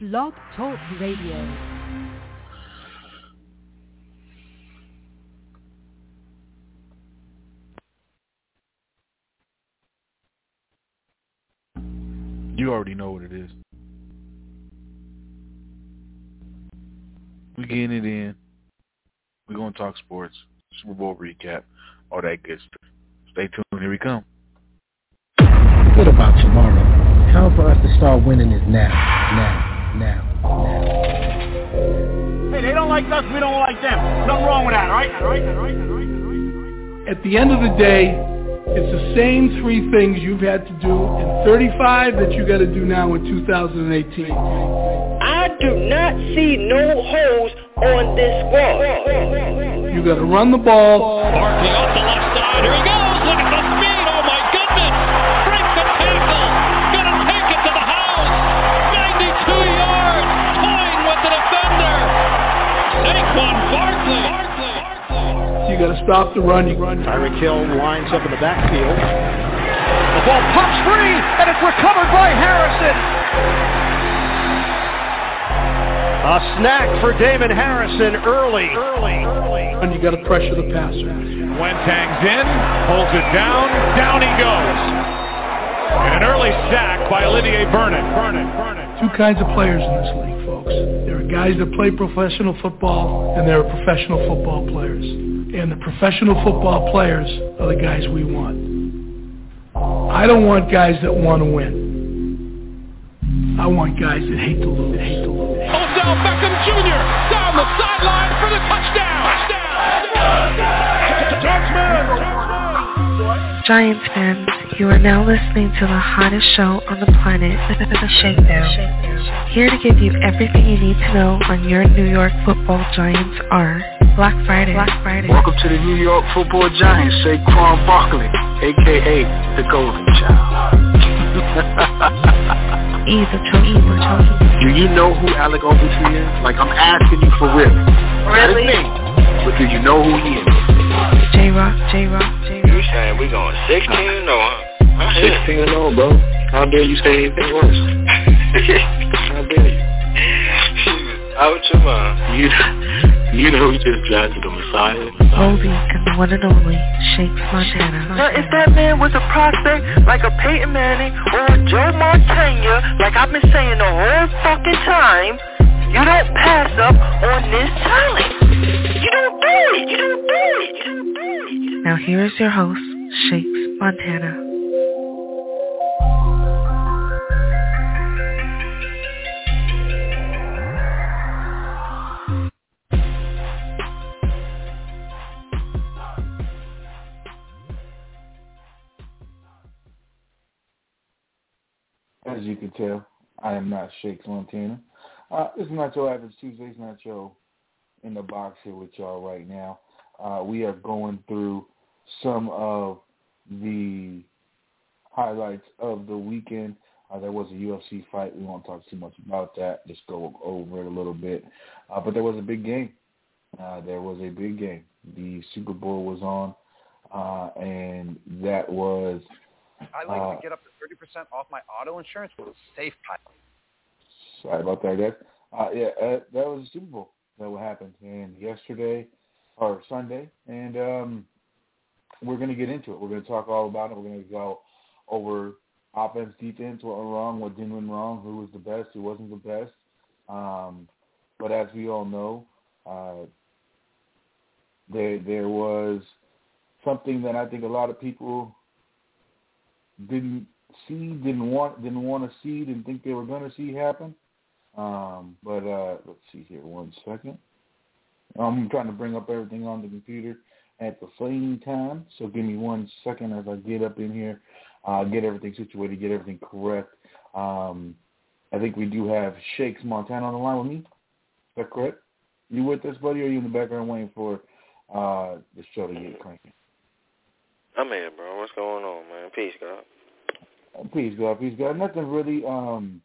Blog Talk Radio. You already know what it is. We getting it in. We're going to talk sports, Super Bowl recap, all that good stuff. Stay tuned. Here we come. What about tomorrow? Time for us to start winning is now, now, now, now. Hey, they don't like us, we don't like them. Nothing wrong with that, all right? All right, all right, all right. At the end of the day, it's the same three things you've had to do in 35 that you got to do now in 2018. I do not see no holes on this squad. You got to run the ball. Barkley off the left side. Here he goes. Stop the run. You. Tyreek Hill lines up in the backfield. The ball pops free, and it's recovered by Harrison. A snack for Damon Harrison early. Early. Early. And you got to pressure the passer. Wentang's in, holds it down, down he goes. And an early sack by Olivier Vernon. Vernon. Vernon. Two kinds of players in this league, folks. There are guys that play professional football, and there are professional football players. And the professional football players are the guys we want. I don't want guys that want to win. I want guys that hate to lose. Hate to lose. Odell Beckham Jr. down the sideline for the touchdown. Giants fans, you are now listening to the hottest show on the planet, The Shakedown. Here to give you everything you need to know on your New York football Giants are Black Friday. Black Friday. Welcome to the New York football Giants, Saquon Barkley, aka the Golden Child. Either Chogi. Do you know who Alec Ogletree is? Like, I'm asking you for real. Really? Not his but do you know who he is? J-Rock, J-Rock, J-Rock. You saying we going 16 no, huh? I'm 16 and 0, bro. How dare you say anything worse? How dare you? Out your mind. You, you know who just drafted the Messiah? Oldie and the one and only Shakes Montana. Now, if that man was a prospect like a Peyton Manning or a Joe Montana, like I've been saying the whole fucking time, you don't pass up on this talent. You don't do it. You don't do it. You don't do it. Now here is your host, Shakes Montana. As you can tell, I am not Shakes Montana. Uh, this is not your average Tuesdays your in the box here with y'all right now. Uh, we are going through some of the highlights of the weekend. Uh, there was a UFC fight. We won't talk too much about that. Just go over it a little bit. Uh, but there was a big game. Uh, there was a big game. The Super Bowl was on, uh, and that was. I like uh, to get up to thirty percent off my auto insurance with Safe Pilot. Sorry about that, guys. Uh, yeah, uh, that was the Super Bowl that happened, and yesterday or Sunday, and um, we're going to get into it. We're going to talk all about it. We're going to go over offense, defense, what went wrong, what didn't went wrong, who was the best, who wasn't the best. Um, but as we all know, uh, there there was something that I think a lot of people didn't see, didn't want, didn't want to see, didn't think they were going to see happen. Um, but uh, let's see here, one second. I'm trying to bring up everything on the computer at the same time, so give me one second as I get up in here, uh, get everything situated, get everything correct. Um, I think we do have Shakes Montana on the line with me. Is that correct? You with us, buddy, or are you in the background waiting for uh, the show to get cranking? I'm here, bro. What's going on, man? Peace, God. Peace, God. Peace, God. Nothing really. Um,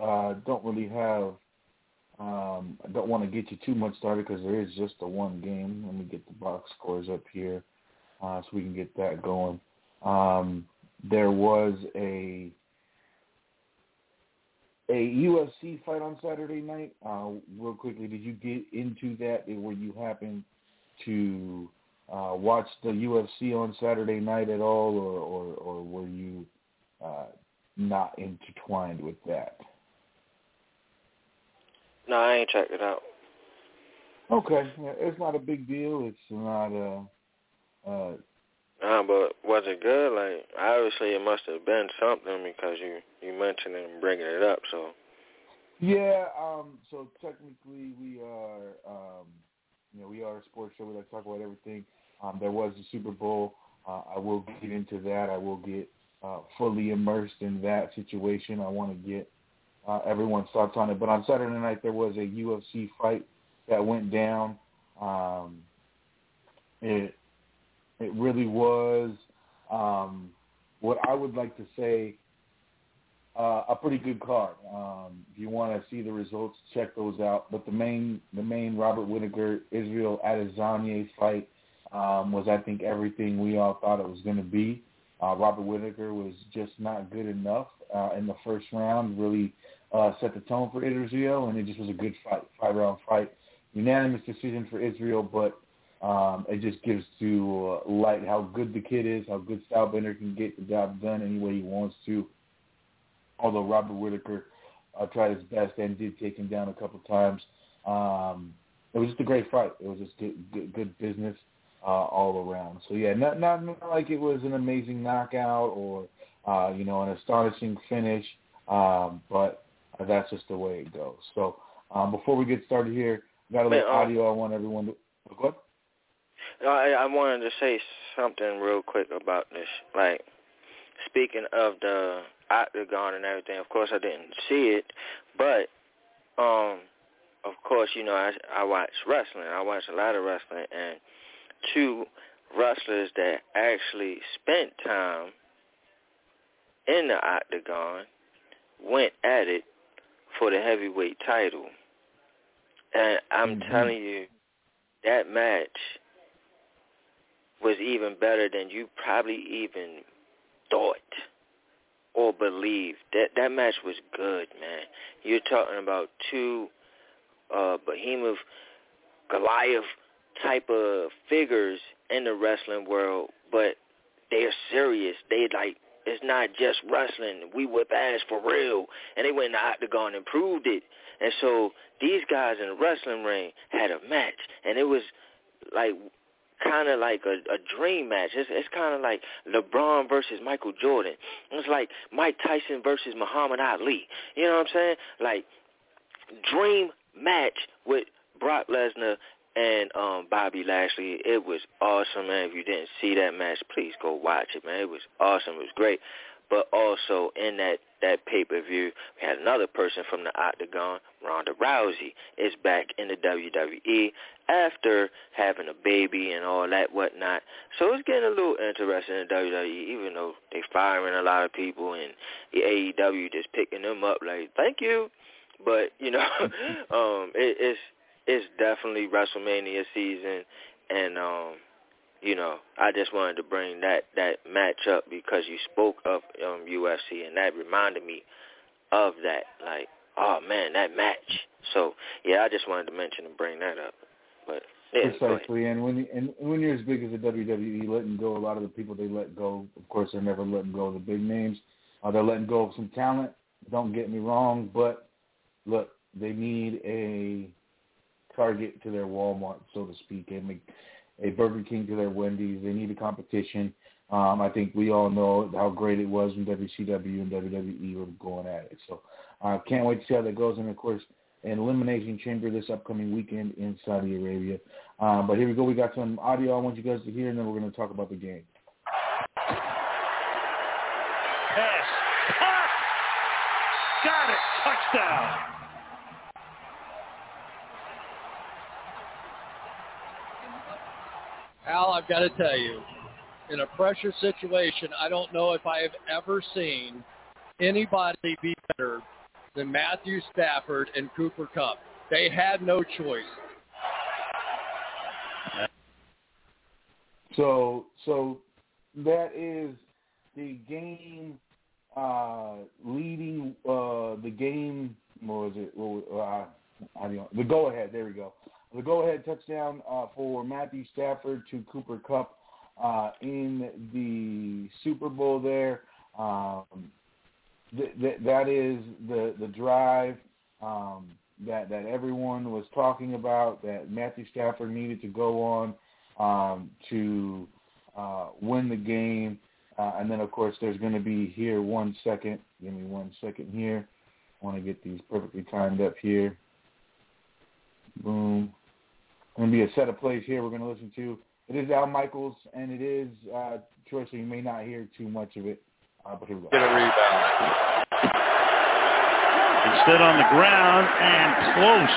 uh, don't really have. Um, I don't want to get you too much started because there is just the one game. Let me get the box scores up here uh, so we can get that going. Um, there was a a UFC fight on Saturday night. Uh, real quickly, did you get into that? Where you happened to uh, watch the UFC on Saturday night at all, or or, or were you uh, not intertwined with that? No, I ain't checked it out. Okay, yeah, it's not a big deal. It's not a. Uh, Nah, but was it good? Like, obviously it must have been something because you you mentioned it and bringing it up. So. Yeah. Um. So technically, we are. Um. You know, we are a sports show. We like to talk about everything. Um. There was a Super Bowl. Uh, I will get into that. I will get uh, fully immersed in that situation. I want to get uh, everyone's thoughts on it. But on Saturday night, there was a UFC fight that went down. Um, it it really was um, what I would like to say uh, a pretty good card. Um, if you want to see the results, check those out. But the main the main Robert Whitaker Israel Adesanya fight um, was I think everything we all thought it was going to be. Uh, Robert Whitaker was just not good enough uh, in the first round. Really uh, set the tone for Israel, and it just was a good fight, five round fight, unanimous decision for Israel. But um, it just gives to uh, light how good the kid is, how good Stylebender can get the job done any way he wants to. Although Robert Whitaker uh, tried his best and did take him down a couple times, um, it was just a great fight. It was just good, good, good business uh, all around. So yeah, not, not not like it was an amazing knockout or uh, you know an astonishing finish, um, but that's just the way it goes. So um, before we get started here, got a little Man, uh, audio. I want everyone to oh, go ahead. I I wanted to say something real quick about this. Like speaking of the octagon and everything, of course I didn't see it, but um of course, you know, I I watch wrestling. I watch a lot of wrestling and two wrestlers that actually spent time in the octagon went at it for the heavyweight title. And I'm Mhm. telling you, that match was even better than you probably even thought or believed. That that match was good, man. You're talking about two uh behemoth Goliath type of figures in the wrestling world, but they're serious. They like it's not just wrestling. We whip ass for real. And they went in the octagon and proved it. And so these guys in the wrestling ring had a match, and it was like kind of like a, a dream match. It's, it's kind of like LeBron versus Michael Jordan. It's like Mike Tyson versus Muhammad Ali. You know what I'm saying? Like dream match with Brock Lesnar and um Bobby Lashley. It was awesome, man. If you didn't see that match, please go watch it, man. It was awesome. It was great. But also in that that pay per view, we had another person from the Octagon, Ronda Rousey, is back in the WWE after having a baby and all that whatnot. So it's getting a little interesting in WWE, even though they firing a lot of people and the AEW just picking them up like, thank you. But you know, um, it, it's it's definitely WrestleMania season, and um, you know, I just wanted to bring that that match up because you spoke of um, UFC, and that reminded me of that. Like, oh man, that match. So yeah, I just wanted to mention and bring that up. But yeah. Precisely, and when and when you're as big as the WWE, letting go a lot of the people they let go. Of course, they're never letting go of the big names. Uh, they're letting go of some talent. Don't get me wrong, but look, they need a target to their Walmart, so to speak, and make a Burger King to their Wendy's. They need a competition. Um, I think we all know how great it was when WCW and WWE were going at it. So I uh, can't wait to see how that goes. And of course, an elimination chamber this upcoming weekend in Saudi Arabia. Um, but here we go. We got some audio I want you guys to hear, and then we're going to talk about the game. Pass. Got it. Touchdown. Al, I've got to tell you, in a pressure situation, I don't know if I have ever seen anybody be better than Matthew Stafford and Cooper Kupp. They had no choice. So, so that is the game uh, leading uh, the game, what was it? Uh, I don't, the go ahead. There we go. The go ahead touchdown uh, for Matthew Stafford to Cooper Kupp uh, in the Super Bowl. There, um, th- th- that is the the drive um, that that everyone was talking about. That Matthew Stafford needed to go on um, to uh, win the game. Uh, and then, of course, there's going to be here one second. Give me one second here. I want to get these perfectly timed up here. Boom. Going to be a set of plays here we're going to listen to. It is Al Michaels, and it is uh, Troy, so you may not hear too much of it. Uh, but here we go. Get a rebound. Instead on the ground and close.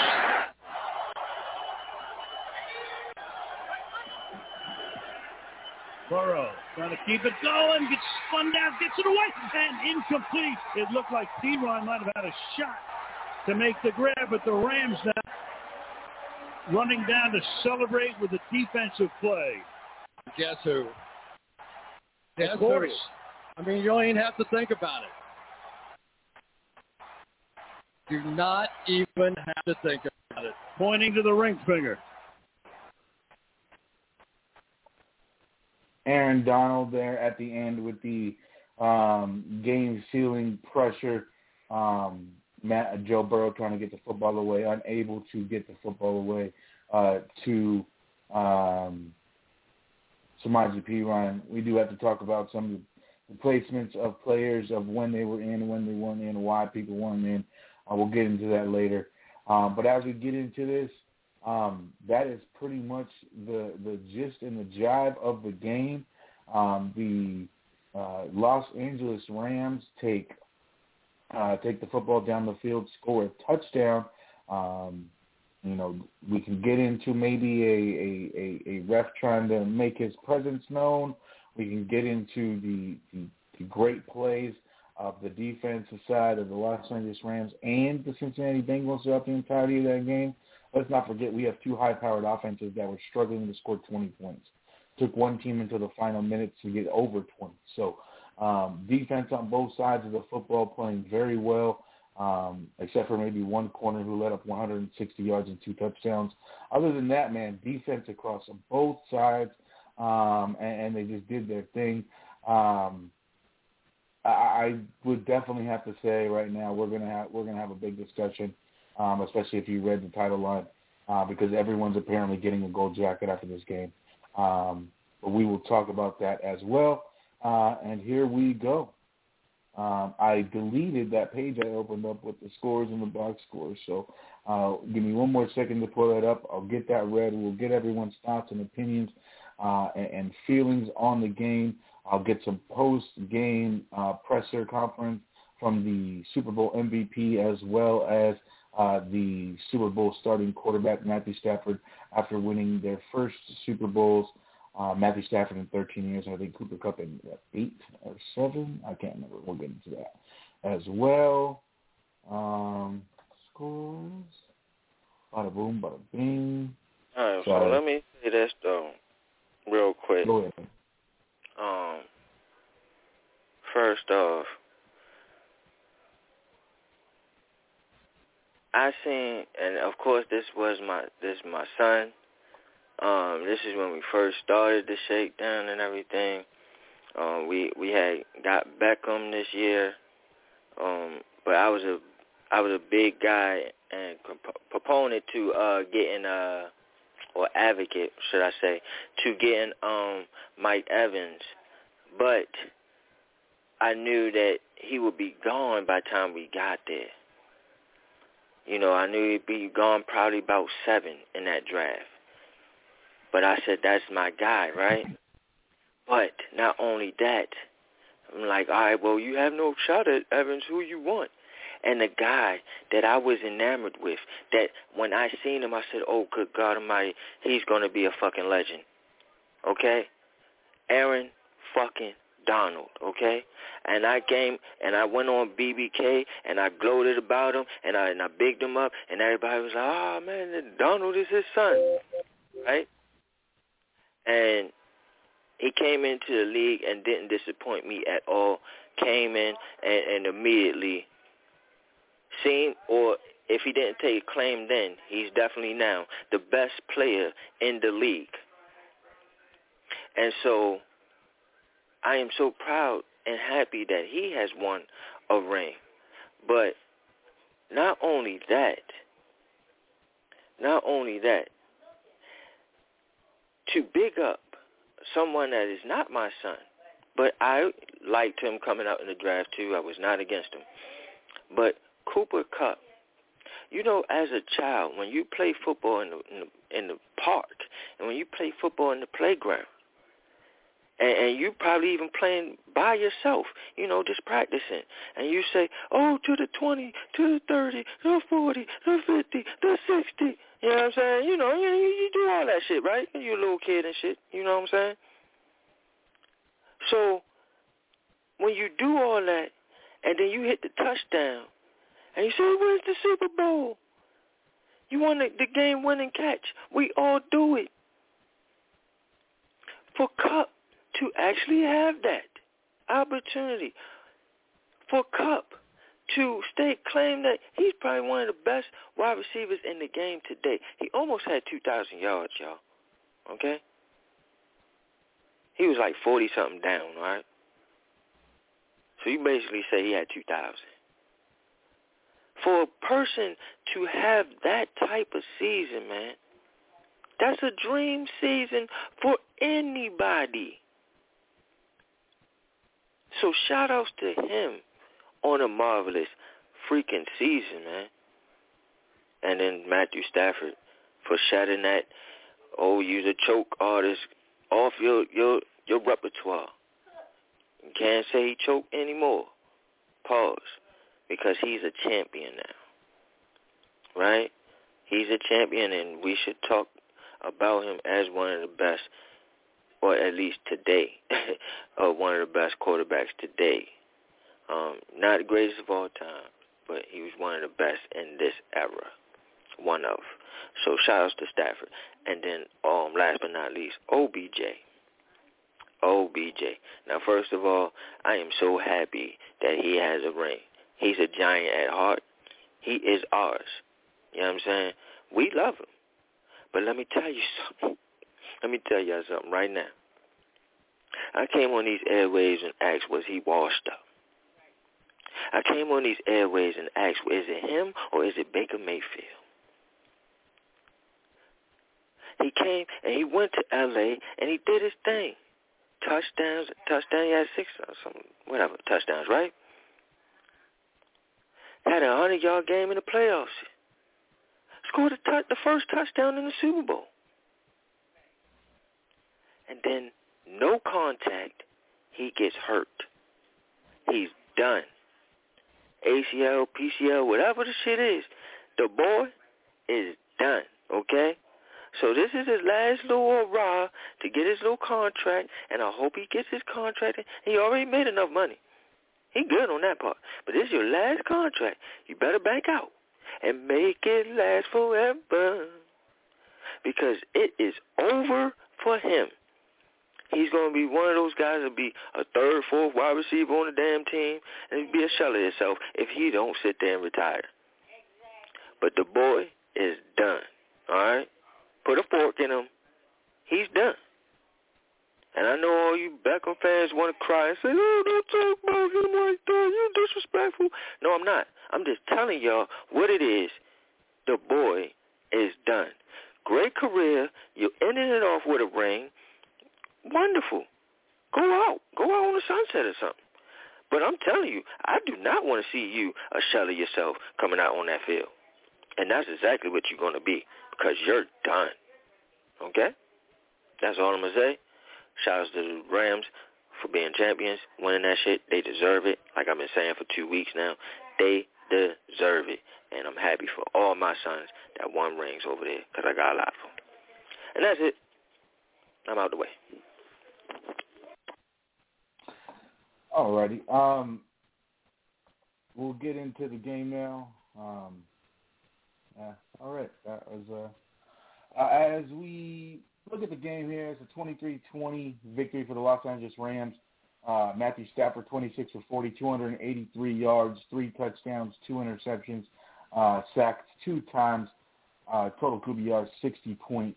Burrow trying to keep it going, gets spun down, gets it away, and incomplete. It looked like T-Ron might have had a shot to make the grab, but the Rams now running down to celebrate with a defensive play. Guess who? Guess Of course. who? I mean, you don't even have to think about it. Do not even have to think about it. Pointing to the ring finger. Aaron Donald there at the end with the um, game sealing pressure. Um, Matt Joe Burrow trying to get the football away, unable to get the football away uh, to um, Samaje Perine. We do have to talk about some of the placements of players of when they were in, when they weren't in, why people weren't in. Uh, we'll get into that later. Um, but as we get into this, um, that is pretty much the the gist and the jive of the game. Um, the uh, Los Angeles Rams take uh, take the football down the field, score a touchdown. Um, you know, we can get into maybe a, a, a, a ref trying to make his presence known. We can get into the, the, the great plays of the defensive side of the Los Angeles Rams and the Cincinnati Bengals throughout the entirety of that game. Let's not forget we have two high-powered offenses that were struggling to score 20 points. Took one team into the final minutes to get over 20. So um, defense on both sides of the football playing very well, um, except for maybe one corner who let up 160 yards and two touchdowns. Other than that, man, defense across both sides, um, and, and they just did their thing. Um, I, I would definitely have to say right now we're gonna have we're gonna have a big discussion, um, especially if you read the title line, uh, because everyone's apparently getting a gold jacket after this game. Um, but we will talk about that as well. Uh, and here we go. Um, I deleted that page I opened up with the scores and the box scores. So uh, give me one more second to pull that up. I'll get that read. We'll get everyone's thoughts and opinions uh, and, and feelings on the game. I'll get some post-game uh, presser conference from the Super Bowl MVP as well as uh, the Super Bowl starting quarterback Matthew Stafford after winning their first Super Bowls. Uh, Matthew Stafford in 13 years, I think Cooper Kupp in what, eight or seven. I can't remember. We'll get into that as well. Um, scores. Bada boom, bada bing. All right, so let me say this though, real quick. Go ahead. Um, first off, I seen, and of course this was my this my son. Um, this is when we first started the shakedown and everything. Um, we we had got Beckham this year, um, but I was a I was a big guy and proponent to uh, getting uh or advocate, should I say, to getting um Mike Evans, but I knew that he would be gone by the time we got there. You know, I knew he'd be gone probably about seven in that draft. But I said, that's my guy, right? But not only that, I'm like, all right, well, you have no shot at Evans. Who you want? And the guy that I was enamored with, that when I seen him, I said, oh, good God Almighty, he's going to be a fucking legend. Okay? Aaron fucking Donald, okay? And I came and I went on BBK and I gloated about him and I and I bigged him up and everybody was like, oh man, Donald is his son, right? And he came into the league and didn't disappoint me at all. Came in and, and immediately seen or if he didn't take claim then, he's definitely now the best player in the league. And so I am so proud and happy that he has won a ring. But not only that, not only that, to big up someone that is not my son, but I liked him coming out in the draft too. I was not against him. But Cooper Kupp, you know, as a child, when you play football in the, in the, in the park and when you play football in the playground, and, and you probably even playing by yourself, you know, just practicing, and you say, oh, to the 20, to the 30, to the 40, to the 50, to 60, you know what I'm saying? You know, you, you do all that shit, right? You're a little kid and shit, you know what I'm saying? So when you do all that, and then you hit the touchdown, and you say, where's the Super Bowl? You want the, the game-winning catch. We all do it. For Kupp to actually have that opportunity, for Kupp to state claim that he's probably one of the best wide receivers in the game today. He almost had 2,000 yards, y'all. Okay? He was like 40-something down, right? So you basically say he had 2,000. For a person to have that type of season, man, that's a dream season for anybody. So shout outs to him on a marvelous freaking season, man. And then Matthew Stafford for shutting that, oh, you're a choke artist off your your your repertoire. You can't say he choked anymore. Pause. Because he's a champion now. Right? He's a champion and we should talk about him as one of the best, or at least today, or one of the best quarterbacks today. Um, not the greatest of all time, but he was one of the best in this era. One of. So shout outs to Stafford. And then um last but not least, OBJ. OBJ. Now first of all, I am so happy that he has a ring. He's a giant at heart. He is ours. You know what I'm saying? We love him. But let me tell you something. Let me tell y'all something right now. I came on these airwaves and asked, was he washed up? I came on these airways and asked, is it him or is it Baker Mayfield? He came and he went to L.A. and he did his thing. Touchdowns, touchdown, he had six, or some, whatever, touchdowns, right? Had a 100-yard game in the playoffs. Scored a t- the first touchdown in the Super Bowl. And then no contact, he gets hurt. He's done. ACL, PCL, whatever the shit is, the boy is done, okay? So this is his last little hurrah to get his little contract, and I hope he gets his contract. He already made enough money. He good on that part. But this is your last contract. You better bank out and make it last forever because it is over for him. He's going to be one of those guys that be a third, fourth wide receiver on the damn team and be a shell of himself if he don't sit there and retire. But the boy is done, all right? Put a fork in him. He's done. And I know all you Beckham fans want to cry and say, oh, don't talk about him like that. You're disrespectful. No, I'm not. I'm just telling y'all what it is. The boy is done. Great career. You ended it off with a ring. Wonderful. Go out. Go out on the sunset or something. But I'm telling you, I do not want to see you a shell of yourself coming out on that field. And that's exactly what you're going to be because you're done. Okay? That's all I'm going to say. Shout out to the Rams for being champions, winning that shit. They deserve it. Like I've been saying for two weeks now, they deserve it. And I'm happy for all my sons that won rings over there because I got a lot of them. And that's it. I'm out the way. Alrighty. Um, we'll get into the game now. Um, yeah, all right. That was uh, uh, as we look at the game here. It's a 23-20 victory for the Los Angeles Rams. Uh, Matthew Stafford, 26 for 40, 283 yards, three touchdowns, two interceptions, uh, sacked two times, uh, total Kubi yards 60.8,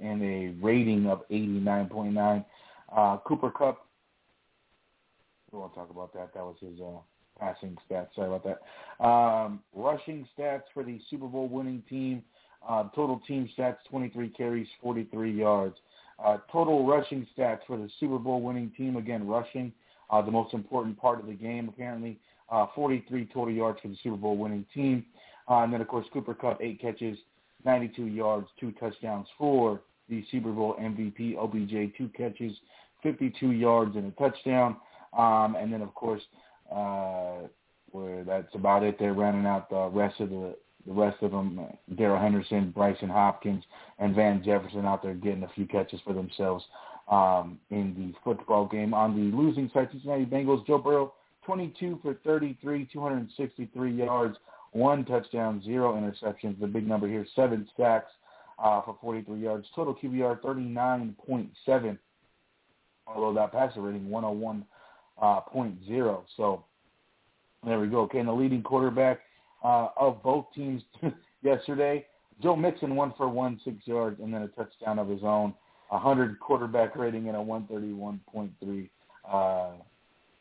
and a rating of 89.9. Uh, Cooper Kupp, we won't talk about that. That was his uh, passing stats. Sorry about that. Um, rushing stats for the Super Bowl winning team. Uh, total team stats: 23 carries, 43 yards. Uh, total rushing stats for the Super Bowl winning team. Again, rushing, uh, the most important part of the game, apparently. Uh, 43 total yards for the Super Bowl winning team. Uh, and then, of course, Cooper Kupp, eight catches, 92 yards, two touchdowns for the Super Bowl MVP. OBJ, two catches, 52 yards, and a touchdown. Um, and then, of course, uh, where that's about it. They're running out the rest of the the rest of them, Darrell Henderson, Brycen Hopkins, and Van Jefferson out there getting a few catches for themselves um, in the football game. On the losing side, Cincinnati Bengals, Joe Burrow, 22 for 33, 263 yards, one touchdown, zero interceptions. The big number here, seven sacks uh, for 43 yards. Total QBR 39.7, although that passer rating 101.0. Uh, so there we go. Okay, and the leading quarterback – uh, of both teams yesterday. Joe Mixon one for one, six yards, and then a touchdown of his own. Hundred quarterback rating and a one thirty one point three, uh,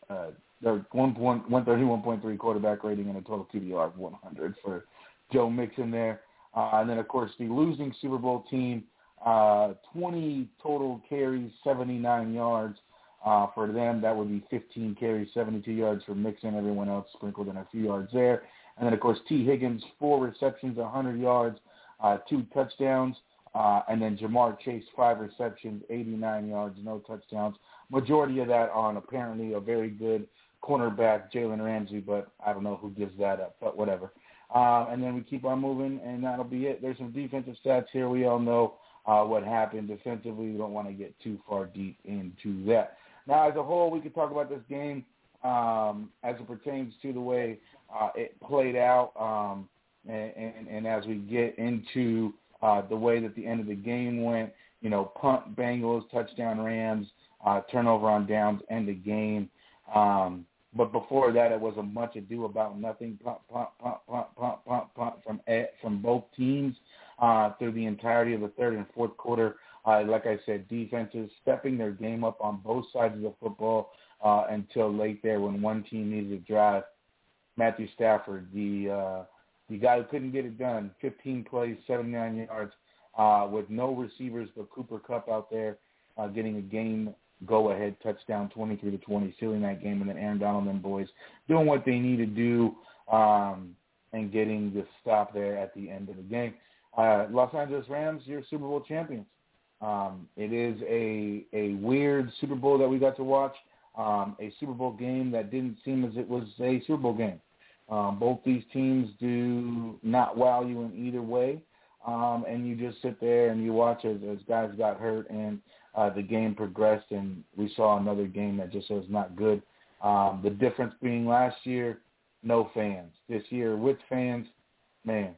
uh, point three quarterback rating and a total QBR of one hundred for Joe Mixon there. Uh, and then of course the losing Super Bowl team, uh, twenty total carries, seventy nine yards. Uh, for them, that would be 15 carries, 72 yards for Mixon. Everyone else sprinkled in a few yards there. And then, of course, T. Higgins, four receptions, 100 yards, uh, two touchdowns. Uh, and then Ja'Marr Chase, five receptions, 89 yards, no touchdowns. Majority of that on apparently a very good cornerback, Jalen Ramsey, but I don't know who gives that up, but whatever. Uh, and then we keep on moving, and that'll be it. There's some defensive stats here. We all know uh, what happened defensively. We don't want to get too far deep into that. Now, as a whole, we could talk about this game um, as it pertains to the way uh, it played out, um, and, and, and as we get into uh, the way that the end of the game went, you know, punt Bengals, touchdown Rams, uh, turnover on downs, end the game. Um, but before that, it was a much ado about nothing. Punt, punt, punt, punt, punt, punt, punt from from both teams uh, through the entirety of the third and fourth quarter. Uh, like I said, defenses stepping their game up on both sides of the football uh, until late there when one team needed to drive Matthew Stafford, the uh, the guy who couldn't get it done. 15 plays, 79 yards, uh, with no receivers but Cooper Kupp out there uh, getting a game go-ahead touchdown, 23 to 20, sealing that game, and then Aaron Donald and boys doing what they need to do um, and getting the stop there at the end of the game. Uh, Los Angeles Rams, you're Super Bowl champions. Um, it is a a weird Super Bowl that we got to watch um, a Super Bowl game that didn't seem as it was a Super Bowl game. Um, both these teams do not wow you in either way, um, and you just sit there and you watch as, as guys got hurt and uh, the game progressed, and we saw another game that just was not good. Um, the difference being last year, no fans. This year with fans, man,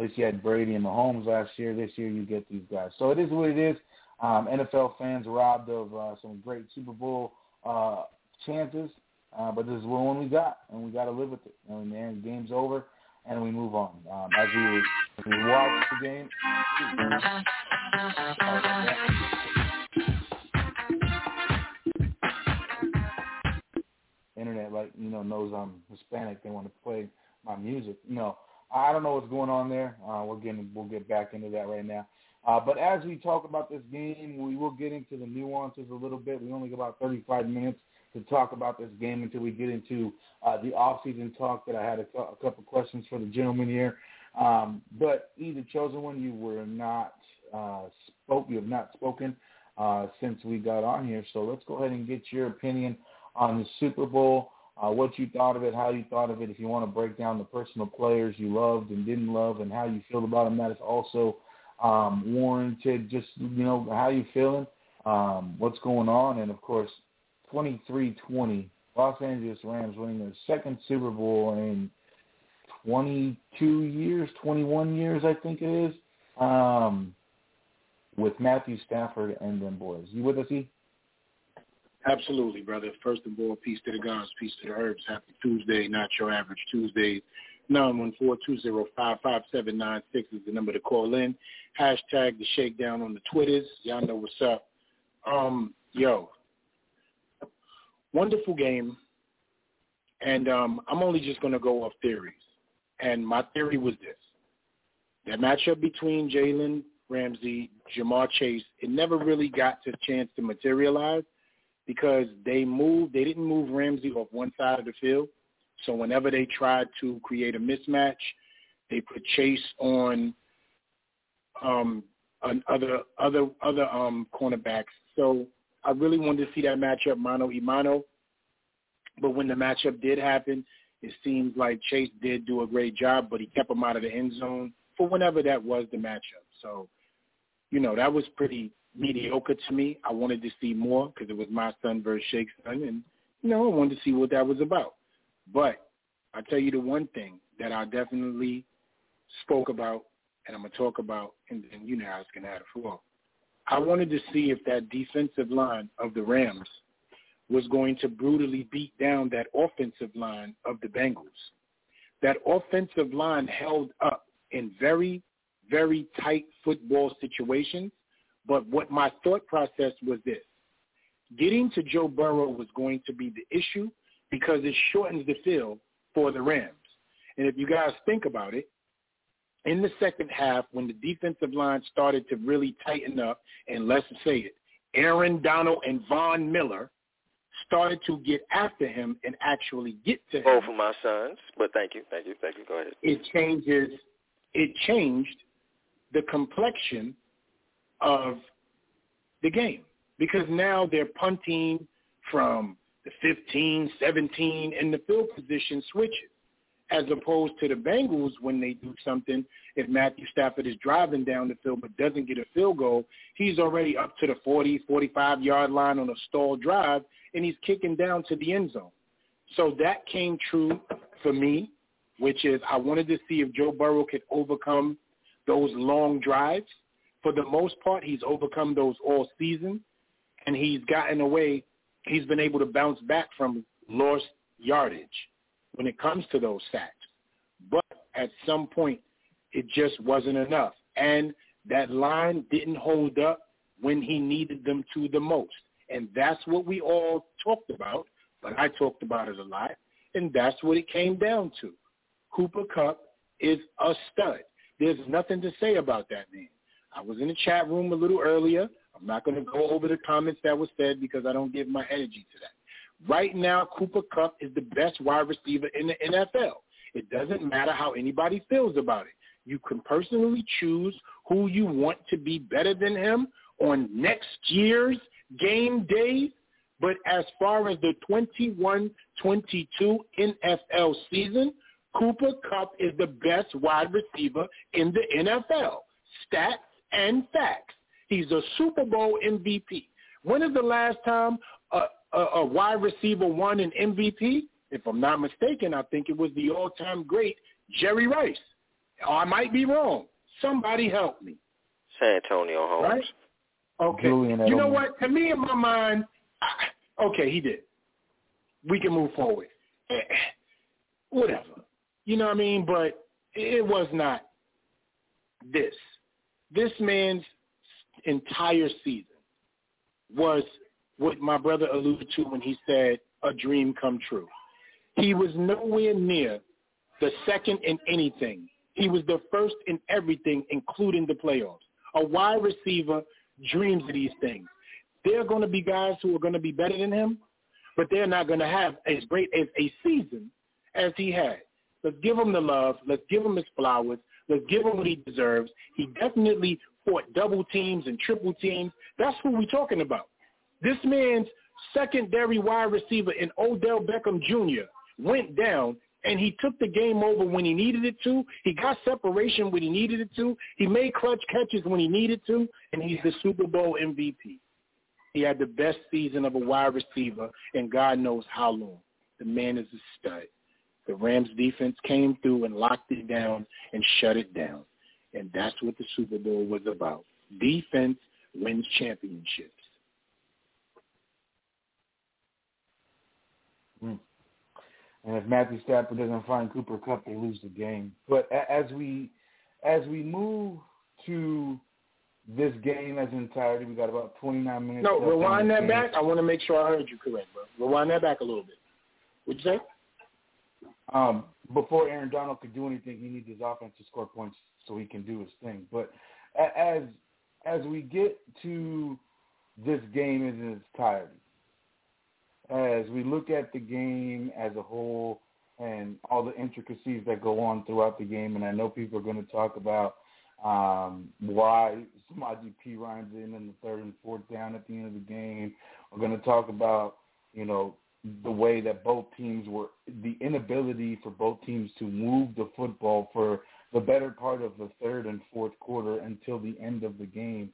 at least you had Brady and Mahomes last year. This year you get these guys. So it is what it is. Um, NFL fans robbed of uh, some great Super Bowl uh, chances, uh, but this is one we got, and we got to live with it. And then the game's over, and we move on. Um, as we we watch the game. Internet, like you know, knows I'm Hispanic. They want to play my music. No, I don't know what's going on there. Uh, we're getting we'll get back into that right now. Uh, but as we talk about this game, we will get into the nuances a little bit. We only got about 35 minutes to talk about this game until we get into uh, the off-season talk that I had a, a couple questions for the gentleman here. Um, but either chosen one, you were not uh, spoke. You have not spoken uh, since we got on here. So let's go ahead and get your opinion on the Super Bowl. Uh, what you thought of it, how you thought of it. If you want to break down the personal players you loved and didn't love, and how you feel about them, that is also um, warranted. Just you know, how you feeling? Um, what's going on? And of course, 23-20, Los Angeles Rams winning their second Super Bowl in 22 years, 21 years, I think it is, um, with Matthew Stafford and them boys. You with us, E? Absolutely, brother. First of all, peace to the gods, peace to the herbs. Happy Tuesday, not your average Tuesday. 914-205-5796 is the number to call in. Hashtag the shakedown on the Twitters. Y'all know what's up. Um, yo, wonderful game. And um, I'm only just going to go off theories. And my theory was this. That matchup between Jalen Ramsey, Ja'Marr Chase, it never really got to chance to materialize because they moved, they didn't move Ramsey off one side of the field. So whenever they tried to create a mismatch, they put Chase on um, on other other other um, cornerbacks. So I really wanted to see that matchup mano a. But when the matchup did happen, it seems like Chase did do a great job, but he kept him out of the end zone for whenever that was the matchup. So, you know, that was pretty mediocre to me. I wanted to see more because it was my son versus Shake's son, and you know, I wanted to see what that was about. But I tell you the one thing that I definitely spoke about, and I'm gonna talk about, and, and you know how it's gonna have the floor. I wanted to see if that defensive line of the Rams was going to brutally beat down that offensive line of the Bengals. That offensive line held up in very, very tight football situations. But what my thought process was this. Getting to Joe Burrow was going to be the issue because it shortens the field for the Rams. And if you guys think about it, in the second half, when the defensive line started to really tighten up, and let's say it, Aaron Donald and Von Miller started to get after him and actually get to him. Both of my sons, but thank you, thank you, thank you. Go ahead. It changes. It changed the complexion of the game because now they're punting from the 15, 17, and the field position switches as opposed to the Bengals when they do something. If Matthew Stafford is driving down the field but doesn't get a field goal, he's already up to the 40, 45-yard line on a stalled drive, and he's kicking down to the end zone. So that came true for me, which is I wanted to see if Joe Burrow could overcome those long drives. For the most part, he's overcome those all season, and he's gotten away. He's been able to bounce back from lost yardage when it comes to those sacks. But at some point, it just wasn't enough. And that line didn't hold up when he needed them to the most. And that's what we all talked about, but I talked about it a lot. And that's what it came down to. Cooper Kupp is a stud. There's nothing to say about that man. I was in the chat room a little earlier. I'm not going to go over the comments that were said because I don't give my energy to that. Right now, Cooper Kupp is the best wide receiver in the NFL. It doesn't matter how anybody feels about it. You can personally choose who you want to be better than him on next year's game days. But as far as the 21-22 NFL season, Cooper Kupp is the best wide receiver in the NFL. Stats and facts. He's a Super Bowl MVP. When is the last time a, a, a wide receiver won an MVP? If I'm not mistaken, I think it was the all-time great Jerry Rice. I might be wrong. Somebody help me. Santonio Holmes. Right? Okay. Julian you know Edelman. what? To me, in my mind, I, okay, he did. We can move forward. Eh, Whatever. You know what I mean? But it was not this. This man's entire season was what my brother alluded to when he said a dream come true. He was nowhere near the second in anything. He was the first in everything, including the playoffs. A wide receiver dreams of these things. There are going to be guys who are going to be better than him, but they're not going to have as great as a season as he had. Let's give him the love. Let's give him his flowers. Let's give him what he deserves. He definitely fought double teams and triple teams. That's what we're talking about. This man's secondary wide receiver in Odell Beckham Jr. went down and he took the game over when he needed it to. He got separation when he needed it to. He made clutch catches when he needed to, and he's the Super Bowl MVP. He had the best season of a wide receiver, and God knows how long. The man is a stud. The Rams defense came through and locked it down and shut it down. And that's what the Super Bowl was about. Defense wins championships. Mm. And if Matthew Stafford doesn't find Cooper Kupp, they lose the game. But as we as we move to this game as an entirety, we got about 29 minutes. No, rewind that game. back. I want to make sure I heard you correct, bro. Rewind that back a little bit. What'd you say? Um, before Aaron Donald could do anything, he needs his offense to score points so he can do his thing. But as as we get to this game in its entirety, as we look at the game as a whole and all the intricacies that go on throughout the game, and I know people are going to talk about um, why Samaje Perine's in in the third and fourth down at the end of the game. We're going to talk about, you know, the way that both teams were, the inability for both teams to move the football for the better part of the third and fourth quarter until the end of the game.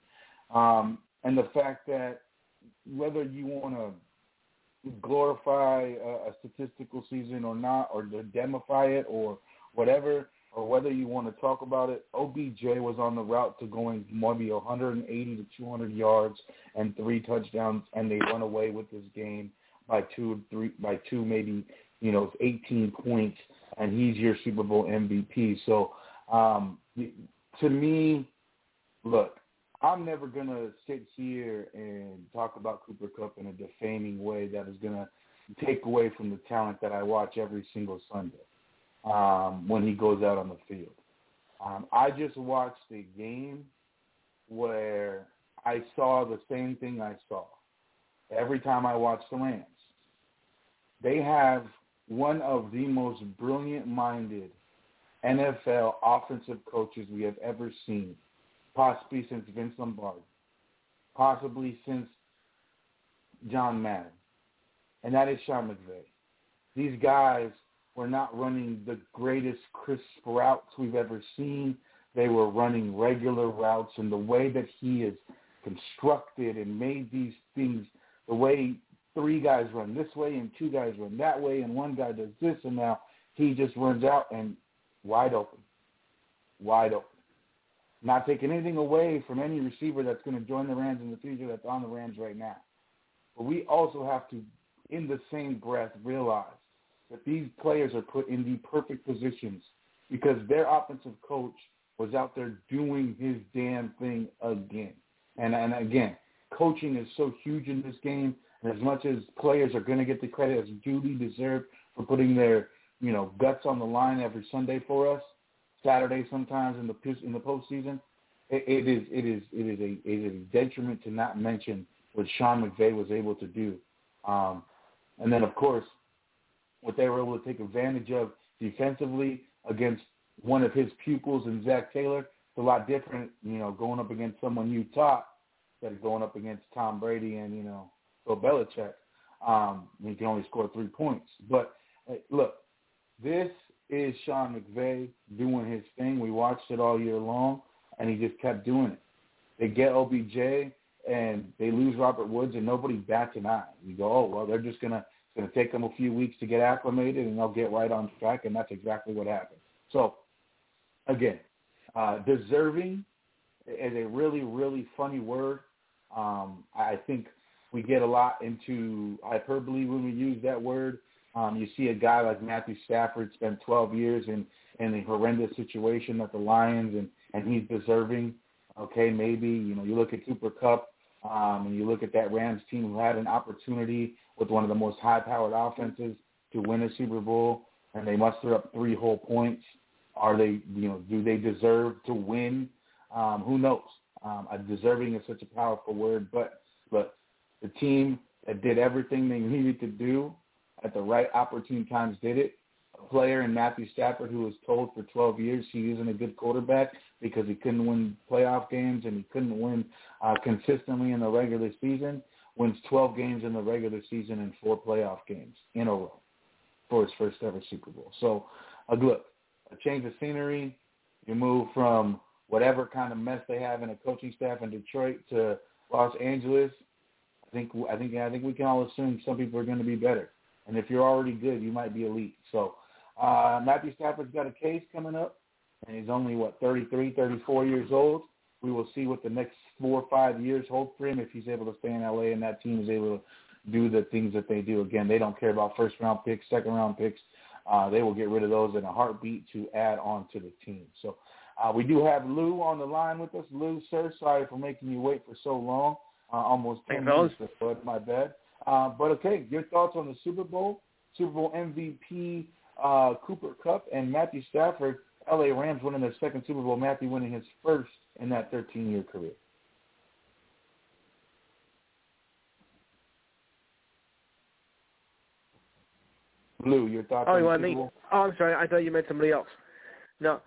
Um, and the fact that whether you want to glorify a, a statistical season or not, or demify it or whatever, or whether you want to talk about it, OBJ was on the route to going maybe 180 to 200 yards and three touchdowns, and they run away with this game by two, three, by two, maybe you know, 18 points, and he's your Super Bowl MVP. So, um, to me, look, I'm never gonna sit here and talk about Cooper Kupp in a defaming way that is gonna take away from the talent that I watch every single Sunday um, when he goes out on the field. Um, I just watched a game where I saw the same thing I saw every time I watched the Rams. They have one of the most brilliant-minded NFL offensive coaches we have ever seen, possibly since Vince Lombardi, possibly since John Madden, and that is Sean McVay. These guys were not running the greatest crisp routes we've ever seen. They were running regular routes, and the way that he has constructed and made these things, the way three guys run this way and two guys run that way, and one guy does this, and now he just runs out and wide open, wide open. Not taking anything away from any receiver that's going to join the Rams in the future that's on the Rams right now. But we also have to, in the same breath, realize that these players are put in the perfect positions because their offensive coach was out there doing his damn thing again. And and again, coaching is so huge in this game. As much as players are going to get the credit as duly deserved for putting their you know guts on the line every Sunday for us, Saturday sometimes in the in the postseason, it, it is it is it is a it is a detriment to not mention what Sean McVay was able to do. Um, and then of course what they were able to take advantage of defensively against one of his pupils in Zac Taylor. It's a lot different, you know, going up against someone you taught than going up against Tom Brady and, you know, Bill Belichick. Um, he can only score three points. But hey, look, this is Sean McVay doing his thing. We watched it all year long, and he just kept doing it. They get OBJ, and they lose Robert Woods, and nobody bats an eye. You go, oh, well, they're just to it's to take them a few weeks to get acclimated, and they'll get right on track, and that's exactly what happened. So, again, uh, deserving is a really, really funny word. Um, I think we get a lot into hyperbole when we use that word. Um, you see a guy like Matthew Stafford spent 12 years in, in a horrendous situation at the Lions, and, and he's deserving. Okay, maybe, you know, you look at Cooper Kupp, um, and you look at that Rams team who had an opportunity with one of the most high-powered offenses to win a Super Bowl, and they muster up three whole points. Are they, you know, do they deserve to win? Um, who knows? Um, deserving is such a powerful word, but but the team that did everything they needed to do at the right opportune times did it. A player in Matthew Stafford who was told for 12 years he isn't a good quarterback because he couldn't win playoff games and he couldn't win uh, consistently in the regular season wins 12 games in the regular season and four playoff games in a row for his first ever Super Bowl. So, a look, a change of scenery. You move from whatever kind of mess they have in a coaching staff in Detroit to Los Angeles. I think I think I think we can all assume some people are going to be better. And if you're already good, you might be elite. So uh, Matthew Stafford's got a case coming up, and he's only what 33, 34 years old. We will see what the next four or five years hold for him if he's able to stay in LA and that team is able to, do the things that they do. Again, they don't care about first round picks, second round picks. Uh, they will get rid of those in a heartbeat to add on to the team. So uh, we do have Lou on the line with us. Lou, sir, sorry for making you wait for so long, uh, almost 10 minutes, but my bad. Uh, but okay, your thoughts on the Super Bowl, Super Bowl MVP uh, Cooper Kupp, and Matthew Stafford, LA Rams winning their second Super Bowl, Matthew winning his first in that 13-year career. Lou, your thoughts oh, on you the want Super me? Bowl? Oh, I'm sorry. I thought you meant somebody else. No.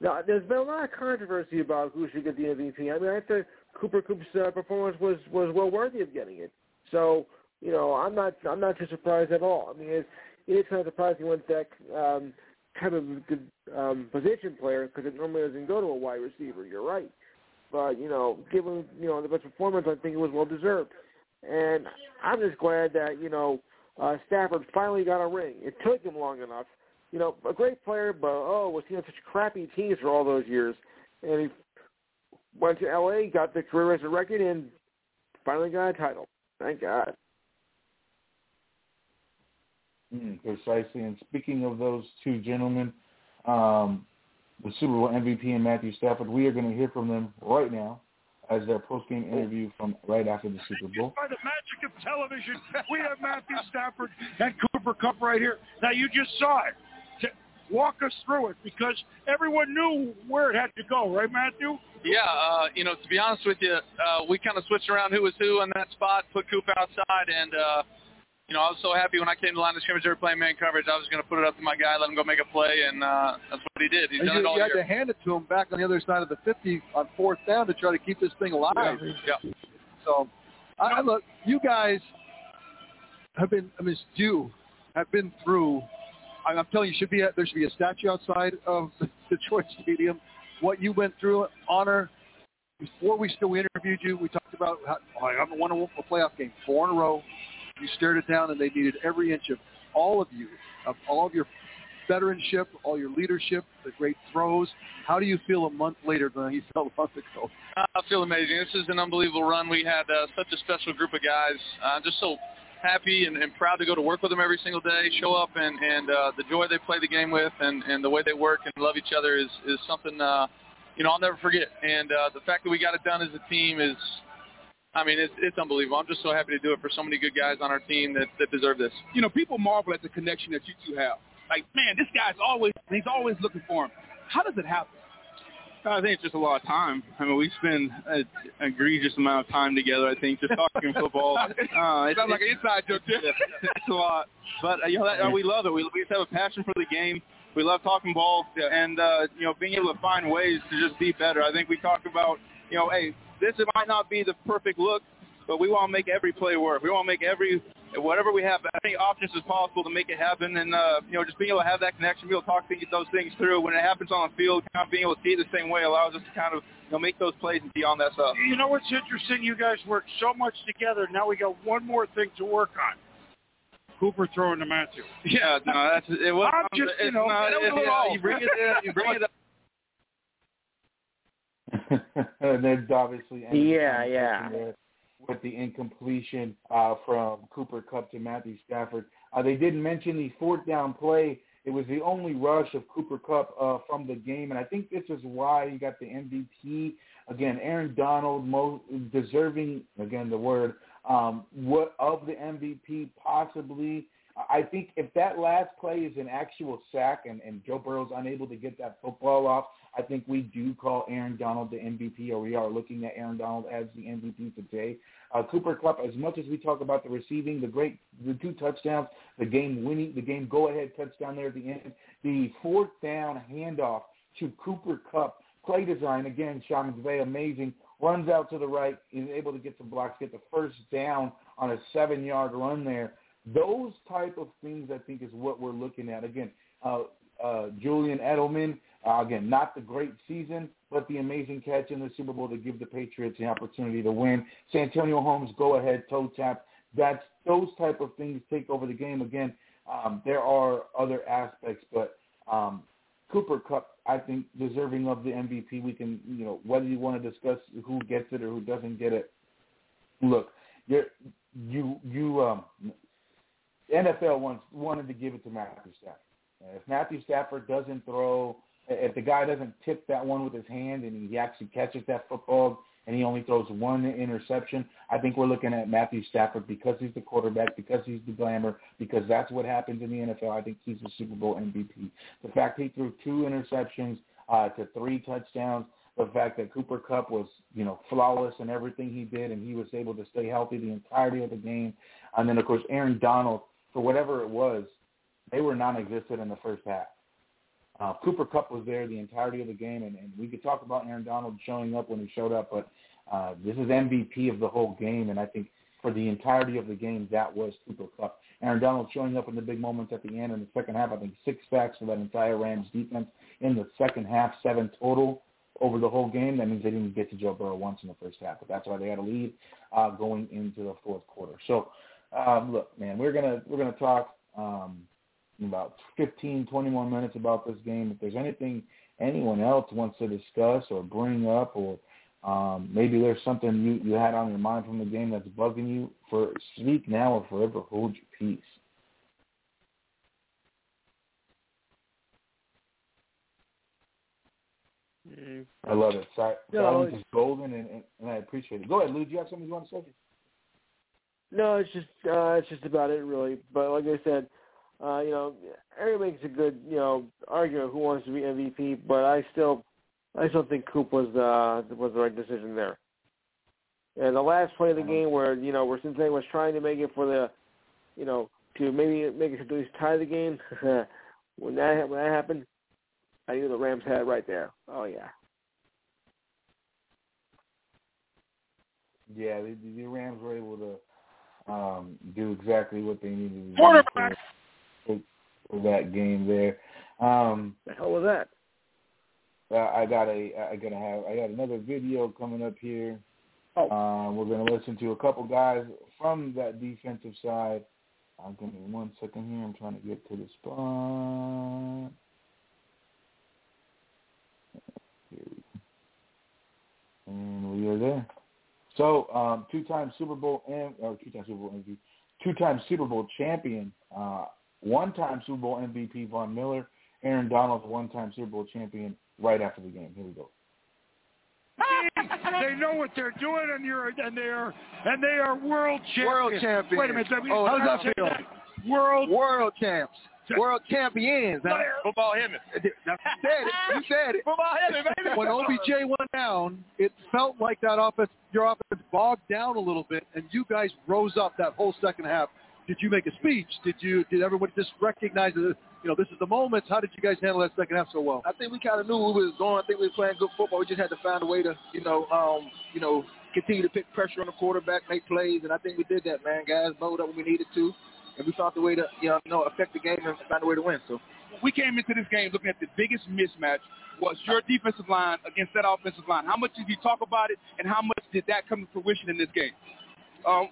No, there's been a lot of controversy about who should get the MVP. I mean, I think Cooper Kupp's uh, performance was was well worthy of getting it. So, you know, I'm not I'm not too surprised at all. I mean, it, it is kind of surprising when that um, type of good um, position player because it normally doesn't go to a wide receiver. You're right, but you know, given you know the best performance, I think it was well deserved. And I'm just glad that you know uh, Stafford finally got a ring. It took him long enough. You know, a great player, but oh, was he on such crappy teams for all those years? And he went to L.A., got the career as a record, and finally got a title. Thank God. Mm, precisely. And speaking of those two gentlemen, um, the Super Bowl MVP and Matthew Stafford, we are going to hear from them right now as their post-game interview from right after the Super Bowl. By the magic of television, we have Matthew Stafford and Cooper Kupp right here. Now you just saw it. Walk us through it because everyone knew where it had to go, right, Matthew? Yeah, uh, you know, to be honest with you, uh, we kind of switched around who was who on that spot, put Coop outside, and uh, you know, I was so happy when I came to line of scrimmage, they were playing man coverage. I was going to put it up to my guy, let him go make a play, and uh, that's what he did. He's And done you, it all you had year. to hand it to him back on the other side of the 50 on fourth down to try to keep this thing alive. Yeah. So, I, I look, you guys have been, I mean, it's due, have been through. I'm telling you, should be a, there should be a statue outside of the Detroit Stadium. What you went through, honor. Before we still we interviewed you, we talked about how oh, I haven't won a, playoff game four in a row. You stared it down, and they needed every inch of all of you, of all of your veteranship, all your leadership, the great throws. How do you feel a month later than you felt a month ago? I feel amazing. This is an unbelievable run. We had uh, such a special group of guys. Uh, just so happy and, and proud to go to work with them every single day, show up, and, and uh, the joy they play the game with, and, and the way they work and love each other is, is something uh, you know I'll never forget. And uh, the fact that we got it done as a team is, I mean, it's, it's unbelievable. I'm just so happy to do it for so many good guys on our team that, that deserve this. you know, people marvel at the connection that you two have. Like, man, this guy's always he's always looking for him. How does it happen? I think it's just a lot of time. I mean, we spend an egregious amount of time together. I think just talking football. Uh, it's, Sounds like an inside joke. Too. it's a lot, but uh, you know that, uh, we love it. We, we just have a passion for the game. We love talking ball, and uh, you know, being able to find ways to just be better. I think we talk about, you know, hey, this might not be the perfect look, but we want to make every play work. We want to make every whatever we have, as many options as possible to make it happen, and uh, you know, just being able to have that connection, be able to talk things, those things through. When it happens on the field, kind of being able to see it the same way allows us to kind of you know make those plays and be on that stuff. You know what's interesting? You guys work so much together. Now we got one more thing to work on. Cooper throwing to Matthew. Yeah, no, that's it. Was, I'm just, you know, not, that it, yeah, you bring it in, you bring it up. and then obviously ended Yeah, yeah. there with the incompletion uh, from Cooper Kupp to Matthew Stafford. Uh, they didn't mention the fourth down play. It was the only rush of Cooper Kupp uh, from the game, and I think this is why he got the MVP. Again, Aaron Donald, deserving, again the word, um, what of the MVP possibly. I think if that last play is an actual sack and, and Joe Burrow's unable to get that football off, I think we do call Aaron Donald the MVP, or we are looking at Aaron Donald as the MVP today. Uh, Cooper Kupp, as much as we talk about the receiving, the great, the two touchdowns, the game winning, the game go-ahead touchdown there at the end, the fourth down handoff to Cooper Kupp, play design again, Sean McVay, amazing. Runs out to the right, is able to get some blocks, get the first down on a seven-yard run there. Those type of things, I think, is what we're looking at. Again, uh, uh, Julian Edelman, uh, again, not the great season, but the amazing catch in the Super Bowl to give the Patriots the opportunity to win. Santonio Holmes, go ahead, toe tap. That's those type of things take over the game. Again, um, there are other aspects, but um, Cooper Kupp, I think, deserving of the MVP. We can, you know, whether you want to discuss who gets it or who doesn't get it. Look, you're, you you um, NFL wants wanted to give it to Matthew Stafford. If Matthew Stafford doesn't throw, if the guy doesn't tip that one with his hand and he actually catches that football and he only throws one interception, I think we're looking at Matthew Stafford because he's the quarterback, because he's the glamour, because that's what happens in the NFL. I think he's the Super Bowl MVP. The fact he threw two interceptions uh, to three touchdowns, the fact that Cooper Kupp was, you know, flawless in everything he did and he was able to stay healthy the entirety of the game. And then, of course, Aaron Donald, for whatever it was, they were non-existent in the first half. Uh, Cooper Kupp was there the entirety of the game, and, and we could talk about Aaron Donald showing up when he showed up, but uh, this is MVP of the whole game, and I think for the entirety of the game, that was Cooper Kupp. Aaron Donald showing up in the big moments at the end in the second half. I think six sacks for that entire Rams defense in the second half, seven total over the whole game. That means they didn't get to Joe Burrow once in the first half, but that's why they had a lead uh, going into the fourth quarter. So, um, look, man, we're gonna we're gonna talk um, about 15, 20 more minutes about this game. If there's anything anyone else wants to discuss or bring up, or um, maybe there's something you you had on your mind from the game that's bugging you, for speak now or forever hold your peace. Mm. I love it. Si- No, Silence is golden, and, and, and I appreciate it. Go ahead, Lou. Do you have something you want to say? No, it's just uh, it's just about it really. But like I said, uh, you know, Aaron makes a good you know argument who wants to be MVP, but I still I still think Coop was uh, was the right decision there. And the last play of the game where you know where Cincinnati was trying to make it for the, you know, to maybe make it to at least tie the game. when that when that happened, I knew the Rams had it right there. Oh yeah. Yeah, the, the Rams were able to um, do exactly what they needed to do Quarterback. For, that game there. Um, the hell was that? Uh, I got a, I gotta have, I got another video coming up here. Oh. Um, we're gonna listen to a couple guys from that defensive side. I'm give me one second here. I'm trying to get to the spot. Here we go. And we are there. So, um, two-time Super Bowl and or two-time Super Bowl MVP, two-time Super Bowl champion, uh, one-time Super Bowl MVP Von Miller, Aaron Donald, one-time Super Bowl champion. Right after the game, here we go. they know what they're doing, and you're and they are and they are world champions. World champions. Wait a minute. let me- Oh, how's that say feel? World World champs. World champions. Huh? Football him. You said it. You said it. Football him, baby. When OBJ went down, it felt like that offense, your offense bogged down a little bit, and you guys rose up that whole second half. Did you make a speech? Did you? Did everybody just recognize that? You know, this is the moment. How did you guys handle that second half so well? I think we kind of knew where we was going. I think we were playing good football. We just had to find a way to, you know, um, you know, continue to pick pressure on the quarterback, make plays, and I think we did that, man. Guys bowled up when we needed to, and we found the way to, you know, affect the game and find a way to win. So. we came into this game looking at the biggest mismatch was your defensive line against that offensive line. How much did you talk about it, and how much did that come to fruition in this game? Um,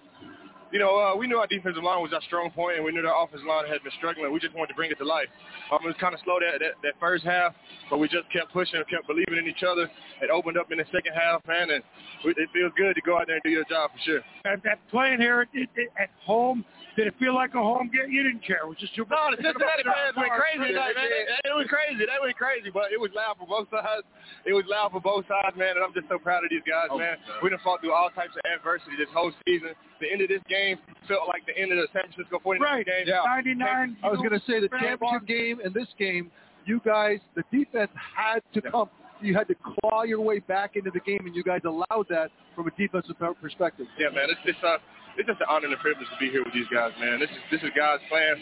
you know, uh, we knew our defensive line was our strong point, and we knew our offensive line had been struggling. We just wanted to bring it to life. Um, it was kind of slow that, that that first half, but we just kept pushing and kept believing in each other. It opened up in the second half, man, and we, it feels good to go out there and do your job for sure. At, at playing here at, at, at home, did it feel like a home game? You didn't care. It was just your No, the Cincinnati fans went crazy tonight, man. It, it was crazy. They went crazy, but it was loud for both sides. It was loud for both sides, man, and I'm just so proud of these guys, man. We done fought through all types of adversity this whole season. The end of this game felt like the end of the San Francisco 49ers Right. game. Yeah. 99. I was going to say the championship game and this game, you guys, the defense had to come. You had to claw your way back into the game, and you guys allowed that from a defensive perspective. Yeah, man, it's it's uh it's just an honor and a privilege to be here with these guys, man. This is this is God's plan.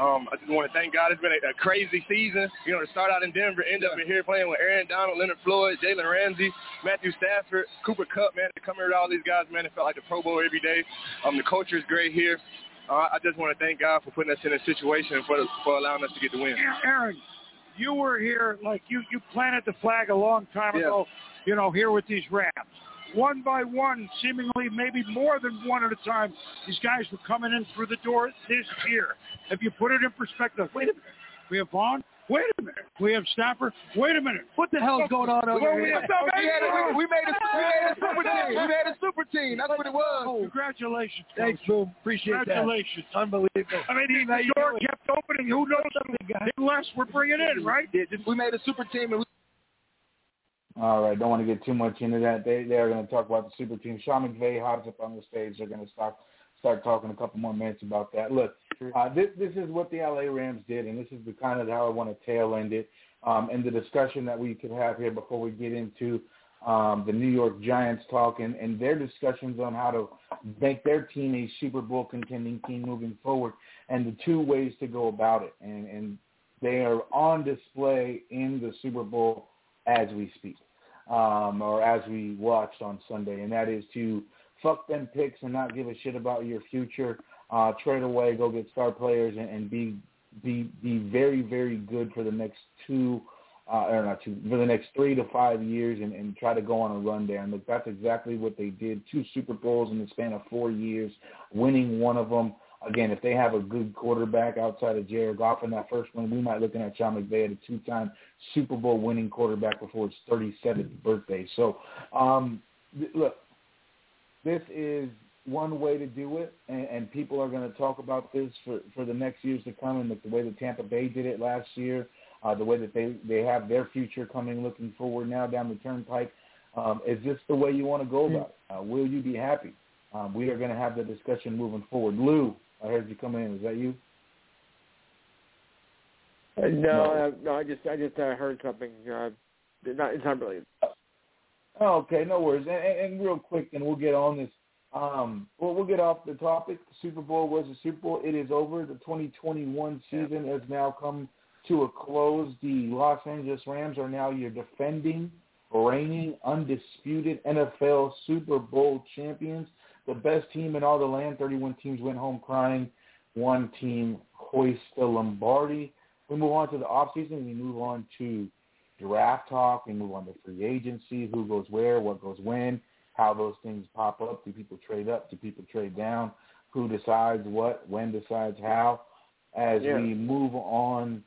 Um, I just want to thank God. It's been a, a crazy season. You know, to start out in Denver, end up in here playing with Aaron Donald, Leonard Floyd, Jalen Ramsey, Matthew Stafford, Cooper Kupp, man. To come here with all these guys, man, it felt like the Pro Bowl every day. Um, the culture is great here. Uh, I just want to thank God for putting us in a situation and for for allowing us to get the win. Aaron, you were here like you you planted the flag a long time ago. You know, here with these Rams, one by one, seemingly maybe more than one at a time. These guys were coming in through the door this year. If you put it in perspective, wait a minute, we have Von, Wait a minute. We have Stafford. Wait a minute. What the hell's going on over Well, here? we, had a, we, made a we made a super team. We made a super team. That's what it was. Oh, congratulations. Thanks. Boom. Appreciate that. Congratulations. Unbelievable. I mean, he, the door kept opening. Who knows how many less we're bringing in, right? We made a super team, and we All right, don't want to get too much into that. They they are going to talk about the super team. Sean McVay hops up on the stage. They're going to start start talking a couple more minutes about that. Look, uh, this this is what the LA Rams did, and this is the kind of how I want to tail end it. Um, and the discussion that we could have here before we get into um, the New York Giants talk and, and their discussions on how to make their team a Super Bowl contending team moving forward, and the two ways to go about it. And, and they are on display in the Super Bowl as we speak, um, or as we watched on Sunday, and that is to fuck them picks and not give a shit about your future. Uh, trade away, go get star players, and, and be be be very very good for the next two, uh, or not two, for the next three to five years, and, and try to go on a run there. And look, that's exactly what they did. Two Super Bowls in the span of four years, winning one of them. Again, if they have a good quarterback outside of Jared Goff in that first one, we might looking at Sean McVay at a two-time Super Bowl winning quarterback before his 37th birthday. So, um, look, this is one way to do it, and, and people are going to talk about this for, for the next years to come, and like the way that Tampa Bay did it last year, uh, the way that they, they have their future coming looking forward now down the turnpike. Um, is this the way you want to go about it? Uh, will you be happy? Um, we are going to have the discussion moving forward. Lou, I heard you come in. Is that you? Uh, no, uh, no, I just I just uh, heard something. Uh, not, it's not really. Oh, okay, no worries. And, and, and real quick, and we'll get on this. Um, well, we'll get off the topic. The Super Bowl was a Super Bowl. It is over. The 2021 season has now come to a close. The Los Angeles Rams are now your defending, reigning, undisputed NFL Super Bowl champions. The best team in all the land. 31 teams went home crying. One team hoist the Lombardi. We move on to the offseason. We move on to draft talk. We move on to free agency, who goes where, what goes when, how those things pop up. Do people trade up? Do people trade down? Who decides what? When decides how? As Yeah. we move on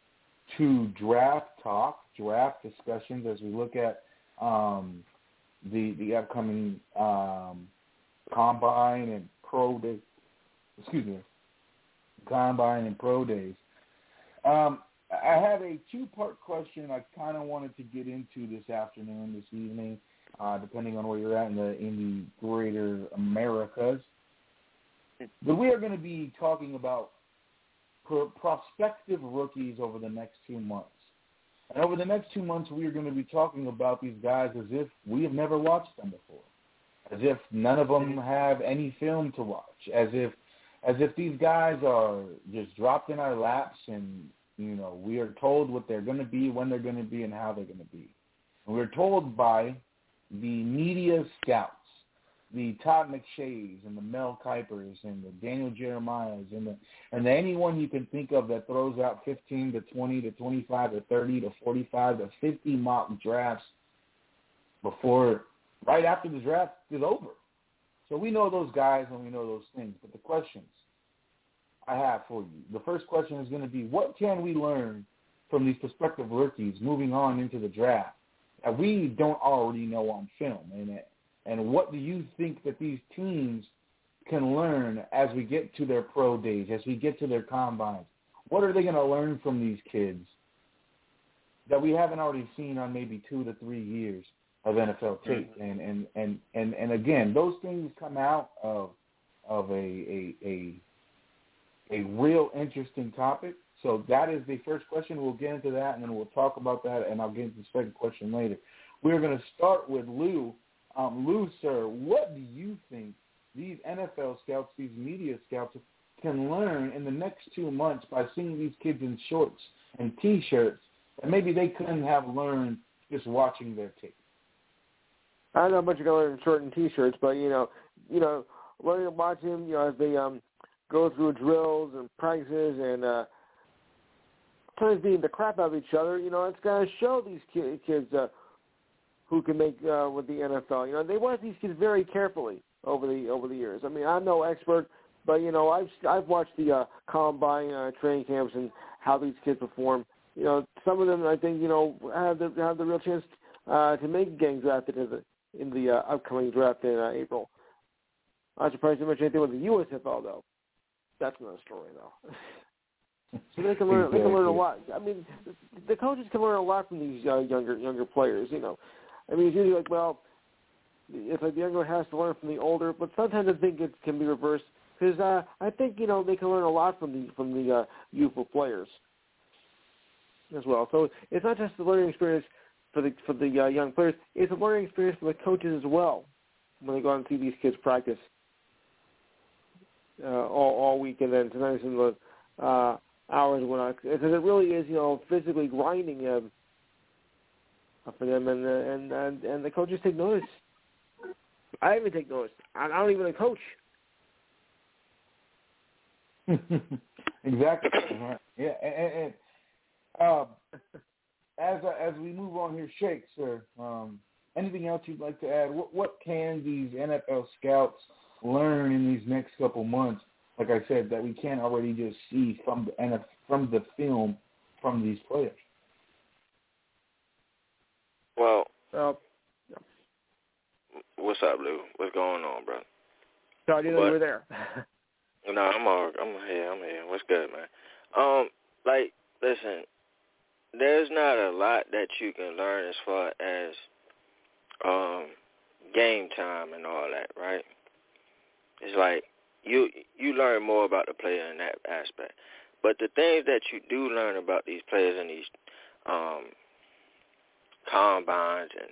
to draft talk, draft discussions, as we look at um, the the upcoming um, combine and pro day, excuse me, combine and pro days. Um, I have a two-part question I kind of wanted to get into this afternoon, this evening, uh, depending on where you're at in the in the greater Americas. But we are going to be talking about pro- prospective rookies over the next two months. And over the next two months, we are going to be talking about these guys as if we have never watched them before, as if none of them have any film to watch, as if as if these guys are just dropped in our laps and you know we are told what they're going to be, when they're going to be, and how they're going to be. And we're told by the media scouts, the Todd McShays and the Mel Kipers and the Daniel Jeremiahs and the and anyone you can think of that throws out 15 to 20 to 25 to 30 to 45 to 50 mock drafts before right after the draft is over. So we know those guys and we know those things. But the questions I have for you, the first question is going to be, what can we learn from these prospective rookies moving on into the draft that we don't already know on film? And and what do you think that these teams can learn as we get to their pro days, as we get to their combines? What are they going to learn from these kids that we haven't already seen on maybe two to three years of NFL tape? And and and and, and again, those things come out of of a a a, a real interesting topic. So that is the first question. We'll get into that, and then we'll talk about that, and I'll get into the second question later. We're going to start with Lou. Um, Lou, sir, what do you think these NFL scouts, these media scouts, can learn in the next two months by seeing these kids in shorts and T-shirts that maybe they couldn't have learned just watching their tape? I know you're going to learn in short and T-shirts, but you know, you know, learning to watch him, you know, as they um go through drills and practices and uh sometimes beating the crap out of each other. You know, it's to show these ki- kids uh, who can make uh, with the NFL. You know, they watch these kids very carefully over the over the years. I mean, I'm no expert, but you know, I've I've watched the uh, combine uh, training camps and how these kids perform, you know, some of them I think you know have the have the real chance uh, to make getting drafted in the in the uh, upcoming draft in uh, April. I'm surprised you mentioned anything with the USFL though. That's another story though. so they can learn. They can learn a lot. I mean, the coaches can learn a lot from these uh, younger younger players. You know, I mean, it's usually like, well, it's like the younger has to learn from the older, but sometimes I think it can be reversed because uh, I think you know they can learn a lot from the from the uh, youthful players as well. So it's not just the learning experience for the for the uh, young players; it's a learning experience for the coaches as well when they go out and see these kids practice uh, all all week, and then sometimes in the uh, hours when I because it really is you know physically grinding um, for them, and, uh, and and and the coaches take notice. I even take notice. I, I don't even a coach. exactly. Right. Yeah, and, and um, as as we move on here, Shake, sir. Um, anything else you'd like to add? What what can these NFL scouts learn in these next couple months? Like I said, that we can't already just see from the NFL, from the film from these players. Well, uh, what's up, Lou? What's going on, bro? So I didn't you were there. no, I'm all, I'm here. I'm here. What's good, man? Um, like, listen, there's not a lot that you can learn as far as um game time and all that, right? It's like you you learn more about the player in that aspect. But the things that you do learn about these players in these um combines and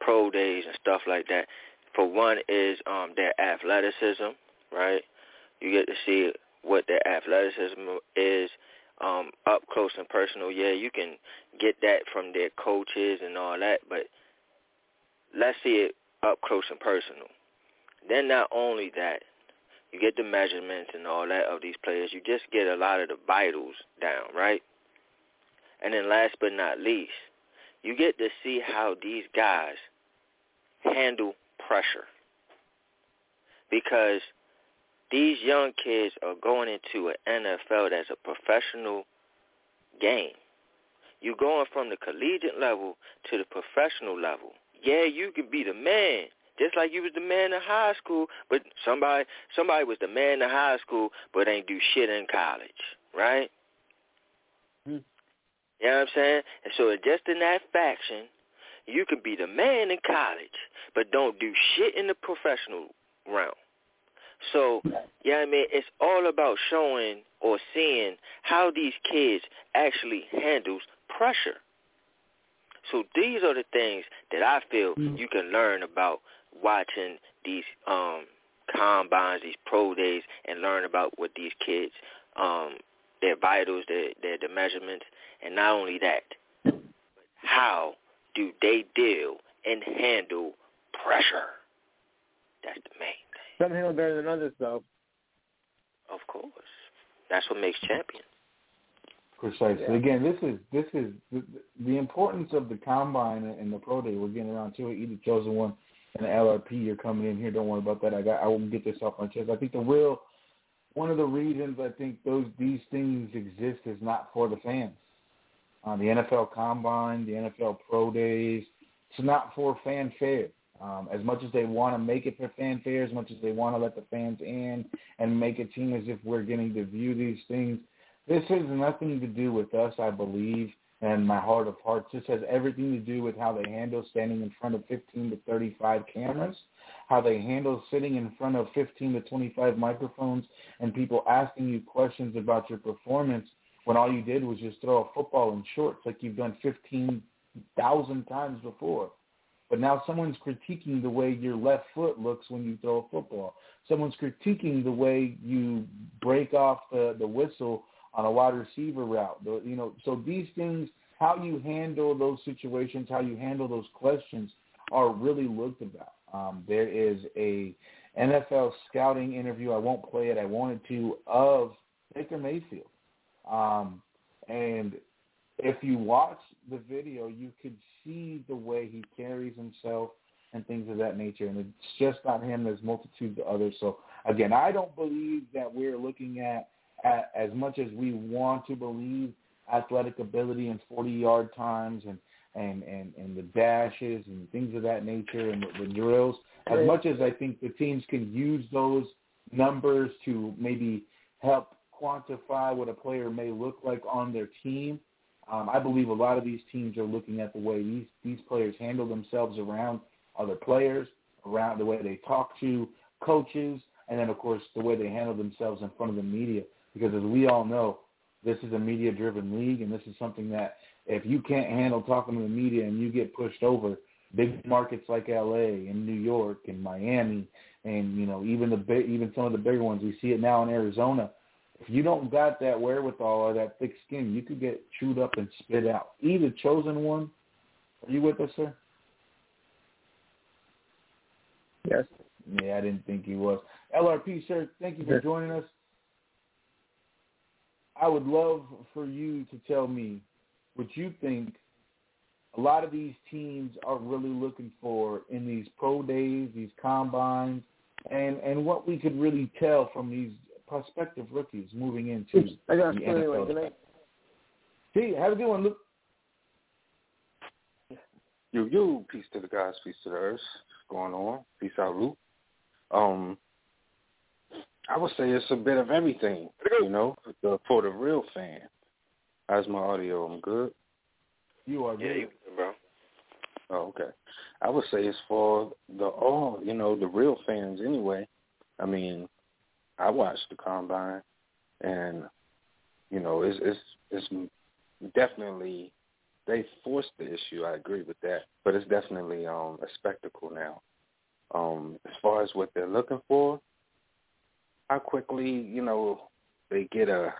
pro days and stuff like that, for one is um their athleticism, right? You get to see what their athleticism is um, up close and personal. Yeah, you can get that from their coaches and all that, but let's see it up close and personal. Then not only that, you get the measurements and all that of these players. You just get a lot of the vitals down, right? And then last but not least, you get to see how these guys handle pressure. Because these young kids are going into an NFL that's a professional game. You're going from the collegiate level to the professional level. Yeah, you can be the man, just like you was the man in high school, but somebody somebody was the man in high school but ain't do shit in college, right? Mm-hmm. You know what I'm saying? And so just in that faction, you can be the man in college, but don't do shit in the professional realm. So, yeah, I mean, it's all about showing or seeing how these kids actually handles pressure. So these are the things that I feel you can learn about watching these um combines, these pro days, and learn about what these kids, um, their vitals, their, their the measurements, and not only that, but how do they deal and handle pressure? That's the main. Some handle better than others, though. Of course, that's what makes champions. Precisely. Yeah. Again, this is this is the, the importance of the combine and the pro day. We're getting around to it. You the chosen one, and the LRP. You're coming in here. Don't worry about that. I got. I will get this off my chest. I think the real one of the reasons I think those these things exist is not for the fans. Uh, the NFL Combine, the NFL Pro Days, it's not for fanfare. Um, as much as they want to make it for fanfare, as much as they want to let the fans in and make it seem as if we're getting to view these things, this has nothing to do with us, I believe, and my heart of hearts. This has everything to do with how they handle standing in front of 15 to 35 cameras, how they handle sitting in front of 15 to 25 microphones and people asking you questions about your performance when all you did was just throw a football in shorts like you've done 15,000 times before. But now someone's critiquing the way your left foot looks when you throw a football. Someone's critiquing the way you break off the, the whistle on a wide receiver route. The, you know, so these things, how you handle those situations, how you handle those questions, are really looked about. Um, there is a NFL scouting interview. I won't play it. I wanted to of Baker Mayfield, um, and if you watch the video, you could see the way he carries himself and things of that nature. And it's just not him. There's multitudes of others. So again, I don't believe that we're looking at, at as much as we want to believe athletic ability and 40 yard times and and and and the dashes and things of that nature and the, the drills. As much as I think the teams can use those numbers to maybe help quantify what a player may look like on their team, um, I believe a lot of these teams are looking at the way these these players handle themselves around other players, around the way they talk to coaches, and then of course the way they handle themselves in front of the media. Because as we all know, this is a media-driven league, and this is something that if you can't handle talking to the media and you get pushed over, big markets like L.A. and New York and Miami, and you know even the even some of the bigger ones, we see it now in Arizona. If you don't got that wherewithal or that thick skin, you could get chewed up and spit out. Either chosen one. Are you with us, sir? Yes. Yeah, I didn't think he was. LRP, sir, thank you for joining us. I would love for you to tell me what you think a lot of these teams are really looking for in these pro days, these combines, and and what we could really tell from these prospective rookies moving into I got the NFL. good. See, have a good one, Luke. Yo, yo, peace to the gods, peace to the earth. What's going on? Peace out, Luke. Um, I would say it's a bit of everything, you know, for the real fan. How's my audio? I'm good? You are Yeah, good. you, bro. Oh, okay. I would say it's for the all, you know, the real fans anyway. I mean, I watched the combine, and you know, it's it's it's definitely they forced the issue. I agree with that, but it's definitely um a spectacle now. Um, as far as what they're looking for, how quickly you know they get a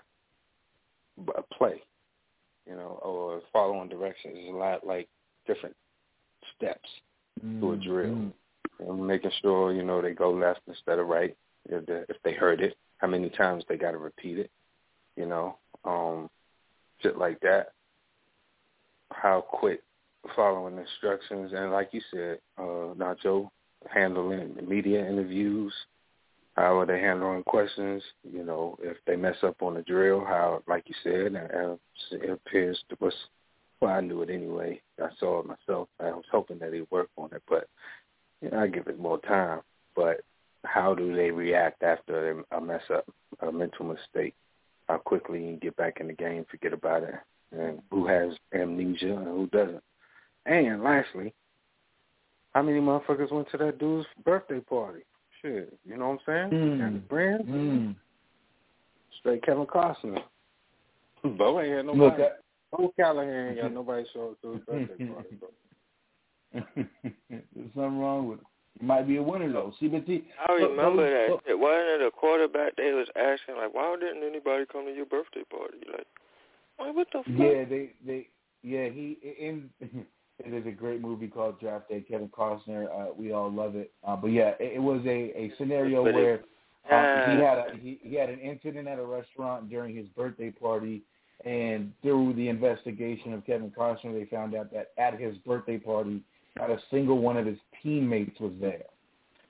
a play, you know, or following directions is a lot like different steps to a drill. And making sure, you know, they go left instead of right. If they, if they heard it, how many times they got to repeat it, you know, um, shit like that. How quick following instructions, and like you said, uh, Nacho, handling media interviews, how are they handling questions? You know, if they mess up on the drill, how, like you said, it appears to was. Well, I knew it anyway. I saw it myself. I was hoping that he'd work on it, but you know, I give it more time. But how do they react after a mess up, a mental mistake? How quickly you get back in the game, forget about it, and who has amnesia and who doesn't? And lastly, how many motherfuckers went to that dude's birthday party? Shit, you know what I'm saying? Mm. And friends, Mm. straight Kevin Costner. Bo ain't had Look, nobody. I, Bo Callahan ain't got nobody show up to his birthday party, bro. There's something wrong with it. You might be a winner though. See, but see, I remember those- that. shit. Wasn't it a quarterback? They was asking like, why didn't anybody come to your birthday party? Like, like what the fuck? Yeah, they they yeah he in it is a great movie called Draft Day. Kevin Costner, uh, we all love it. Uh, but yeah, it, it was a a scenario But it- where um, he had a he, he had an incident at a restaurant during his birthday party, and through the investigation of Kevin Costner, they found out that at his birthday party, not a single one of his teammates was there.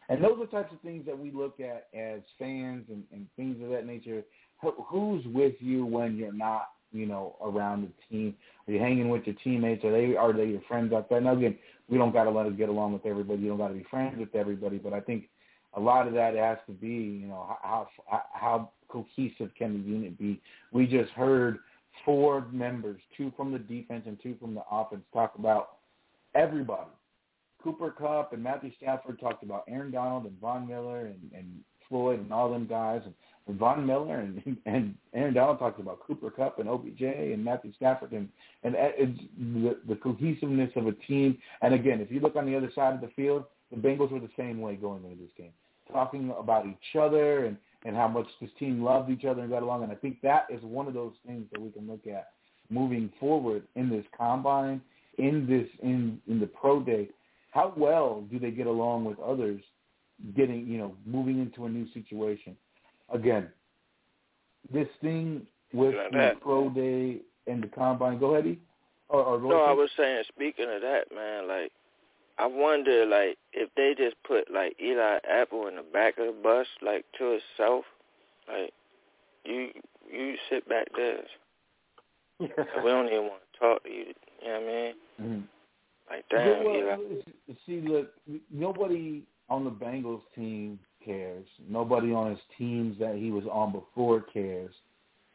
And those are types of things that we look at as fans and, and things of that nature. Who's with you when you're not, you know, around the team? Are you hanging with your teammates? Are they are they your friends out there? Now again, we don't got to let us get along with everybody. You don't got to be friends with everybody. But I think a lot of that has to be, you know, how how, how cohesive can the unit be? We just heard four members, two from the defense and two from the offense, talk about everybody. Cooper Kupp and Matthew Stafford talked about Aaron Donald and Von Miller and, and Floyd and all them guys. And, and Von Miller and, and Aaron Donald talked about Cooper Kupp and OBJ and Matthew Stafford and and it's the, the cohesiveness of a team. And again, if you look on the other side of the field, the Bengals were the same way going into this game, talking about each other and and how much this team loved each other and got along. And I think that is one of those things that we can look at moving forward in this combine, in this in in the pro day. How well do they get along with others? Getting you know moving into a new situation. Again, this thing with the pro day and the combine. Go ahead, E. Or, or go No, I was saying, speaking of that, man, like, I wonder, like, if they just put, like, Eli Apple in the back of the bus, like, to itself, like, you you sit back there. we don't even want to talk to you. You know what I mean? Mm-hmm. Like damn, well, Eli. See, look, nobody on the Bengals team cares. Nobody on his teams that he was on before cares.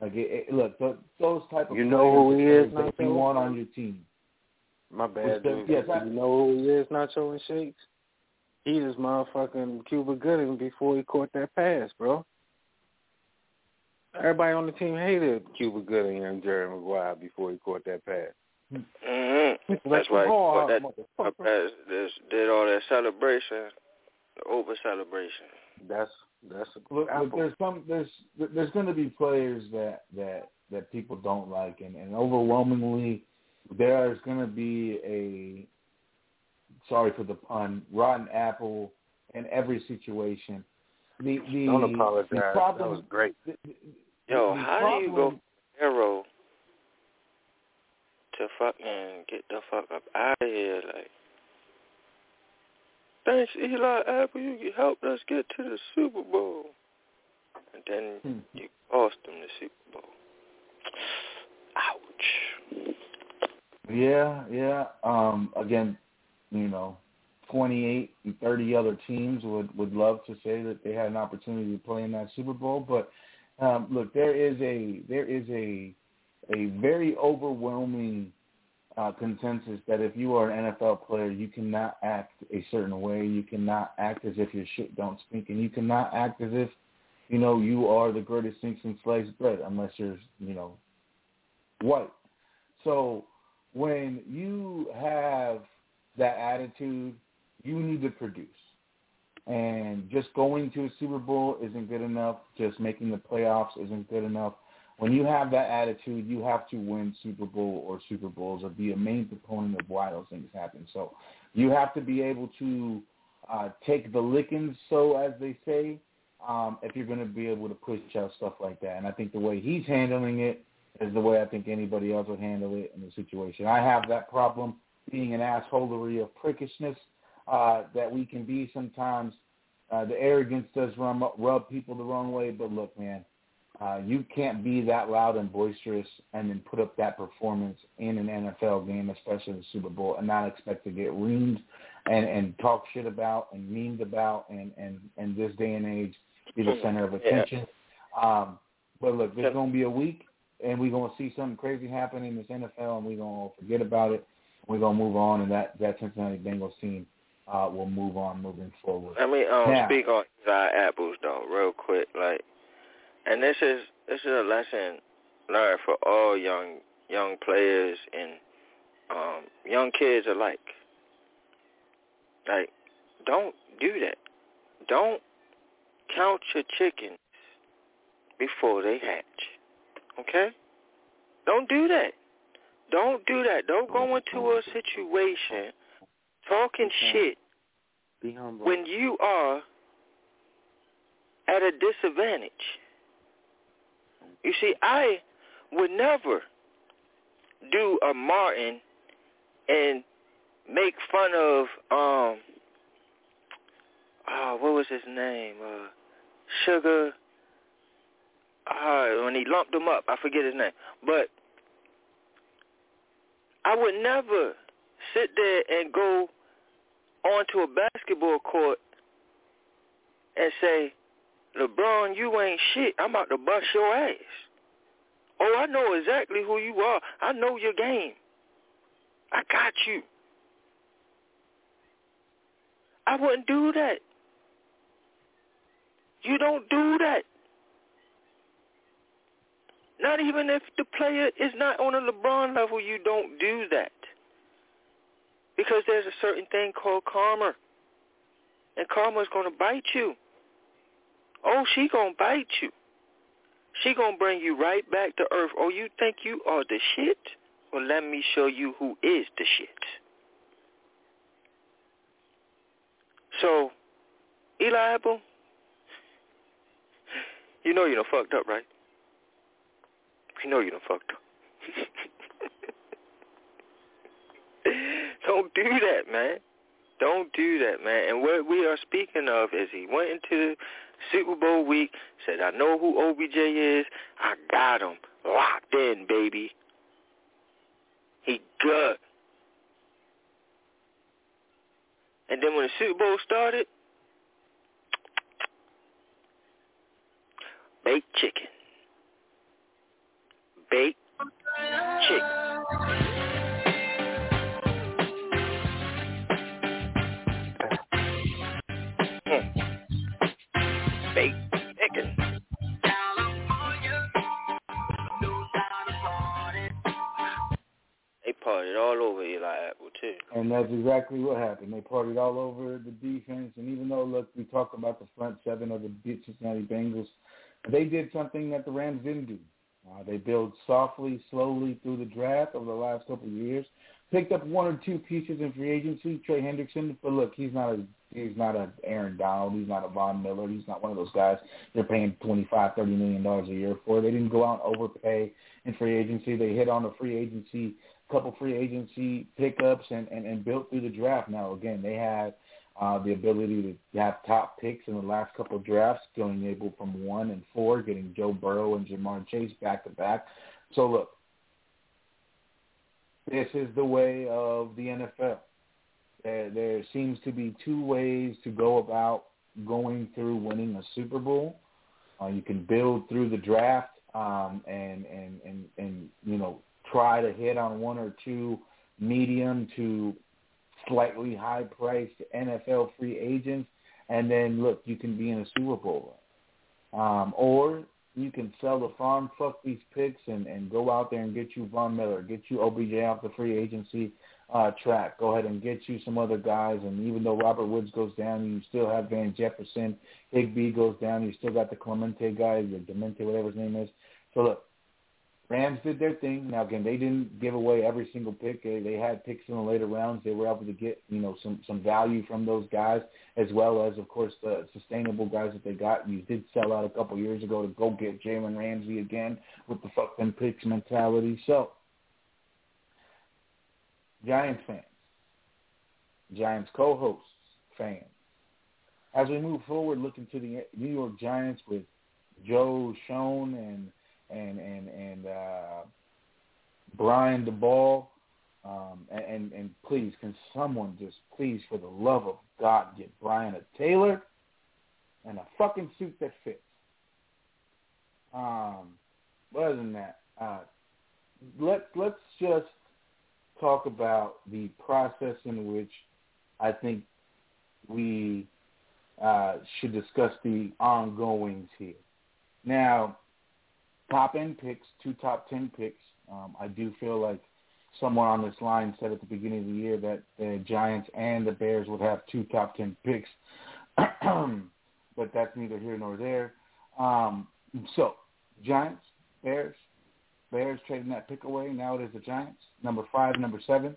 Like, it, it, look, th- those type of You know who he is, players that you want on your team. My bad, What's dude. Yes, I- you know who he is, Nacho and Shakes? He is motherfucking Cuba Gooding before he caught that pass, bro. Everybody on the team hated Cuba Gooding and Jerry Maguire before he caught that pass. Mm-hmm. That's why he oh, caught that motherfucker. pass. This, did all that celebration, the over celebration. That's that's a Look, apple. look, there's some there's there's going to be players that that that people don't like, and, and overwhelmingly there is going to be a sorry for the pun rotten apple in every situation. The the Don't apologize. The That problem, was great. the- the- Yo, the how do you go problem- arrow to fucking get the fuck up out of here? Like, thanks, Eli Apple. You helped us get to the Super Bowl, and then Hmm. you cost them the Super Bowl. Ouch. Yeah, yeah. Um, again, you know, 28 and 30 other teams would would love to say that they had an opportunity to play in that Super Bowl, but um, look, there is a there is a a very overwhelming uh, consensus that if you are an NFL player, you cannot act a certain way. You cannot act as if your shit don't stink, and you cannot act as if you know you are the greatest thing since sliced bread, unless you're you know white. So when you have that attitude, you need to produce. And just going to a Super Bowl isn't good enough. Just making the playoffs isn't good enough. When you have that attitude, you have to win Super Bowl or Super Bowls or be a main proponent of why those things happen. So you have to be able to uh, take the lickings, so as they say, um, if you're going to be able to push out stuff like that. And I think the way he's handling it is the way I think anybody else would handle it in the situation. I have that problem being an assholery of prickishness uh, that we can be sometimes. Uh, the arrogance does rub, rub people the wrong way, but look, man, uh, you can't be that loud and boisterous and then put up that performance in an NFL game, especially the Super Bowl, and not expect to get reamed and, and talk shit about and memed about and, and, and this day and age be the center of attention. Um, but look, there's going to be a week, and we're going to see something crazy happen in this NFL, and we're going to forget about it. We're going to move on, and that, that Cincinnati Bengals team uh, will move on moving forward. Let me um Now- speak on Eli Apples though, real quick. Like, and this is this is a lesson learned for all young young players and um young kids alike. Like, don't do that. Don't count your chickens before they hatch. Okay? Don't do that. Don't do that. Don't go into a situation talking shit when you are at a disadvantage. You see, I would never do a Martin and make fun of um uh what was his name? Uh Sugar uh when he lumped them up, I forget his name. But I would never sit there and go onto a basketball court and say, LeBron, you ain't shit. I'm about to bust your ass. Oh, I know exactly who you are. I know your game. I got you. I wouldn't do that. You don't do that. Not even if the player is not on a LeBron level, you don't do that. Because there's a certain thing called karma. And karma is going to bite you. Oh, she going to bite you. She going to bring you right back to earth. Oh, you think you are the shit? Well, let me show you who is the shit. So, Eli Apple, you know you done fucked up, right? You know you done fucked up. Don't do that, man. Don't do that, man. And what we are speaking of is he went into Super Bowl week, said, I know who OBJ is. I got him. Locked in, baby. He good. And then when the Super Bowl started, baked chicken. Baked chicken. Partied all over Eli Apple too. And that's exactly what happened. They partied all over the defense. And even though, look, we talk about the front seven of the Cincinnati Bengals, they did something that the Rams didn't do. Uh, they built softly, slowly through the draft over the last couple of years. Picked up one or two pieces in free agency, Trey Hendrickson. But look, he's not a he's not a Aaron Donald. He's not a Von Miller. He's not one of those guys they're paying twenty five, thirty million dollars a year for. They didn't go out and overpay in free agency. They hit on the free agency couple free agency pickups and, and, and built through the draft. Now, again, they had uh, the ability to have top picks in the last couple of drafts, going able from one and four, getting Joe Burrow and Ja'Marr Chase back to back. So, look, this is the way of the NFL. There, there seems to be two ways to go about going through winning a Super Bowl. Uh, you can build through the draft um, and, and, and, and, you know, try to hit on one or two medium to slightly high priced NFL free agents, and then look, you can be in a Super Bowl. Um, or you can sell the farm, fuck these picks, and, and go out there and get you Von Miller, get you OBJ off the free agency uh, track. Go ahead and get you some other guys. And even though Robert Woods goes down, you still have Van Jefferson. Higbee goes down. You still got the Clemente guy, the Demente, whatever his name is. So look, Rams did their thing. Now again, they didn't give away every single pick. They, they had picks in the later rounds. They were able to get you know some some value from those guys, as well as of course the sustainable guys that they got. You did sell out a couple years ago to go get Jalen Ramsey again with the fuck them picks mentality. So, Giants fans, Giants co-hosts, fans, as we move forward, looking to the New York Giants with Joe Schoen and and and and uh, Brian Daboll. Um, and, and please, can someone just please, for the love of God, get Brian a tailor and a fucking suit that fits. Um, other than that, uh, let let's just talk about the process in which I think we uh, should discuss the ongoings here. Now, top end picks, two top ten picks. Um, I do feel like someone on this line said at the beginning of the year that the Giants and the Bears would have two top ten picks, but that's neither here nor there. Um, so, Giants, Bears, Bears trading that pick away. Now it is the Giants, number five, number seven,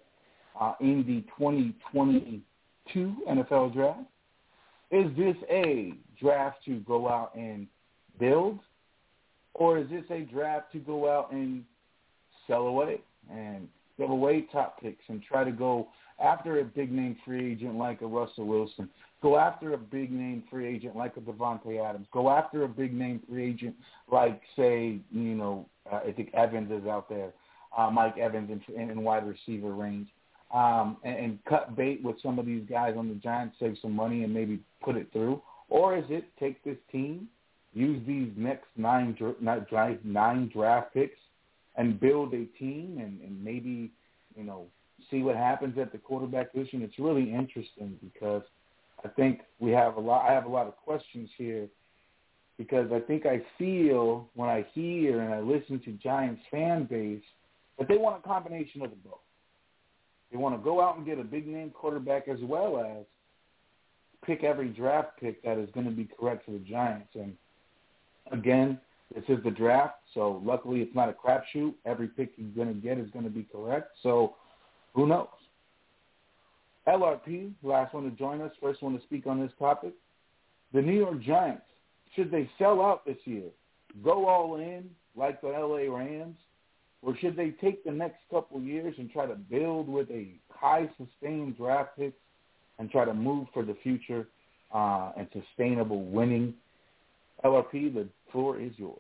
uh, in the 2022 NFL draft. Is this a draft to go out and build or is this a draft to go out and sell away and give away top picks and try to go after a big name free agent like a Russell Wilson, go after a big name free agent like a Davante Adams, go after a big name free agent like say you know uh, I think Evans is out there, uh, Mike Evans in, in, in wide receiver range, um, and, and cut bait with some of these guys on the Giants, save some money and maybe put it through, or is it take this team use these next nine nine draft picks and build a team and, and maybe you know see what happens at the quarterback position. It's really interesting because I think we have a lot. I have a lot of questions here because I think I feel when I hear and I listen to Giants fan base that they want a combination of the both. They want to go out and get a big name quarterback as well as pick every draft pick that is going to be correct for the Giants. And Again, this is the draft, so luckily it's not a crapshoot. Every pick you're going to get is going to be correct. So who knows? LRP, last one to join us, first one to speak on this topic. The New York Giants, should they sell out this year, go all in like the LA Rams, or should they take the next couple years and try to build with a high sustained draft picks and try to move for the future uh, and sustainable winning LRP, the floor is yours.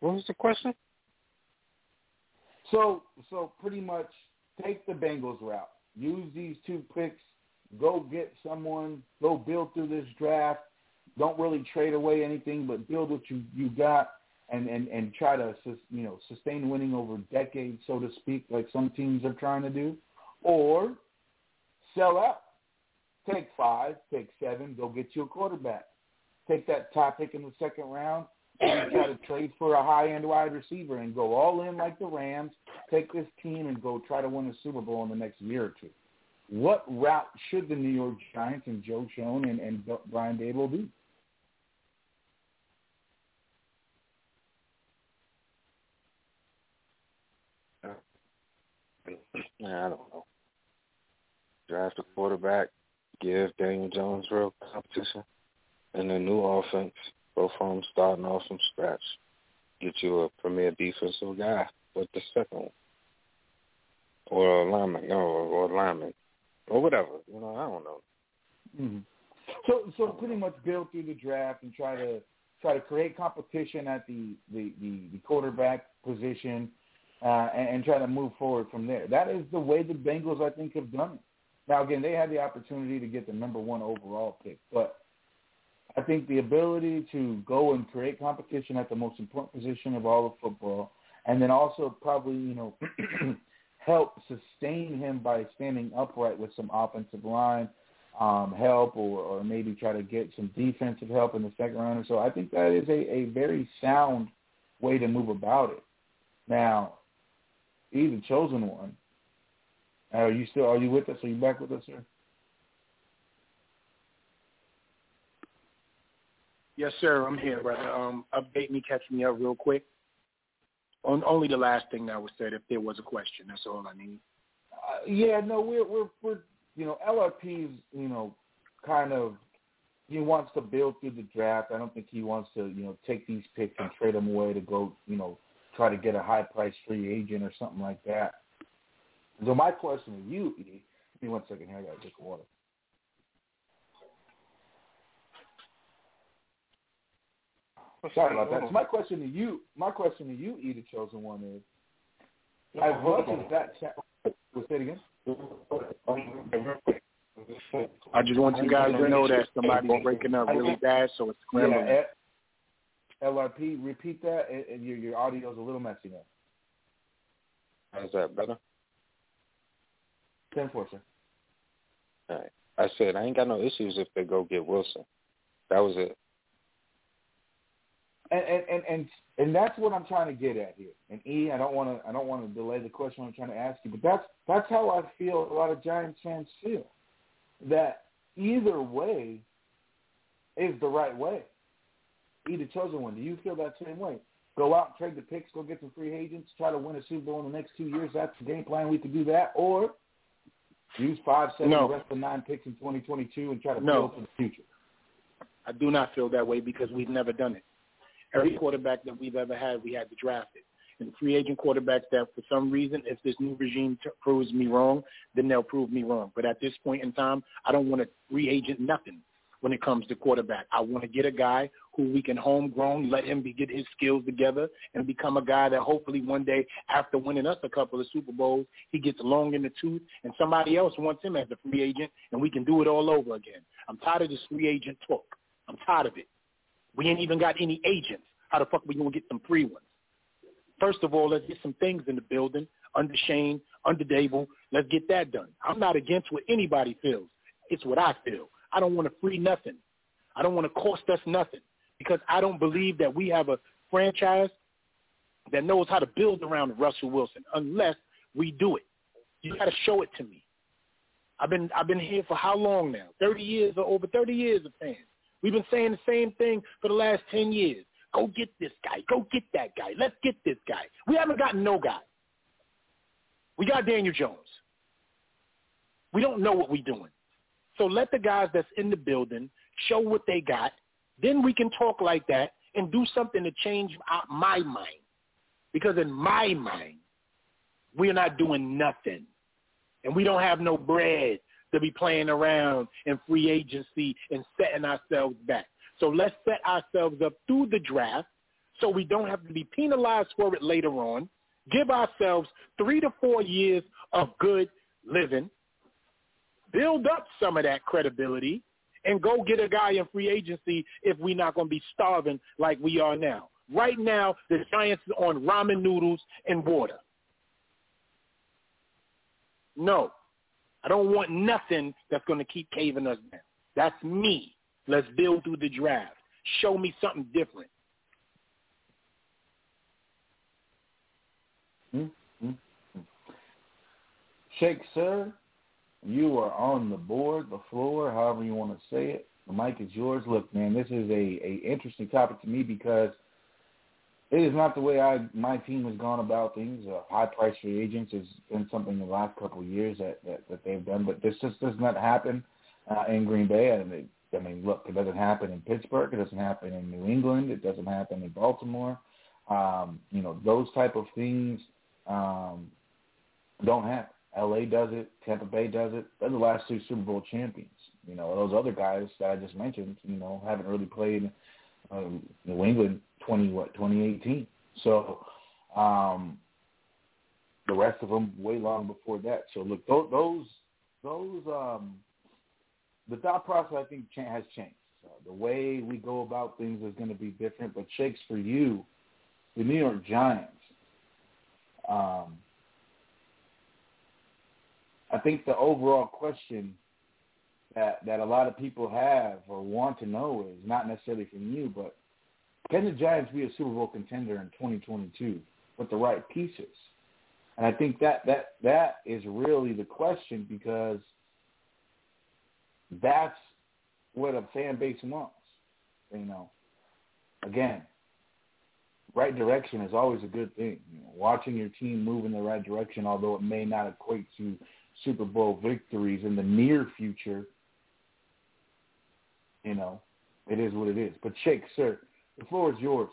What was the question? So so pretty much take the Bengals route. Use these two picks. Go get someone. Go build through this draft. Don't really trade away anything, but build what you you got, and and and try to you know sustain winning over decades, so to speak, like some teams are trying to do, or sell out. Take five, take seven, go get you a quarterback. Take that top pick in the second round and try to trade for a high end wide receiver and go all in like the Rams, take this team and go try to win a Super Bowl in the next year or two. What route should the New York Giants and Joe Schoen and, and Brian Daboll do? I don't know. Draft a quarterback, give Daniel Jones real competition, and a new offense. Go from starting off from scratch. Get you a premier defensive guy with the second one, or a lineman, or, or a lineman, or whatever. You know, I don't know. Mm-hmm. So, so pretty much build through the draft and try to try to create competition at the the the, the quarterback position, uh, and, and try to move forward from there. That is the way the Bengals, I think, have done it. Now, again, they had the opportunity to get the number one overall pick, but I think the ability to go and create competition at the most important position of all of football, and then also probably, you know, help sustain him by standing upright with some offensive line um, help or, or maybe try to get some defensive help in the second round. So I think that is a, a very sound way to move about it. Now, he's the chosen one. Are you still? Are you with us? Are you back with us, sir? Yes, sir. I'm here, brother. Um, update me, catch me up real quick. On only the last thing that was said. If there was a question, that's all I need. Uh, yeah, no, we're we're we're you know LRP's you know kind of he wants to build through the draft. I don't think he wants to you know take these picks and trade them away to go you know try to get a high price free agent or something like that. So my question to you, E, give me one second here. I gotta take water. Sorry about that. So my question to you, my question to you, E, the chosen one is, as much as that, we'll say it again. I just want you guys to know that somebody's breaking up really bad, so it's scrambling. Yeah, LRP, repeat that, and your your audio is a little messy now. How's that better? Ten four, sir. All right. I said I ain't got no issues if they go get Wilson. That was it. And and and and, and that's what I'm trying to get at here. And E, I don't want to I don't want to delay the question I'm trying to ask you, but that's that's how I feel. A lot of Giants fans feel that either way is the right way. E, the chosen one. Do you feel that same way? Go out, trade the picks, go get some free agents, try to win a Super Bowl in the next two years. That's the game plan. We could do that, or use five, seven, No. the rest of nine picks in 2022 and try to No. build for the future. I do not feel that way because we've never done it. Every quarterback that we've ever had, we had to draft it. And free agent quarterbacks that, for some reason, if this new regime t- proves me wrong, then they'll prove me wrong. But at this point in time, I don't want to free agent nothing when it comes to quarterback. I want to get a guy who we can homegrown, let him be, get his skills together, and become a guy that hopefully one day, after winning us a couple of Super Bowls, he gets long in the tooth, and somebody else wants him as a free agent, and we can do it all over again. I'm tired of this free agent talk. I'm tired of it. We ain't even got any agents. How the fuck we gonna get some free ones? First of all, let's get some things in the building under Shane, under Daboll. Let's get that done. I'm not against what anybody feels. It's what I feel. I don't want to free nothing. I don't want to cost us nothing because I don't believe that we have a franchise that knows how to build around Russell Wilson unless we do it. You got to show it to me. I've been I've been here for how long now? Thirty years or over thirty years of fans. We've been saying the same thing for the last ten years. Go get this guy. Go get that guy. Let's get this guy. We haven't gotten no guy. We got Daniel Jones. We don't know what we're doing. So let the guys that's in the building show what they got. Then we can talk like that and do something to change my mind. Because in my mind, we're not doing nothing. And we don't have no bread to be playing around in free agency and setting ourselves back. So let's set ourselves up through the draft so we don't have to be penalized for it later on. give ourselves three to four years of good living, build up some of that credibility, and go get a guy in free agency if we're not going to be starving like we are now. Right now, the Giants are on ramen noodles and water. No, I don't want nothing that's going to keep caving us down. That's me. Let's build through the draft. Show me something different. Mm-hmm. Shake, sir, you are on the board, the floor, however you want to say it. The mic is yours. Look, man, this is a, a interesting topic to me because it is not the way I my team has gone about things. Uh, high price free agents has been something the last couple of years that, that, that they've done, but this just does not happen uh, in Green Bay. And it, I mean, look, it doesn't happen in Pittsburgh. It doesn't happen in New England. It doesn't happen in Baltimore. Um, you know, those type of things um, don't happen. LA does it. Tampa Bay does it. They're the last two Super Bowl champions. You know, those other guys that I just mentioned, you know, haven't really played um, New England twenty what twenty eighteen. So um, the rest of them way long before that. So look, those those, those um, the thought process I think has changed. Uh, the way we go about things is going to be different. But Shakes for you, the New York Giants. Um, I think the overall question that that a lot of people have or want to know is not necessarily from you, but can the Giants be a Super Bowl contender in 2022 with the right pieces? And I think that that that is really the question because that's what a fan base wants. You know, again, right direction is always a good thing. You know, watching your team move in the right direction, although it may not equate to Super Bowl victories in the near future, you know, it is what it is. But Shake, sir, the floor is yours.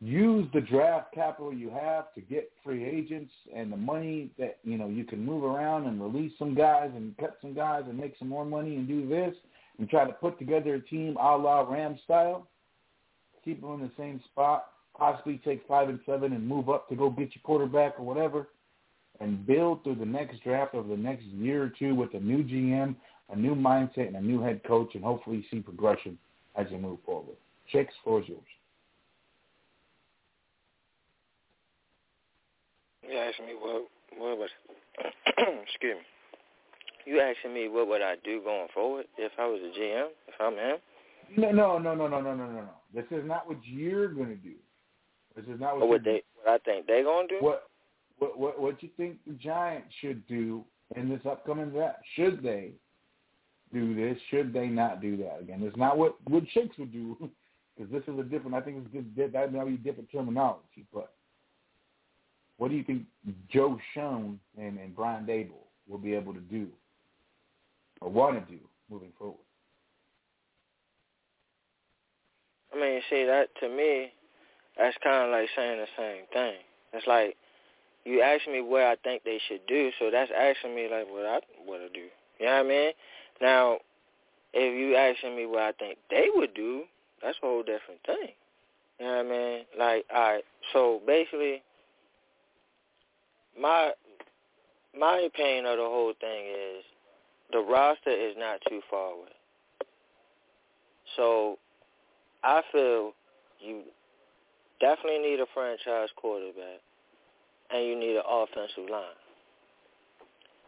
Use the draft capital you have to get free agents and the money that, you know, you can move around and release some guys and cut some guys and make some more money and do this and try to put together a team a la Ram style. Keep them in the same spot. Possibly take five and seven and move up to go get your quarterback or whatever and build through the next draft over the next year or two with a new GM, a new mindset, and a new head coach, and hopefully see progression as you move forward. Chicks, floor is yours. You asking me what what was excuse me. You asking me what would I do going forward if I was a GM, if I'm him? No, no, no, no, no, no, no, no. This is not what you're going to do. This is not what, what they what I think they're going to do. What what what what you think the Giants should do in this upcoming draft? Should they do this? Should they not do that? Again, it's not what what Shakes would do because this is a different. I think it's just, that might be different terminology. But what do you think Joe Schoen and and Brian Daboll will be able to do or want to do moving forward? I mean, see that to me, that's kind of like saying the same thing. It's like you ask me what I think they should do, so that's asking me like what I what to do. You know what I mean? Now, if you asking me what I think they would do, that's a whole different thing. You know what I mean? Like, all right, so basically, my my opinion of the whole thing is the roster is not too far away. So I feel you definitely need a franchise quarterback and you need an offensive line.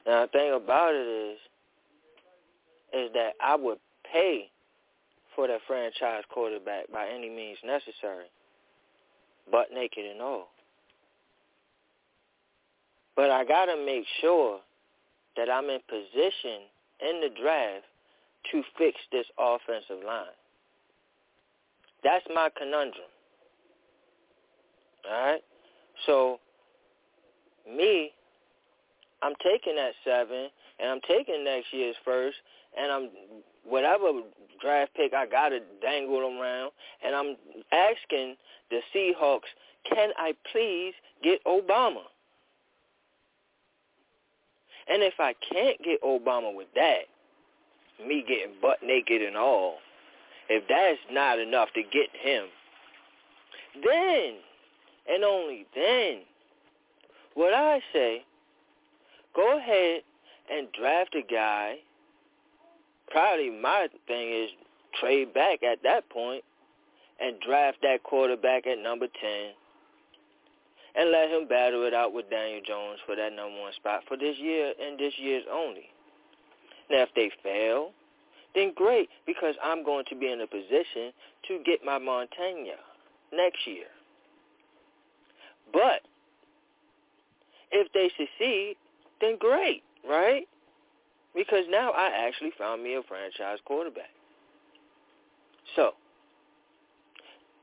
Now the thing about it is is that I would pay for that franchise quarterback by any means necessary, butt naked and all. But I got to make sure that I'm in position in the draft to fix this offensive line. That's my conundrum. All right? So, me, I'm taking that seven, and I'm taking next year's first, and I'm whatever draft pick I got to dangle around, and I'm asking the Seahawks, can I please get Obama? And if I can't get Obama with that, me getting butt naked and all, if that's not enough to get him, then and only then what I say, go ahead and draft a guy. Probably my thing is trade back at that point and draft that quarterback at number 10 and let him battle it out with Daniel Jones for that number one spot for this year and this year's only. Now, if they fail, then great, because I'm going to be in a position to get my Montana next year. But if they succeed, then great, right? Because now I actually found me a franchise quarterback. So,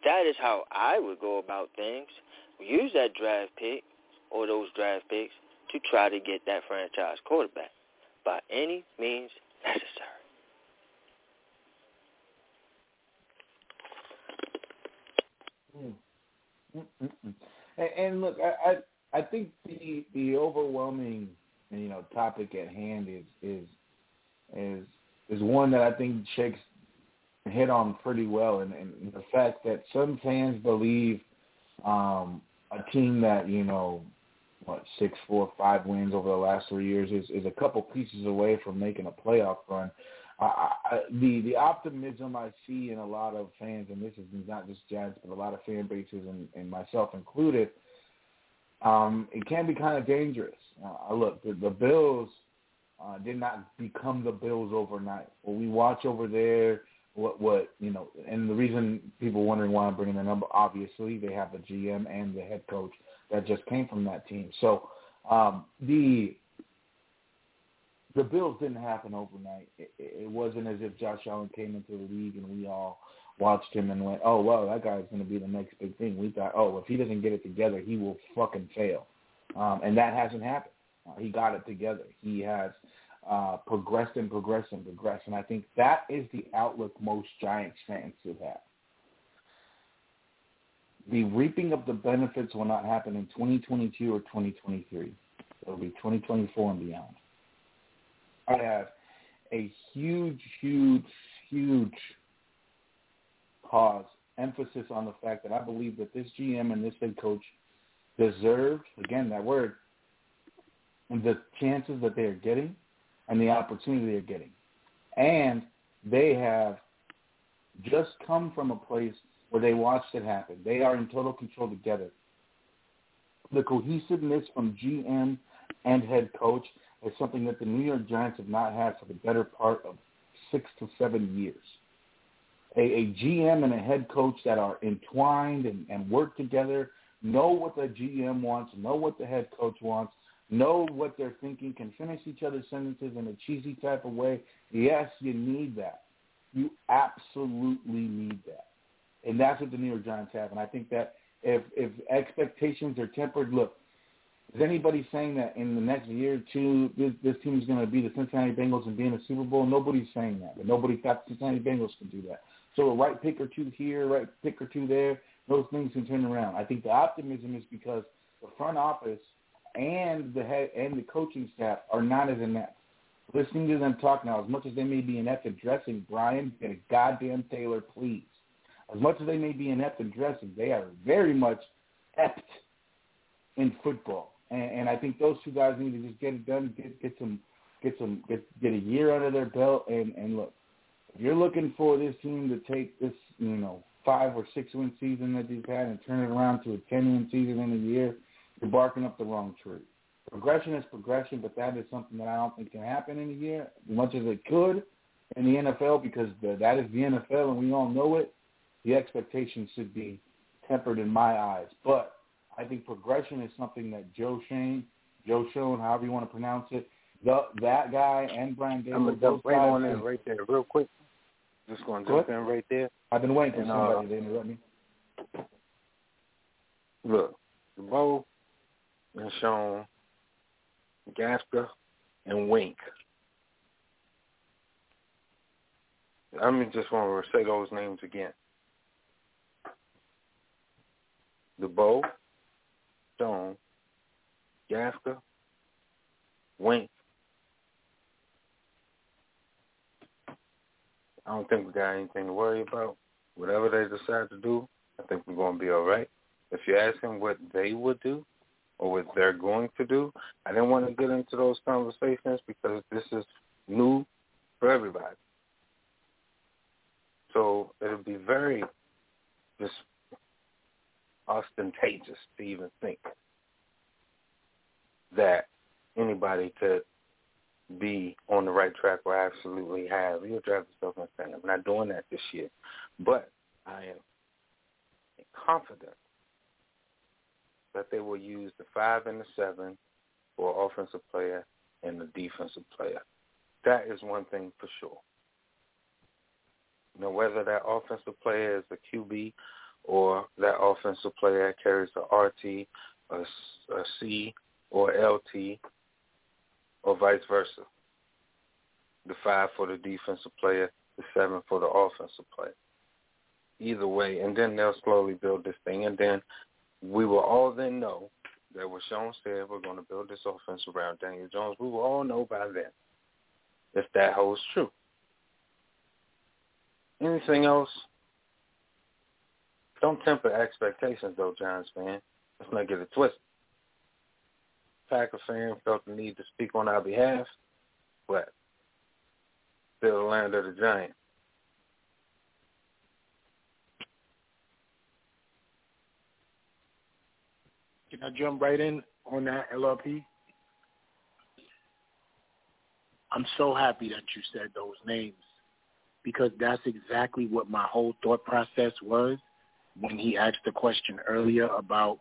that is how I would go about things. Use that draft pick or those draft picks to try to get that franchise quarterback by any means necessary. Hmm. Mm-mm. And, and look, I, I think the the overwhelming you know topic at hand is is is is one that I think Shakes hit on pretty well, and, and the fact that some fans believe um, a team that you know what six, four, five wins over the last three years is is a couple pieces away from making a playoff run. I, I, the the optimism I see in a lot of fans, and this is not just Giants, but a lot of fan bases, and, and myself included, um, it can be kind of dangerous. Uh, look, the, the Bills uh, did not become the Bills overnight. What we watch over there, what what you know, and the reason people wondering why I'm bringing the number, obviously they have a GM and the head coach that just came from that team. So um, the the Bills didn't happen overnight. It, it wasn't as if Josh Allen came into the league and we all watched him and went, "Oh, well, that guy's going to be the next big thing." We thought, "Oh, if he doesn't get it together, he will fucking fail," um, and that hasn't happened. Uh, he got it together. He has uh, progressed and progressed and progressed, and I think that is the outlook most Giants fans should have. The reaping of the benefits will not happen in 2022 or 2023. It'll be 2024 and beyond. I have a huge, huge, huge pause, emphasis on the fact that I believe that this GM and this head coach deserved, again, that word, the chances that they are getting and the opportunity they're getting. And they have just come from a place where they watched it happen. They are in total control together. The cohesiveness from GM and head coach is something that the New York Giants have not had for the better part of six to seven years. A, a GM and a head coach that are entwined and, and work together, know what the GM wants, know what the head coach wants, know what they're thinking, can finish each other's sentences in a cheesy type of way. Yes, you need that. You absolutely need that. And that's what the New York Giants have. And I think that if if expectations are tempered, look, is anybody saying that in the next year or two this, this team is going to be the Cincinnati Bengals and be in a Super Bowl? Nobody's saying that, but nobody thought the Cincinnati Bengals can do that. So a right pick or two here, right pick or two there, those things can turn around. I think the optimism is because the front office and the head and the coaching staff are not as inept. Listening to them talk now, as much as they may be inept at dressing, Brian, get a goddamn tailor, please. As much as they may be inept at dressing, they are very much apt in football and, and I think those two guys need to just get it done, get get some get some get get a year under their belt, and and look, you're looking for this team to take this you know five or six win season that they've had and turn it around to a ten win season in a year, you're barking up the wrong tree. Progression is progression, but that is something that I don't think can happen in a year, as much as it could in the NFL, because the, that is the NFL and we all know it. The expectations should be tempered in my eyes, but I think progression is something that Joe Shane, Joe Schoen, however you want to pronounce it, the, that guy and Brian Daboll. I'm gonna jump right on in right there, real quick. Just going to jump in right there. I've been waiting for somebody uh, to interrupt me. Look, Bo and Sean, Gaska, and Wink. I mean, just want to say those names again. The Bo, Stone, Gaska, Wink. I don't think we got anything to worry about. Whatever they decide to do, I think we're going to be all right. If you ask them what they would do or what they're going to do. I didn't want to get into those conversations because this is new for everybody. So it'll be very just ostentatious to even think that anybody could be on the right track or absolutely have. You'll drive yourself insane. I'm not doing that this year. But I am confident that they will use the five and the seven for offensive player and the defensive player. That is one thing for sure. Now, whether that offensive player is a QB or that offensive player carries a RT, a, a C, or LT, or vice versa. The five for the defensive player, the seven for the offensive player. Either way, and then they'll slowly build this thing, and then we will all then know that what Sean said, we're going to build this offense around Daniel Jones. We will all know by then if that holds true. Anything else? Don't temper expectations, though, Giants fan. Let's not get it twisted. Packer fan felt the need to speak on our behalf, but still the land of the Giants. Can I jump right in on that LRP? I'm so happy that you said those names because that's exactly what my whole thought process was when he asked the question earlier about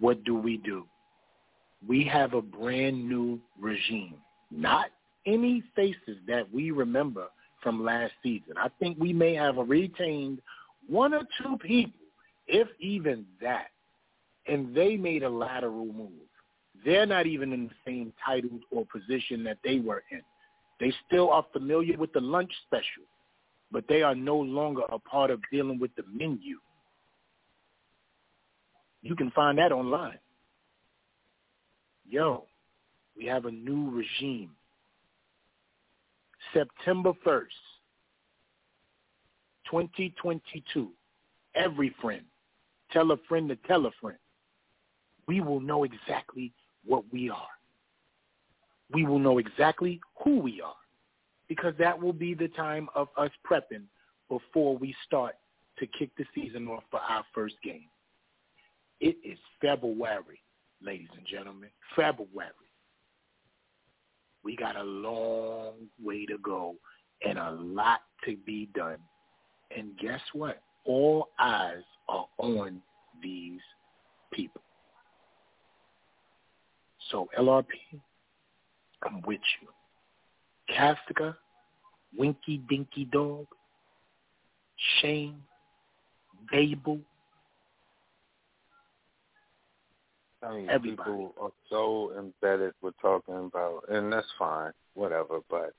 what do we do? We have a brand new regime, not any faces that we remember from last season. I think we may have retained one or two people, if even that, and they made a lateral move. They're not even in the same title or position that they were in. They still are familiar with the lunch special, but they are no longer a part of dealing with the menu. You can find that online. Yo, we have a new regime. September 1st, 2022. Every friend, tell a friend to tell a friend. We will know exactly what we are. We will know exactly who we are because that will be the time of us prepping before we start to kick the season off for our first game. It is February, ladies and gentlemen. February. We got a long way to go and a lot to be done. And guess what? All eyes are on these people. So LRP, I'm with you. Castica, Winky Dinky Dog, Shane, Babel, I mean, Everybody. people are so embedded with talking about, and that's fine, whatever. But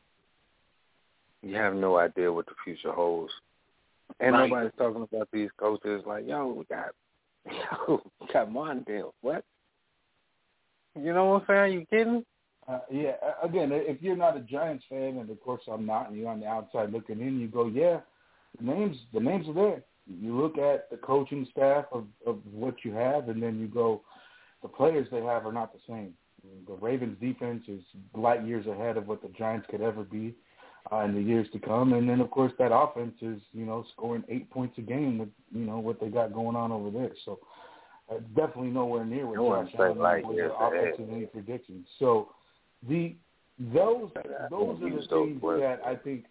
you have no idea what the future holds, and Right. nobody's talking about these coaches. Like, yo, we got, yo, we got Mondale. What? You know what I'm saying? You kidding? Uh, yeah, again, if you're not a Giants fan, and of course I'm not, and you're on the outside looking in, you go, yeah, the names, the names are there. You look at the coaching staff of, of what you have, and then you go, the players they have are not the same. The Ravens defense is light years ahead of what the Giants could ever be uh, in the years to come, and then of course that offense is, you know, scoring eight points a game with, you know, what they got going on over there. So uh, definitely nowhere near what No Josh Allen light was years their offensive any predictions. So the those those are the things that I think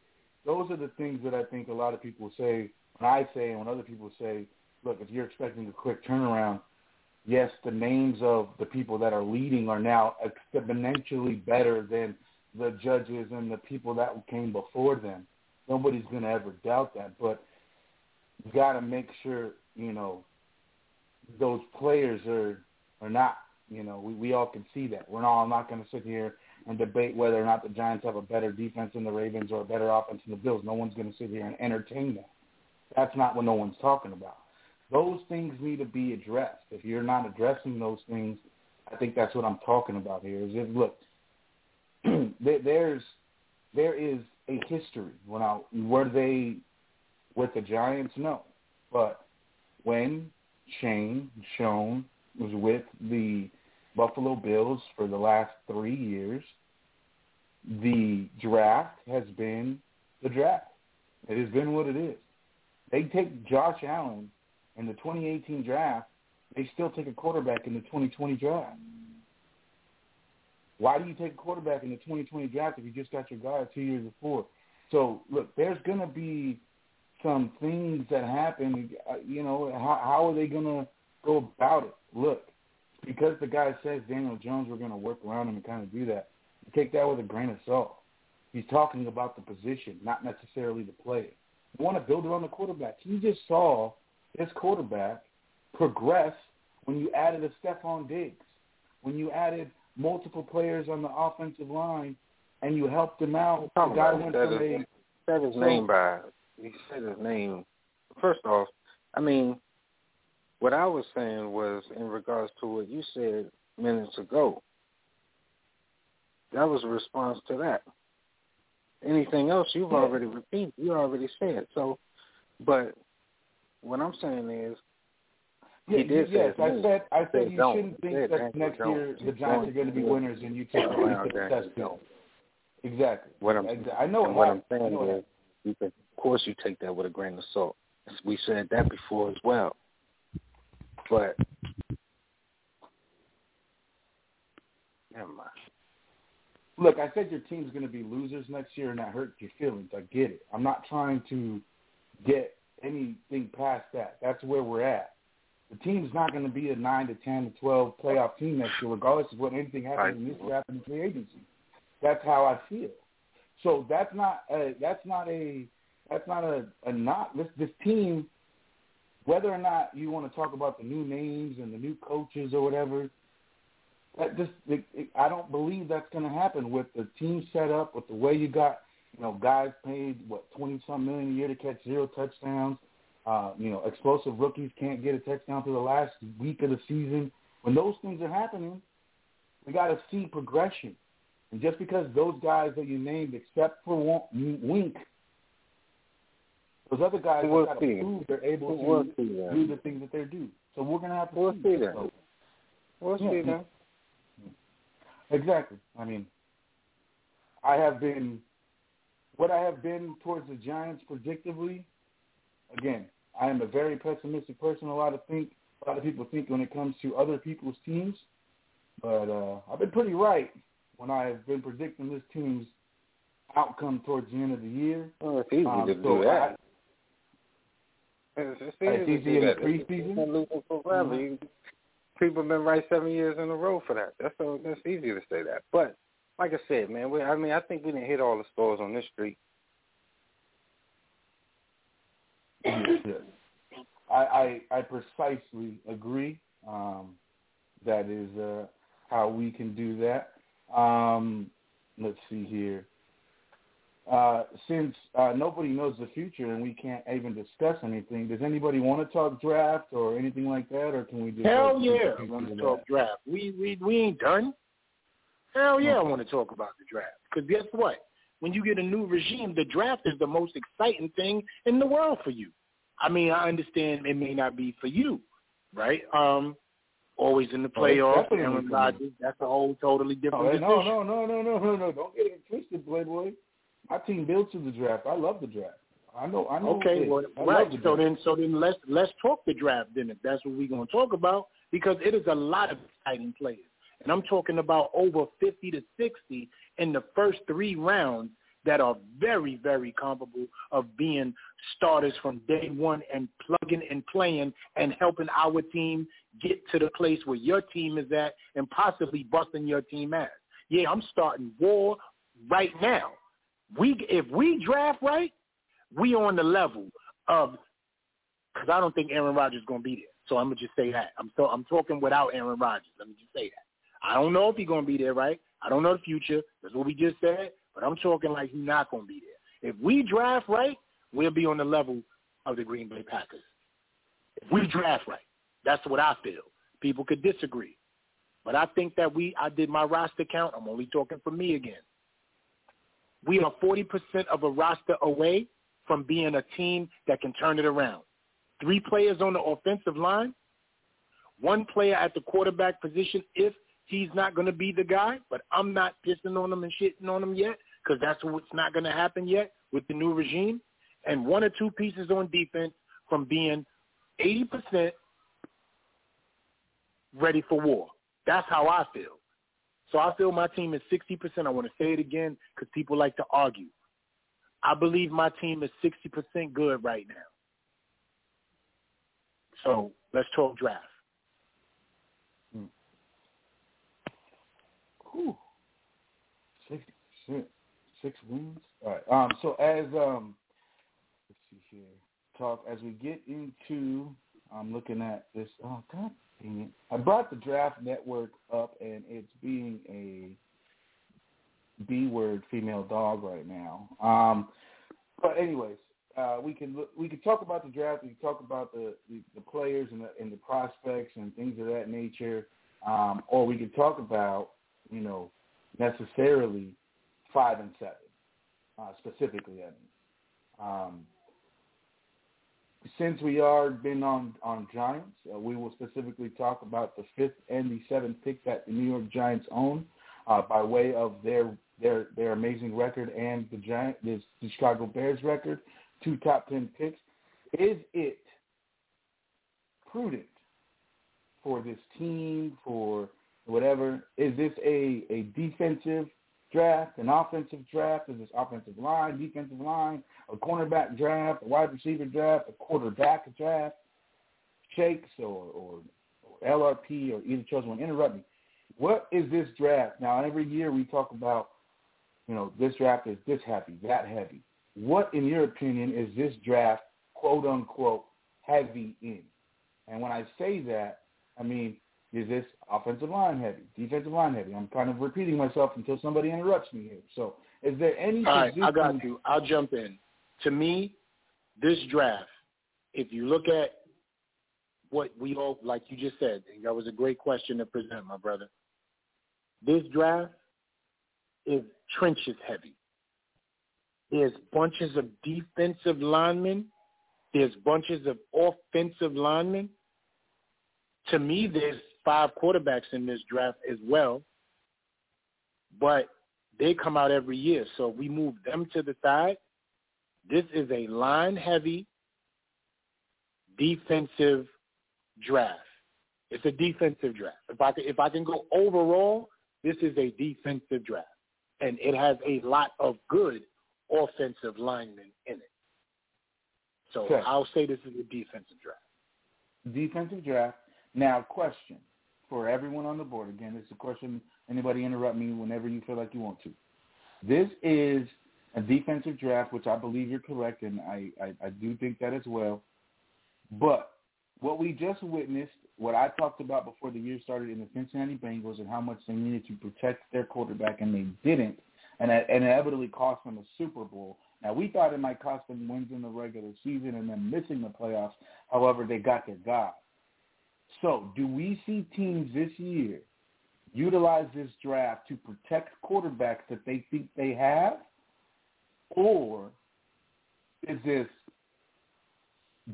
those are the things that I think a lot of people say when I say and when other people say, look, if you're expecting a quick turnaround, yes, the names of the people that are leading are now exponentially better than the judges and the people that came before them. Nobody's going to ever doubt that, but you got to make sure you know those players are are not. You know, we we all can see that. We're not. I'm not going to sit here and debate whether or not the Giants have a better defense than the Ravens or a better offense than the Bills. No one's going to sit here and entertain that. That's not what no one's talking about. Those things need to be addressed. If you're not addressing those things, I think that's what I'm talking about here. Is if look, there's there is a history. When I were they with the Giants? No, but when Shane Schoen was with the Buffalo Bills for the last three years, the draft has been the draft. It has been what it is. They take Josh Allen in the 2018 draft. They still take a quarterback in the 2020 draft. Why do you take a quarterback in the 2020 draft if you just got your guy two years before? So look, there's going to be some things that happen. uh, You know, how, how are they going to go about it? Look, because the guy says Daniel Jones, we're going to work around him and kind of do that. You take that with a grain of salt. He's talking about the position, not necessarily the player. You want to build around the quarterback. You just saw this quarterback progress when you added a Stefon Diggs, when you added multiple players on the offensive line, and you helped him out. The guy He went said from his, a said his name by he said his name. First off, I mean, what I was saying was in regards to what you said minutes ago. That was a response to that. Anything else you've Yeah. already repeated. You already said. So but what I'm saying is Yeah, he did yes, I said I said you shouldn't think that Daniel next Jones. year the Giants are going to be winners and you take around you take the test. Jones. Exactly. What I'm I know what I'm saying is, you can, of course, you take that with a grain of salt. We said that before as well. But never mind. Look, I said your team's going to be losers next year, and that hurt your feelings. I get it. I'm not trying to get anything past that. That's where we're at. The team's not going to be a nine to ten to twelve playoff team next year, regardless of what anything happens in this draft and free agency. That's how I feel. So that's not a, that's not a that's not a, a not this this team. Whether or not you want to talk about the new names and the new coaches or whatever, that just it, it, I don't believe that's going to happen with the team set up with the way you got you know guys paid what twenty some million a year to catch zero touchdowns. Uh, you know, explosive rookies can't get a touchdown through the last week of the season. When those things are happening, we got to see progression. And just because those guys that you named, except for one, Wink, those other guys We'll got to prove they're able to We'll see that. do the things that they do. So we're gonna have to We'll see that. So, We'll Yeah. see that. Exactly. I mean, I have been what I have been towards the Giants predictably. Again, I am a very pessimistic person. A lot of think a lot of people think when it comes to other people's teams, but uh, I've been pretty right when I have been predicting this team's outcome towards the end of the year. Well, it's easy Um, to so do that. I, It's, it's It's easy, easy to do in the preseason? You can lose Mm-hmm. People have been right seven years in a row for that. That's so that's easy to say that. But like I said, man, we, I mean, I think we didn't hit all the stores on this street. I, I I precisely agree. Um, that is uh, how we can do that. Um, let's see here. Uh, since uh, nobody knows the future and we can't even discuss anything, does anybody want to talk draft or anything like that, or can we just? Hell yeah, keep I it to want to that? talk draft. We we we ain't done. Hell yeah, I want to talk about the draft. Because guess what? When you get a new regime, the draft is the most exciting thing in the world for you. I mean, I understand it may not be for you, right? Um, always in the Oh, playoffs, definitely Aaron. Rodgers. That's a whole totally different Oh, decision. no, no, no, no, no, no, no! Don't get it twisted, Playboy. My team built to the draft. I love the draft. I know. I know. Okay, well, right. the So then, so then let's let's talk the draft then, if that's what we're going to talk about, because it is a lot of exciting players, and I'm talking about over 50 to 60 in the first three rounds that are very, very comparable of being starters from day one and plugging and playing and helping our team get to the place where your team is at and possibly busting your team ass. Yeah, I'm starting war right now. We if we draft right, we on the level of because I don't think Aaron Rodgers is going to be there. So I'm gonna just say that. I'm so I'm talking without Aaron Rodgers. Let me just say that. I don't know if he's going to be there, right? I don't know the future. That's what we just said. But I'm talking like he's not going to be there. If we draft right, we'll be on the level of the Green Bay Packers. If we draft right, that's what I feel. People could disagree, but I think that we. I did my roster count. I'm only talking for me again. We are 40% of a roster away from being a team that can turn it around. Three players on the offensive line, one player at the quarterback position if he's not going to be the guy, but I'm not pissing on him and shitting on him yet because that's what's not going to happen yet with the new regime. And one or two pieces on defense from being 80% ready for war. That's how I feel. So I feel my team is 60%. I want to say it again because people like to argue. I believe my team is 60% good right now. So let's talk draft. Whew. Six, six, wins. All right. Um. So as um, let's see here. Talk as we get into. I'm looking at this. Oh God dang it! I brought the draft network up, and it's being a B word female dog right now. Um. But anyways, uh, we can we can talk about the draft. We can talk about the the, the players and the and the prospects and things of that nature. Um, or we can talk about you know, necessarily five and seven, uh, specifically. I mean, um, since we are been on on Giants, uh, we will specifically talk about the fifth and the seventh pick that the New York Giants own, uh, by way of their their their amazing record and the Giant the, the Chicago Bears record, two top ten picks. Is it prudent for this team for whatever. Is this a, a defensive draft, an offensive draft? Is this offensive line, defensive line, a cornerback draft, a wide receiver draft, a quarterback draft, shakes or, or, or LRP or either chosen one? Interrupt me. What is this draft? Now, every year we talk about, you know, this draft is this heavy, that heavy. What, in your opinion, is this draft, quote unquote, heavy in? And when I say that, I mean is this offensive line heavy, defensive line heavy? I'm kind of repeating myself until somebody interrupts me here. So, is there any? All right, I got you. I'll jump in. To me, this draft, if you look at what we all, like you just said, that was a great question to present, my brother. This draft is trenches heavy. There's bunches of defensive linemen. There's bunches of offensive linemen. To me, there's five quarterbacks in this draft as well, but they come out every year. So we move them to the side. This is a line-heavy defensive draft. It's a defensive draft. If I can, if I can go overall, this is a defensive draft, and it has a lot of good offensive linemen in it. So okay. I'll say this is a defensive draft. Defensive draft. Now, question: for everyone on the board. Again, it's a question. Anybody interrupt me whenever you feel like you want to. This is a defensive draft, which I believe you're correct, and I, I, I do think that as well. But what we just witnessed, what I talked about before the year started in the Cincinnati Bengals and how much they needed to protect their quarterback, and they didn't, and it inevitably cost them a Super Bowl. Now, we thought it might cost them wins in the regular season and then missing the playoffs. However, they got their guy. So, do we see teams this year utilize this draft to protect quarterbacks that they think they have? Or is this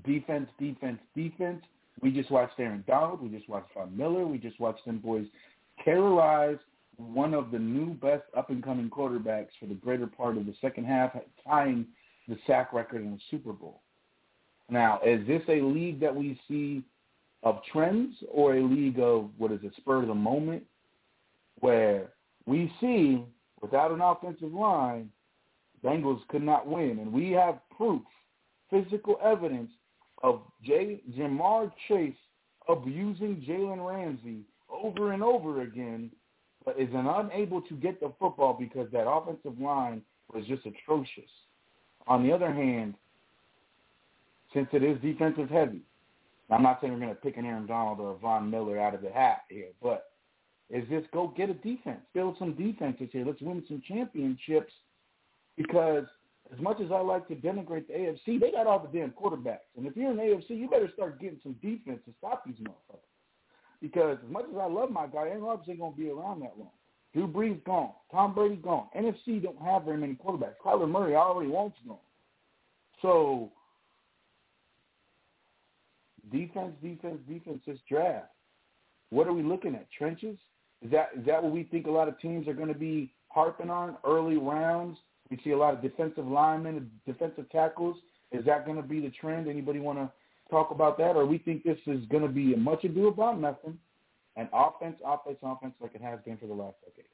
defense, defense, defense? We just watched Aaron Donald. We just watched Von Miller. We just watched them boys terrorize one of the new best up-and-coming quarterbacks for the greater part of the second half, tying the sack record in the Super Bowl. Now, is this a league that we see of trends or a league of what is a spur of the moment where we see without an offensive line, Bengals could not win. And we have proof, physical evidence of Jay, Ja'Marr Chase abusing Jalen Ramsey over and over again, but is unable to get the football because that offensive line was just atrocious. On the other hand, since it is defensive heavy, I'm not saying we're going to pick an Aaron Donald or a Von Miller out of the hat here, but is this go get a defense, build some defenses here. Let's win some championships because as much as I like to denigrate the AFC, they got all the damn quarterbacks. And if you're in AFC, you better start getting some defense to stop these motherfuckers. Because as much as I love my guy, Aaron Rodgers ain't going to be around that long. Drew Brees gone. Tom Brady gone. NFC don't have very many quarterbacks. Kyler Murray already wants gone. So defense, defense, defense this draft. What are we looking at? Trenches? Is that is that what we think a lot of teams are going to be harping on early rounds? We see a lot of defensive linemen, defensive tackles. Is that going to be the trend? Anybody want to talk about that, or we think this is going to be a much ado about nothing, and offense, offense, offense, like it has been for the last decade?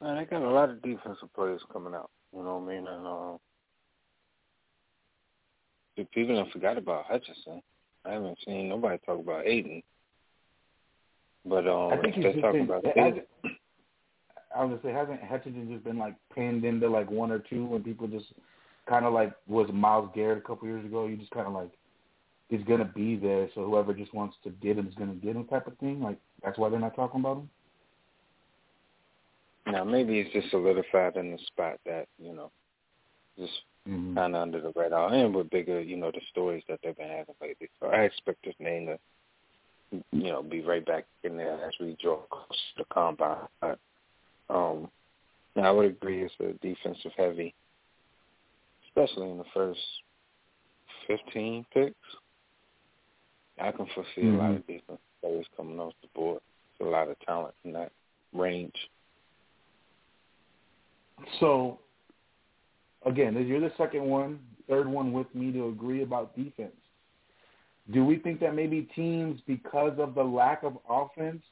Man, they got a lot of defensive players coming out. You know what I mean? And uh, if people have forgot about Hutchinson. I haven't seen nobody talk about Aiden. But um, I think he's just talking been, about Aiden. I was gonna say, hasn't Hutchinson just been like pinned into like one or two when people just kind of like was Myles Garrett a couple years ago? You just kind of like he's gonna be there, so whoever just wants to get him is gonna get him, type of thing. Like that's why they're not talking about him. Now maybe he's just solidified in the spot that you know, just Mm-hmm. kind of under the radar, and with bigger, you know, the stories that they've been having lately. So I expect his name to, you know, be right back in there as we draw close to the combine. But, um, now I would agree it's a defensive heavy, especially in the first fifteen picks. I can foresee a lot of defensive players coming off the board. A lot of talent in that range. So again, you're the second one, third one with me to agree about defense. Do we think that maybe teams, because of the lack of offense,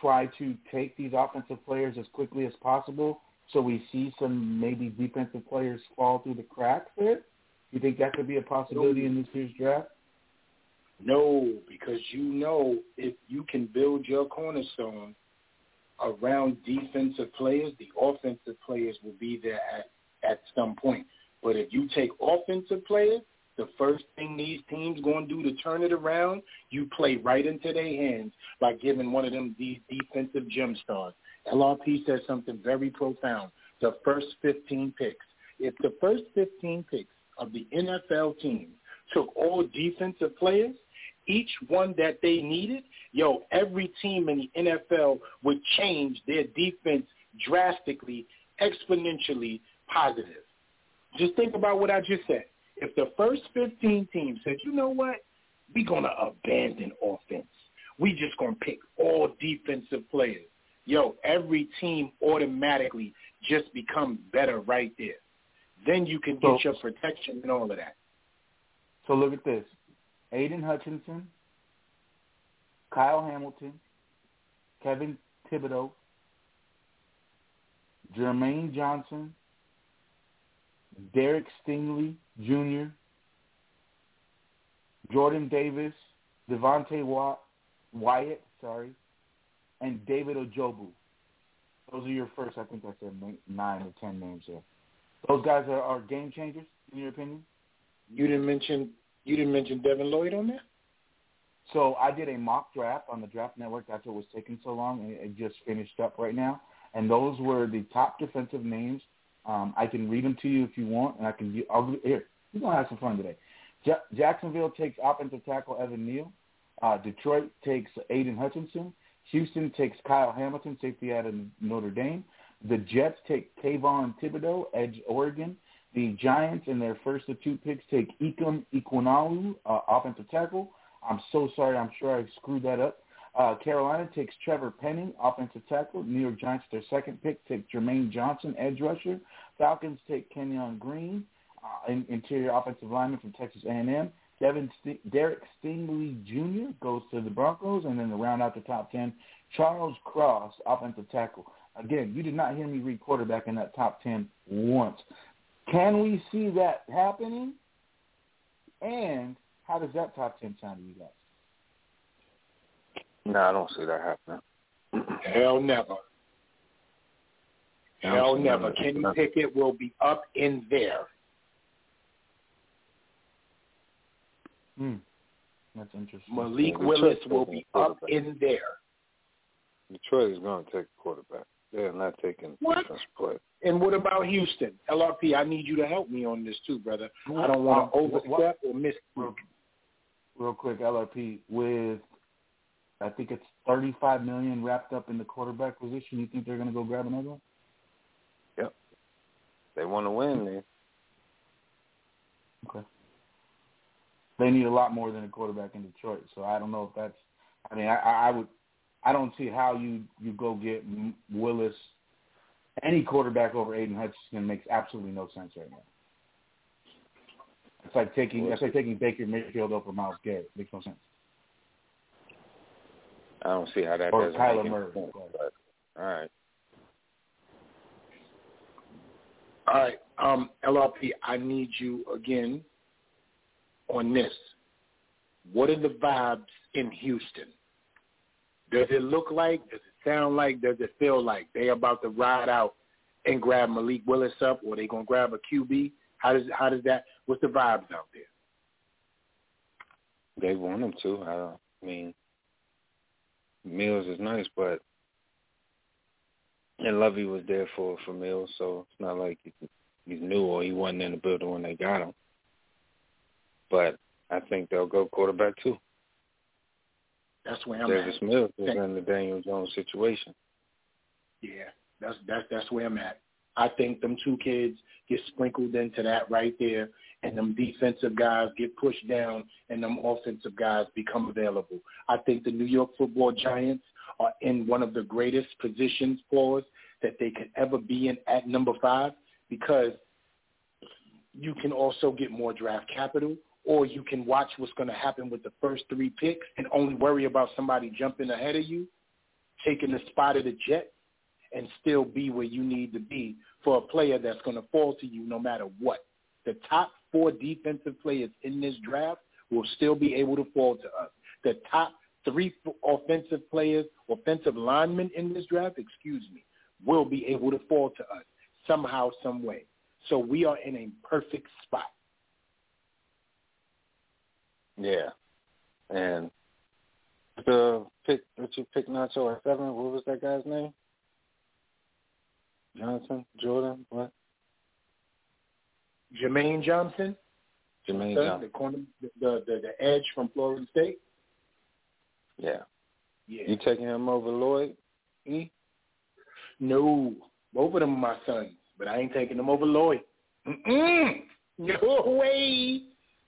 try to take these offensive players as quickly as possible so we see some maybe defensive players fall through the cracks there? You think that could be a possibility in this year's draft? No, because you know if you can build your cornerstone around defensive players, the offensive players will be there at, at some point. But if you take offensive players, the first thing these teams going to do to turn it around, you play right into their hands by giving one of them these defensive gem stars. LRP says something very profound. The first 15 picks. If the first 15 picks of the NFL team took all defensive players, each one that they needed, yo, every team in the NFL would change their defense drastically, exponentially positive. Just think about what I just said. If the first 15 teams said, you know what, we're going to abandon offense. We just going to pick all defensive players. Yo, every team automatically just becomes better right there. Then you can get So- your protection and all of that. So look at this. Aiden Hutchinson, Kyle Hamilton, Kevin Thibodeaux, Jermaine Johnson, Derek Stingley Jr., Jordan Davis, Devontae Wa- Wyatt, sorry, and David Ojabo. Those are your first, I think I said nine or ten names there. Those guys are, are game changers, in your opinion? You didn't mention you didn't mention Devin Lloyd on there? So I did a mock draft on the Draft Network. That's what was taking so long, and it just finished up right now. And those were the top defensive names. Um, I can read them to you if you want, and I can. I'll here. We're gonna have some fun today. Ja- Jacksonville takes offensive tackle Evan Neal. Uh, Detroit takes Aiden Hutchinson. Houston takes Kyle Hamilton, safety out of Notre Dame. The Jets take Kayvon Thibodeaux, edge Oregon. The Giants, in their first of two picks, take Ikem Ikwanalu, uh, offensive tackle. I'm so sorry. I'm sure I screwed that up. Uh, Carolina takes Trevor Penning, offensive tackle. New York Giants, their second pick, take Jermaine Johnson, edge rusher. Falcons take Kenyon Green, uh, interior offensive lineman from Texas A&M. Devin St- Derek Stingley Jr. goes to the Broncos, and then to round out the top ten, Charles Cross, offensive tackle. Again, you did not hear me read quarterback in that top ten once. Can we see that happening? And how does that top ten sound to you guys? No, I don't see that happening. Hell never. I don't Hell see never. nothing. Kenny Pickett will be up in there. Hmm. That's interesting. Malik Willis will be up in there. Detroit is going to take a quarterback. They're not taking What? defense play. And what about Houston? LRP, I need you to help me on this too, brother. I don't want to Um, overstep or miss. Real, real quick, LRP with I think it's thirty-five million wrapped up in the quarterback position. You think they're going to go grab another one? Yep. They want to win. They Okay. they need a lot more than a quarterback in Detroit. So I don't know if that's. I mean, I, I would. I don't see how you you go get Willis. Any quarterback over Aiden Hutchinson makes absolutely no sense right now. It's like taking it's like taking Baker Mayfield over Myles Garrett. Makes no sense. I don't see how that or doesn't Kyler make Murray. sense, but all right. All right, um, LRP, I need you again on this. What are the vibes in Houston? Does it look like, does it sound like, does it feel like they about to ride out and grab Malik Willis up or they to grab a QB? How does how does that, what's the vibes out there? They want him to. I don't. I mean, Mills is nice, but and Lovie was there for for Mills, so it's not like he, he's new or he wasn't in the building when they got him. But I think they'll go quarterback too. That's where I'm Davis at. Is Thank- in the Daniel Jones situation. Yeah, that's that's that's where I'm at. I think them two kids get sprinkled into that right there, and them defensive guys get pushed down, and them offensive guys become available. I think the New York Football Giants are in one of the greatest positions for us that they could ever be in at number five because you can also get more draft capital or you can watch what's going to happen with the first three picks and only worry about somebody jumping ahead of you, taking the spot of the Jets, and still be where you need to be for a player that's going to fall to you no matter what. The top four defensive players in this draft will still be able to fall to us. The top three offensive players, offensive linemen in this draft, excuse me, will be able to fall to us somehow, some way. So we are in a perfect spot. Yeah, and the pick that you picked Nacho at seven. What was that guy's name? Johnson, Jordan, what? Jermaine Johnson, Jermaine the, Johnson. the corner, the, the the the edge from Florida State. Yeah. Yeah. You taking him over Lloyd? E? No, both of them are my sons, but I ain't taking them over Lloyd. Mm-mm. No way.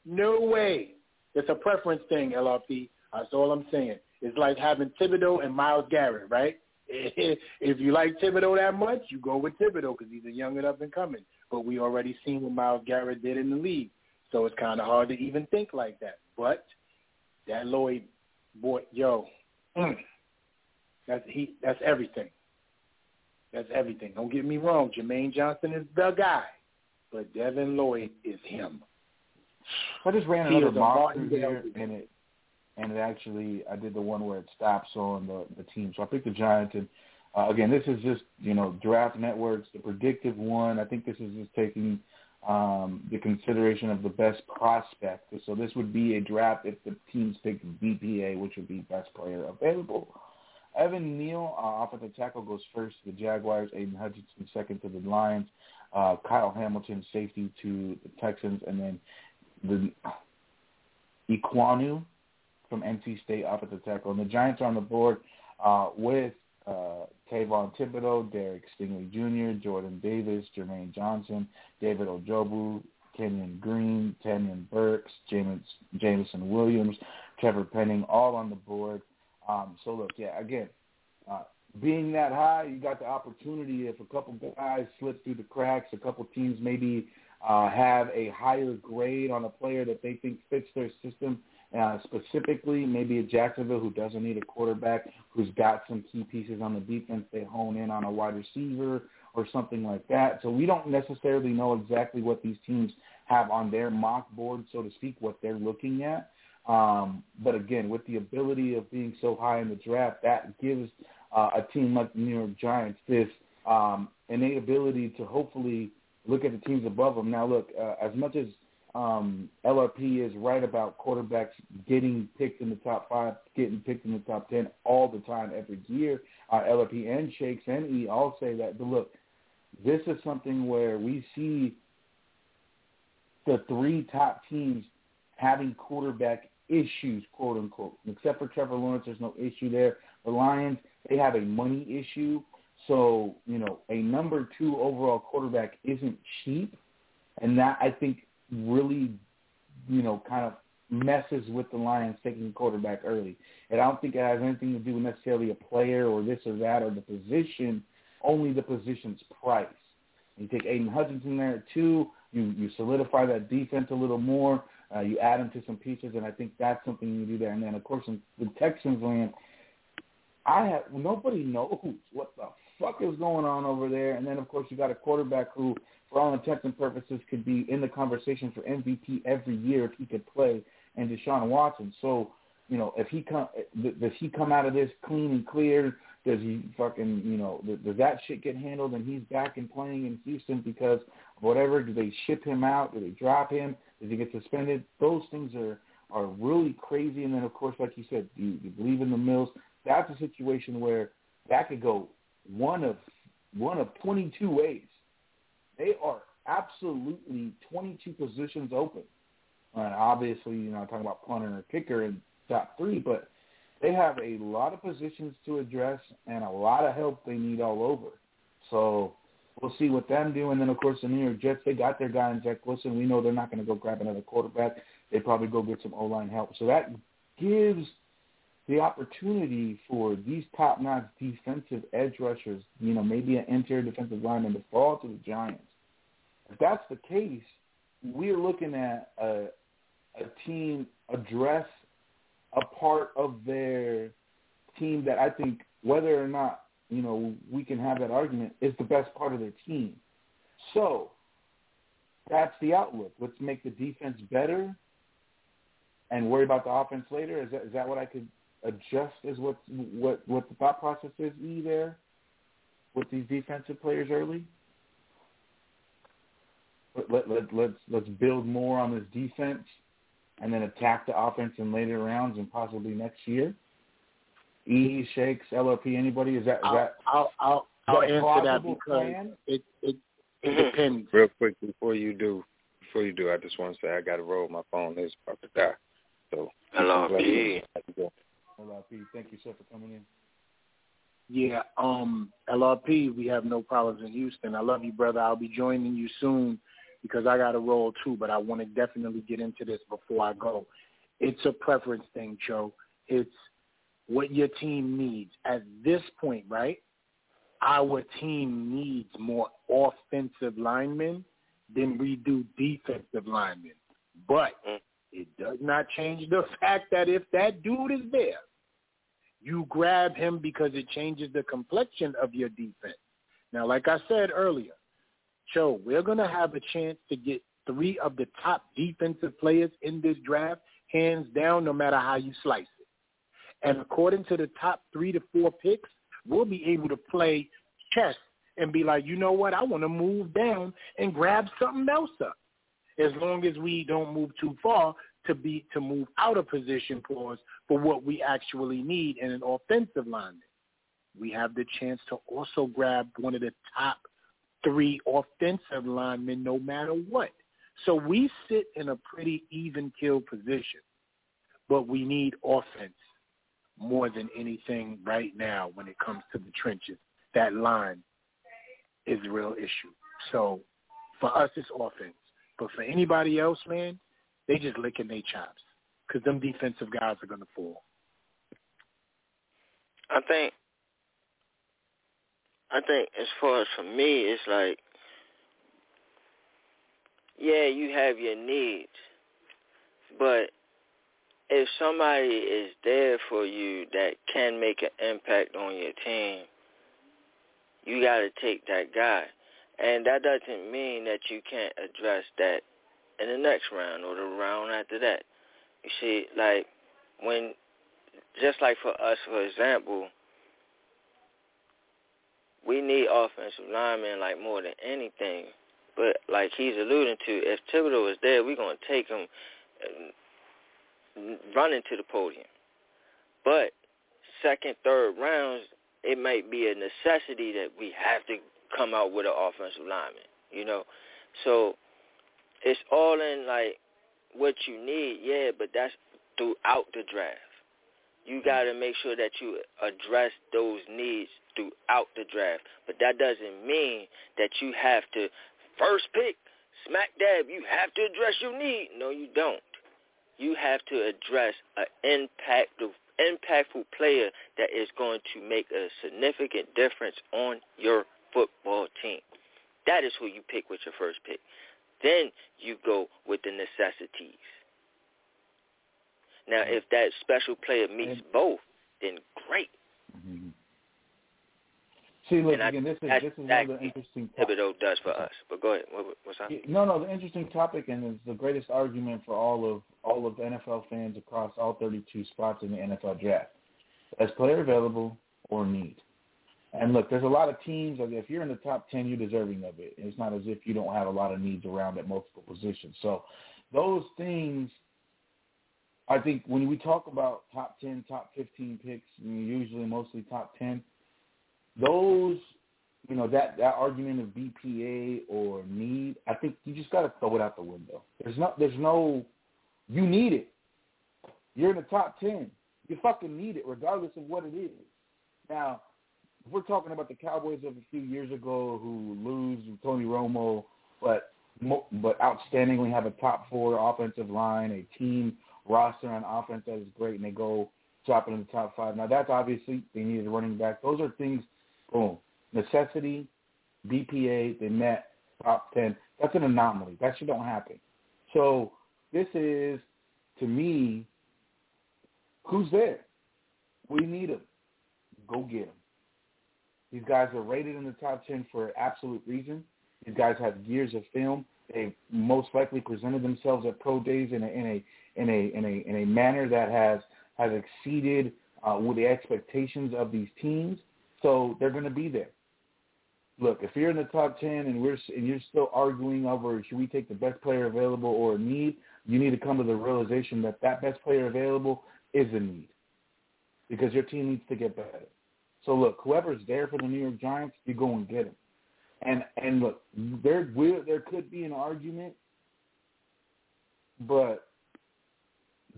No way. It's a preference thing, LRP. That's all I'm saying. It's like having Thibodeaux and Myles Garrett, right? If you like Thibodeaux that much, you go with Thibodeaux because he's a young and up and coming. But we already seen what Myles Garrett did in the league, so it's kind of hard to even think like that. But that Lloyd boy, yo, mm, that's he. That's everything. That's everything. Don't get me wrong. Jermaine Johnson is the guy, but Devin Lloyd is him. I just ran another mock through here, and it and it actually I did the one where it stops on the the team. So I picked the Giants, and uh, again, this is just you know draft networks, the predictive one. I think this is just taking um, the consideration of the best prospect. So this would be a draft if the teams pick BPA, which would be best player available. Evan Neal, uh, offensive tackle, goes first to the Jaguars. Aiden Hutchinson second to the Lions. Uh, Kyle Hamilton, safety to the Texans, and then the Ekwonu from NC State offensive tackle. And the Giants are on the board uh, with uh, Tavon Thibodeaux, Derek Stingley Jr., Jordan Davis, Jermaine Johnson, David Ojabo, Kenyon Green, Tanyan Burks, James, Jameson Williams, Trevor Penning, all on the board. Um, so look, yeah, again, uh, being that high, you got the opportunity if a couple guys slip through the cracks, a couple teams maybe uh, have a higher grade on a player that they think fits their system. Uh, specifically, maybe a Jacksonville who doesn't need a quarterback, who's got some key pieces on the defense. They hone in on a wide receiver or something like that. So we don't necessarily know exactly what these teams have on their mock board, so to speak, what they're looking at. Um, but again, with the ability of being so high in the draft, that gives uh, a team like the New York Giants this um, innate ability to hopefully look at the teams above them. Now, look, uh, as much as um, LRP is right about quarterbacks getting picked in the top five, getting picked in the top ten all the time every year. Uh, LRP and Shakes and E all say that. But look, this is something where we see the three top teams having quarterback issues, quote unquote. Except for Trevor Lawrence, there's no issue there. The Lions, they have a money issue. So, you know, a number two overall quarterback isn't cheap. And that, I think, really, you know, kind of messes with the Lions taking quarterback early. And I don't think it has anything to do with necessarily a player or this or that or the position, only the position's price. You take Aiden Hutchinson there at two, you, you solidify that defense a little more, uh, you add him to some pieces, and I think that's something you do there. And then, of course, in the Texans land, I have nobody knows what the fuck is going on over there. And then, of course, you got a quarterback who, for all intents and purposes, could be in the conversation for MVP every year if he could play, and Deshaun Watson. So, you know, if he come, does he come out of this clean and clear? Does he fucking, you know, does that shit get handled and he's back and playing in Houston because whatever? Do they ship him out? Do they drop him? Does he get suspended? Those things are are really crazy. And then, of course, like you said, you, you believe in the Mills. That's a situation where that could go one of one of 22 ways. They are absolutely 22 positions open. And obviously, you know, I'm talking about punter and kicker in top three, but they have a lot of positions to address and a lot of help they need all over. So we'll see what them do. And then, of course, the New York Jets, they got their guy in Zach Wilson. We know they're not going to go grab another quarterback. They probably go get some O-line help. So that gives the opportunity for these top-notch defensive edge rushers, you know, maybe an interior defensive lineman to fall to the Giants. If that's the case, we're looking at a, a team address a part of their team that I think, whether or not you know we can have that argument, is the best part of their team. So that's the outlook. Let's make the defense better and worry about the offense later. Is that is that what I could adjust? Is what what what the thought process is? E there with these defensive players early. Let, let, let, let's let's build more on this defense and then attack the offense in later rounds and possibly next year? E shakes LRP anybody is that is I'll, that I'll I'll, I'll that answer that because plan? it it it mm-hmm. depends. Real quick before you do, before you do, I just want to say I got to roll. My phone is about to die. So LRP. LRP, thank you sir for coming in. Yeah, um, LRP, we have no problems in Houston. I love you, brother. I'll be joining you soon because I got a roll too, but I want to definitely get into this before I go. It's a preference thing, Joe. It's what your team needs. At this point, right, our team needs more offensive linemen than we do defensive linemen. But it does not change the fact that if that dude is there, you grab him because it changes the complexion of your defense. Now, like I said earlier, Joe, we're going to have a chance to get three of the top defensive players in this draft, hands down, no matter how you slice it. And according to the top three to four picks, we'll be able to play chess and be like, you know what, I want to move down and grab something else up. As long as we don't move too far to be to move out of position us for what we actually need in an offensive lineman. We have the chance to also grab one of the top three offensive linemen no matter what. So we sit in a pretty even kill position, but we need offense more than anything right now when it comes to the trenches. That line is a real issue. So for us, it's offense. But for anybody else, man, they just licking their chops because them defensive guys are going to fall. I think I think as far as for me, it's like, yeah, you have your needs, but if somebody is there for you that can make an impact on your team, you got to take that guy. And that doesn't mean that you can't address that in the next round or the round after that. See, like when, just like for us, for example, we need offensive linemen like more than anything. But like he's alluding to, if Thibodeaux is there, we're gonna take him uh, running to the podium. But second, third rounds, it might be a necessity that we have to come out with an offensive lineman. You know, so it's all in like what you need, yeah. But that's throughout the draft. You mm-hmm. got to make sure that you address those needs throughout the draft. But that doesn't mean that you have to first pick, smack dab, you have to address your need. No, you don't. you have to address an impactful impactful player that is going to make a significant difference on your football team. That is who you pick with your first pick. Then you go with the necessities. Now, if that special player meets both, then great. Mm-hmm. See, look and I, again. This is this is another interesting. what Thibodeaux does for us. But go ahead. What, what's that? No, no, the interesting topic and it's the greatest argument for all of all of the NFL fans across all 32 spots in the NFL draft. As player available or need. And look, there's a lot of teams. Like if you're in the top 10, you're deserving of it. It's not as if you don't have a lot of needs around at multiple positions. So those things, I think when we talk about top 10, top 15 picks, usually mostly top 10, those you know that that argument of BPA or need, I think you just got to throw it out the window. There's no there's no you need it. You're in the top ten. You fucking need it, regardless of what it is. Now, we're talking about the Cowboys of a few years ago who lose Tony Romo, but but outstandingly have a top four offensive line, a team roster on offense that is great, and they go dropping in the top five. Now that's obviously they needed a running back. Those are things. Boom necessity, BPA, they met top 10. That's an anomaly. That shit don't happen. So this is, to me, who's there? We need them. Go get them. These guys are rated in the top 10 for absolute reason. These guys have years of film. They most likely presented themselves at pro days in a in a in a in a in a manner that has has exceeded uh, with the expectations of these teams. So they're going to be there look, if you're in the top ten and we're and you're still arguing over should we take the best player available or a need, you need to come to the realization that that best player available is a need because your team needs to get better. So look, whoever's there for the New York Giants, you go and get him. And and look, there will there could be an argument, but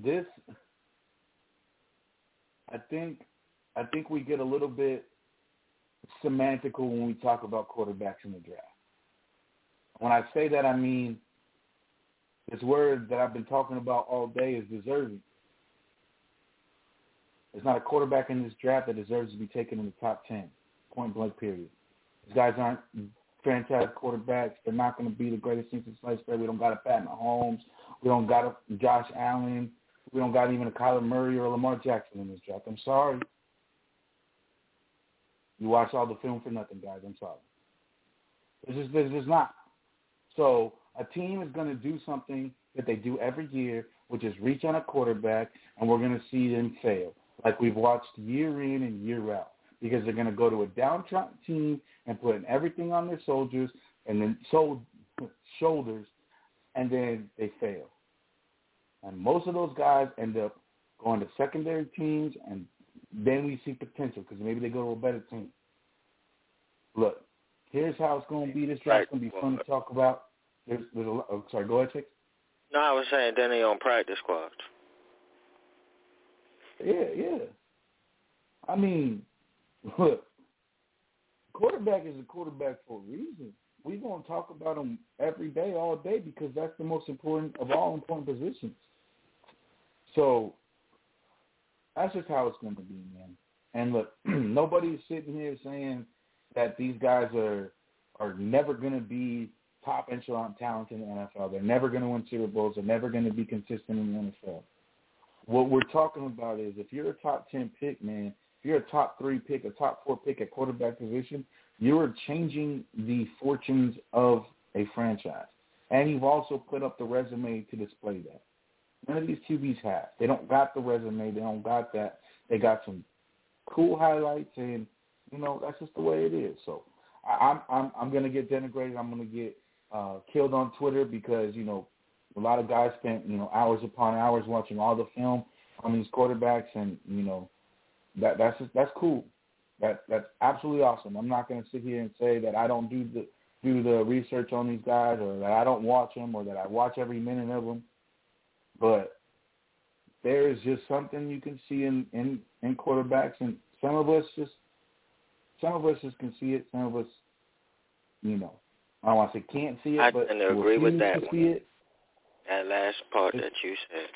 this, I think, I think we get a little bit semantical when we talk about quarterbacks in the draft. When I say that, I mean this word that I've been talking about all day is deserving. There's not a quarterback in this draft that deserves to be taken in the top 10, point blank period. These guys aren't franchise quarterbacks. They're not going to be the greatest thing since sliced bread. We don't got a Pat Mahomes. We don't got a Josh Allen. We don't got even a Kyler Murray or a Lamar Jackson in this draft. I'm sorry. You watch all the film for nothing, guys. I'm sorry. It's just, it's just not. So a team is going to do something that they do every year, which is reach on a quarterback, and we're going to see them fail, like we've watched year in and year out, because they're going to go to a downtrodden team and put in everything on their soldiers and then so, shoulders, and then they fail. And most of those guys end up going to secondary teams and then we see potential because maybe they go to a better team. Look, here's how it's going to be. This draft's going to be fun to talk about. There's, there's a lot. Oh, sorry, go ahead, Chick. No, I was saying then they on practice squads. Yeah, yeah. I mean, look, quarterback is a quarterback for a reason. We're going to talk about him every day, all day, because that's the most important of all important positions. So that's just how it's going to be, man. And look, nobody's sitting here saying that these guys are are never going to be top echelon talent in the NFL. They're never going to win Super Bowls. They're never going to be consistent in the NFL. What we're talking about is if you're a top ten pick, man, if you're a top three pick, a top four pick at quarterback position, you are changing the fortunes of a franchise. And you've also put up the resume to display that. None of these QBs have. They don't got the resume. They don't got that. They got some cool highlights, and you know that's just the way it is. So I'm I'm I'm gonna get denigrated. I'm gonna get uh, killed on Twitter because you know a lot of guys spent you know hours upon hours watching all the film on these quarterbacks, and you know that that's just, that's cool. That that's absolutely awesome. I'm not gonna sit here and say that I don't do the do the research on these guys, or that I don't watch them, or that I watch every minute of them. But there is just something you can see in, in, in quarterbacks, and some of us just some of us just can see it. Some of us, you know, I don't want to say can't see it, I but to agree with that see it. That last part that you said.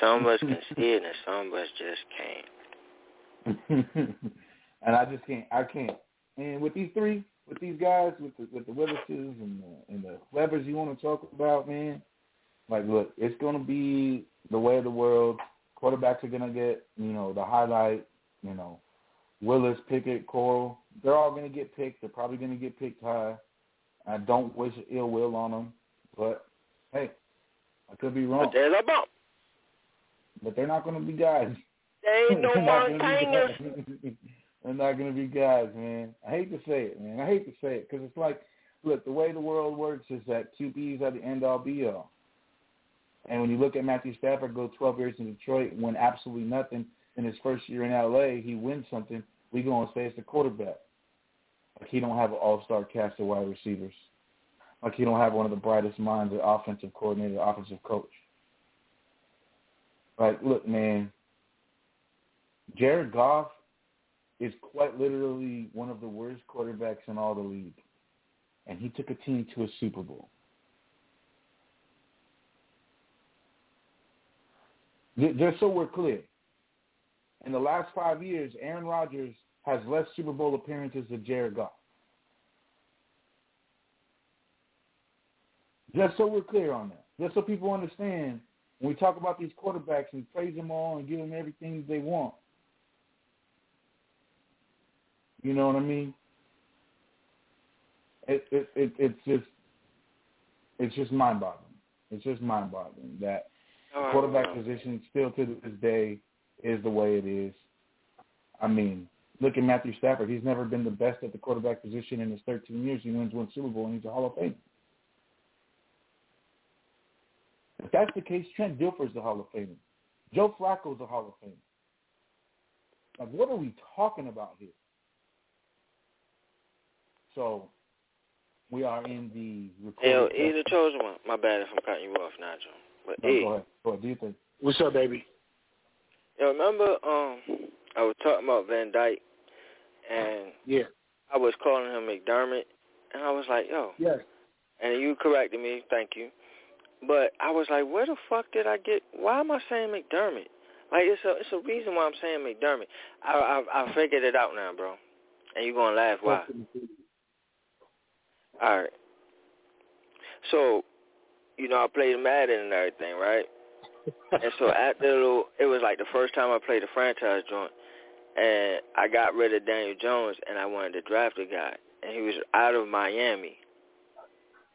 Some of us can see it, and some of us just can't. and I just can't. I can't. And with these three, with these guys, with the with the Willises and the, and the Webbers you want to talk about, man. Like, look, it's going to be the way of the world. Quarterbacks are going to get, you know, the highlight. You know, Willis, Pickett, Corral. They're all going to get picked. They're probably going to get picked high. I don't wish ill will on them, but hey, I could be wrong. But there's a bump. But they're not going to be guys. They ain't no They're not gonna be Montana. They're not going to be guys, man. I hate to say it, man. I hate to say it because it's like, look, the way the world works is that QBs are the end all be all. And when you look at Matthew Stafford go 12 years in Detroit, win absolutely nothing. In his first year in LA, he wins something. We go and say it's the quarterback. Like he don't have an all-star cast of wide receivers. Like he don't have one of the brightest minds, the offensive coordinator, offensive coach. Like, look, man, Jared Goff is quite literally one of the worst quarterbacks in all the league. And he took a team to a Super Bowl. Just so we're clear, in the last five years, Aaron Rodgers has less Super Bowl appearances than Jared Goff. Just so we're clear on that. Just so people understand, when we talk about these quarterbacks and praise them all and give them everything they want, you know what I mean? It, it, it it's just it's just mind boggling. It's just mind boggling that the quarterback position still to this day is the way it is. I mean, look at Matthew Stafford. He's never been the best at the quarterback position in his 13 years. He wins one Super Bowl and he's a Hall of Fame. If that's the case, Trent Dilfer's the Hall of Famer. Joe Flacco's a Hall of Famer. Like, what are we talking about here? So, we are in the Hey, yo, recording E the chosen one. My bad if I'm cutting you off, Nigel. But No, E, go ahead. Go ahead. Do you think? What's up, baby? yo, remember um I was talking about Van Dyke and Yeah. I was calling him McDermott and I was like, yo, Yes. and you corrected me, thank you. But I was like, where the fuck did I get? Why am I saying McDermott? Like it's a it's a reason why I'm saying McDermott. I I, I figured it out now, bro. And you're gonna laugh why? All right. So, you know, I played Madden and everything, right? and so after the little, it was like the first time I played the franchise joint, and I got rid of Daniel Jones, and I wanted to draft a guy, and he was out of Miami,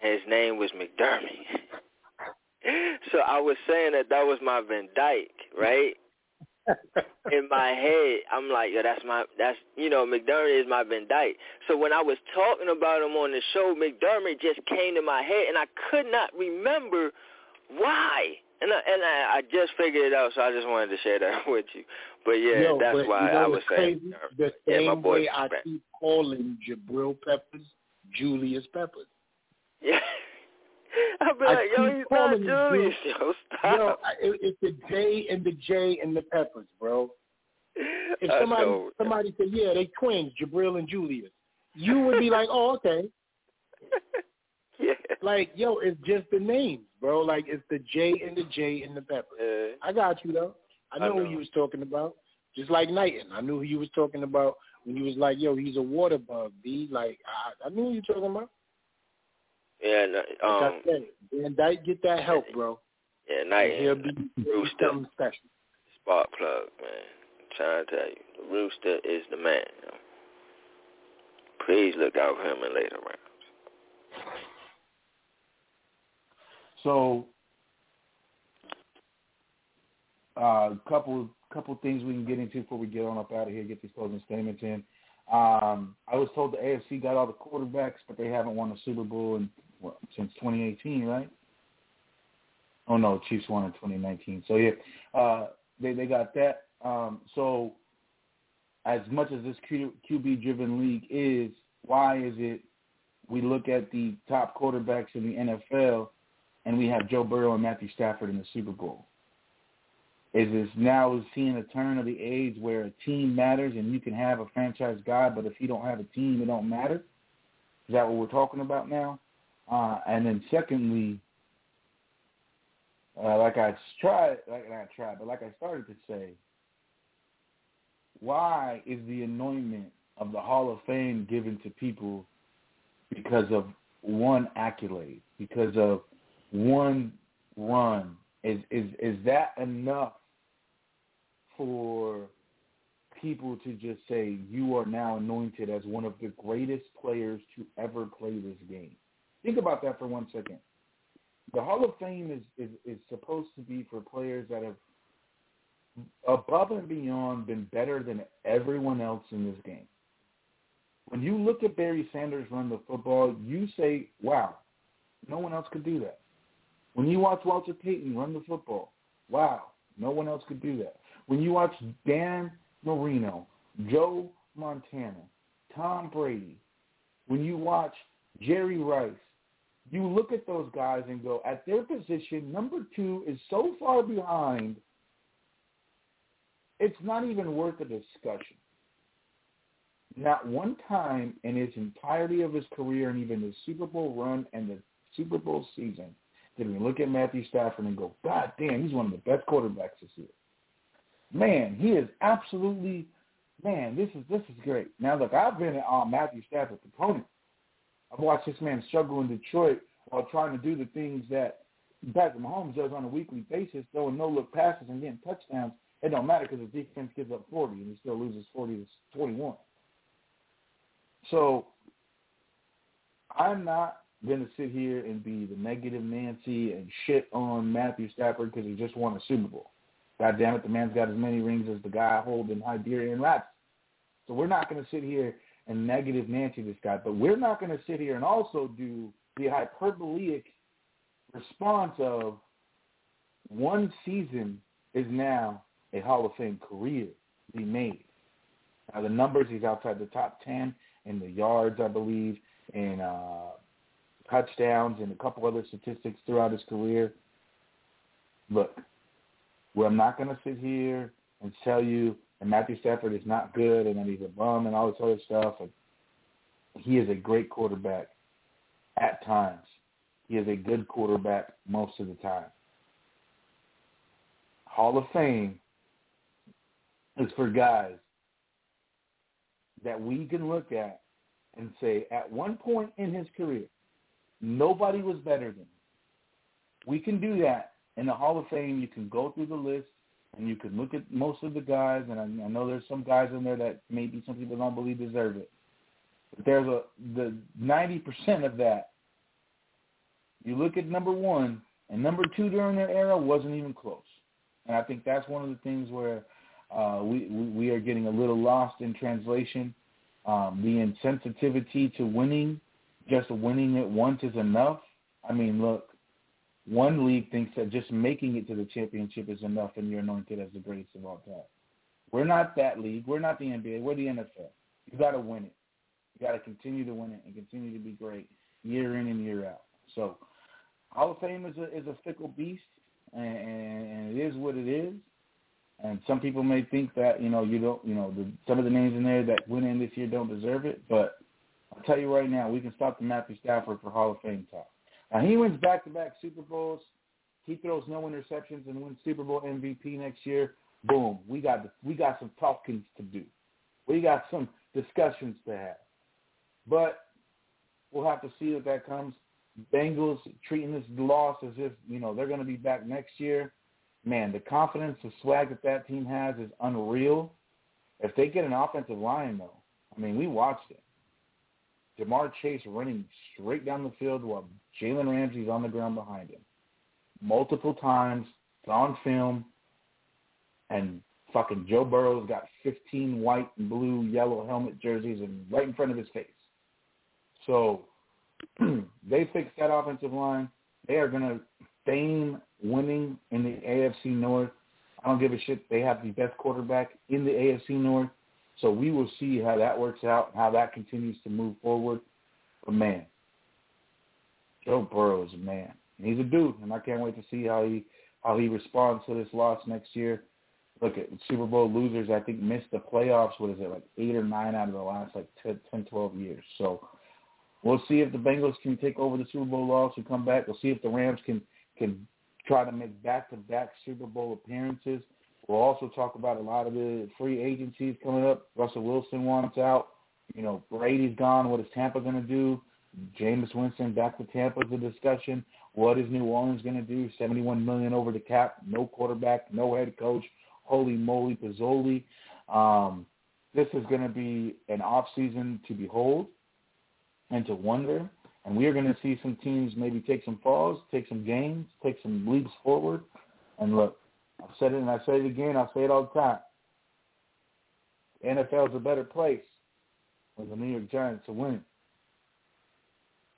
and his name was McDermott. so I was saying that that was my Van Dyke, right? in my head, I'm like, yo, that's my, that's, you know, McDermott is my Van Dyke. So when I was talking about him on the show, McDermott just came to my head, and I could not remember why. And I, and I, I just figured it out, so I just wanted to share that with you. But yeah, Yo, that's but why you know I was saying. crazy? Uh, the Yeah, my same boy way I Spen- keep calling Jabril Peppers Julius Peppers. Yeah. I'll be I like, yo, he's not calling him Julius. Julius. Yo, stop. Yo, I- it, it's the J and the J and the Peppers, bro. If somebody know. somebody said, yeah, they twins, Jabril and Julius, you would be like, oh, okay. yeah. Like, yo, it's just the names, bro. Like, it's the J and the J and the Peppers. I got you, though. I I know, know. who you was talking about. Just like Knighton. I knew who you was talking about when you was like, yo, he's a water bug, B. Like, I, I knew who you talking about. Yeah, Like um, I said, Van Dyke, get that help, bro. yeah, And night he'll be Rooster. something special. spark plug, man. I'm trying to tell you, the Rooster is the man. You know? Please look out for him in later rounds. So, a uh, couple couple things we can get into before we get on up out of here. Get these closing statements in. Um, I was told the AFC got all the quarterbacks, but they haven't won a Super Bowl in since 2018, right? Oh no, Chiefs won in 2019. So yeah, uh, they they got that. Um, so as much as this Q, QB driven league is, why is it we look at the top quarterbacks in the NFL and we have Joe Burrow and Matthew Stafford in the Super Bowl? Is this now seeing a turn of the age where a team matters and you can have a franchise guy, but if you don't have a team, it don't matter? Is that what we're talking about now? Uh, and then secondly, uh, like I tried, like not tried, but like I started to say, why is the anointment of the Hall of Fame given to people because of one accolade, because of one run? Is is is that enough for people to just say you are now anointed as one of the greatest players to ever play this game? Think about that for one second. The Hall of Fame is, is, is supposed to be for players that have above and beyond been better than everyone else in this game. When you look at Barry Sanders run the football, you say, wow, no one else could do that. When you watch Walter Payton run the football, wow, no one else could do that. When you watch Dan Marino, Joe Montana, Tom Brady, when you watch Jerry Rice, you look at those guys and go, at their position, number two is so far behind, it's not even worth a discussion. Not one time in his entirety of his career and even the Super Bowl run and the Super Bowl season did we look at Matthew Stafford and go, God damn, he's one of the best quarterbacks this year. Man, he is absolutely, man, this is this is great. Now look, I've been on uh, Matthew Stafford's opponent. I've watched this man struggle in Detroit while trying to do the things that Patrick Mahomes does on a weekly basis, throwing no-look passes and getting touchdowns. It don't matter because the defense gives up 40 and he still loses 40 to 21. So I'm not going to sit here and be the negative Nancy and shit on Matthew Stafford because he just won a Super Bowl. God damn it, the man's got as many rings as the guy holding Iberian Raps. So we're not going to sit here and negative Nancy this guy, but we're not going to sit here and also do the hyperbolic response of one season is now a Hall of Fame career he made. Now the numbers, he's outside the top 10 in the yards, I believe, and uh, touchdowns and a couple other statistics throughout his career. Look, well, I'm not going to sit here and tell you that Matthew Stafford is not good and that he's a bum and all this other stuff. And he is a great quarterback at times. He is a good quarterback most of the time. Hall of Fame is for guys that we can look at and say, at one point in his career, nobody was better than him. We can do that in the Hall of Fame. You can go through the list and you can look at most of the guys, and I, I know there's some guys in there that maybe some people don't believe deserve it. But there's a the 90% of that. You look at number one and number two during their era wasn't even close, and I think that's one of the things where uh, we we are getting a little lost in translation. Um, the insensitivity to winning, just winning it once is enough. I mean, look, one league thinks that just making it to the championship is enough and you're anointed as the greatest of all time. We're not that league. We're not the NBA. We're the NFL. You got to win it. You got to continue to win it and continue to be great year in and year out. So, Hall of Fame is a is a fickle beast, and, and it is what it is. And some people may think that you know you don't you know the, some of the names in there that went in this year don't deserve it, but I'll tell you right now, we can stop the Matthew Stafford for Hall of Fame talk. Now he wins back-to-back Super Bowls. He throws no interceptions and wins Super Bowl MVP next year. Boom, we got we got some talkings to do. We got some discussions to have. But we'll have to see if that comes. Bengals treating this loss as if you know they're going to be back next year. Man, the confidence, the swag that that team has is unreal. If they get an offensive line, though, I mean, we watched it. Ja'Marr Chase running straight down the field while Jalen Ramsey's on the ground behind him. Multiple times, it's on film, and fucking Joe Burrow's got 15 white and blue, yellow helmet jerseys and right in front of his face. So they fixed that offensive line. They are going to fame winning in the AFC North. I don't give a shit. They have the best quarterback in the AFC North. So we will see how that works out, and how that continues to move forward. But man, Joe Burrow is a man. He's a dude, and I can't wait to see how he how he responds to this loss next year. Look at Super Bowl losers. I think missed the playoffs. What is it like eight or nine out of the last like 10, 10 12 years? So we'll see if the Bengals can take over the Super Bowl loss and come back. We'll see if the Rams can can try to make back-to-back Super Bowl appearances. We'll also talk about a lot of the free agencies coming up. Russell Wilson wants out. You know, Brady's gone. What is Tampa going to do? Jameis Winston back to Tampa is a discussion. What is New Orleans going to do? Seventy-one million over the cap. No quarterback. No head coach. Holy moly, Pizzoli. Um, this is going to be an off season to behold and to wonder. And we are going to see some teams maybe take some falls, take some gains, take some leaps forward. And look, I've said it and I say it again. I'll say it all the time. The NFL is a better place when the New York Giants are winning.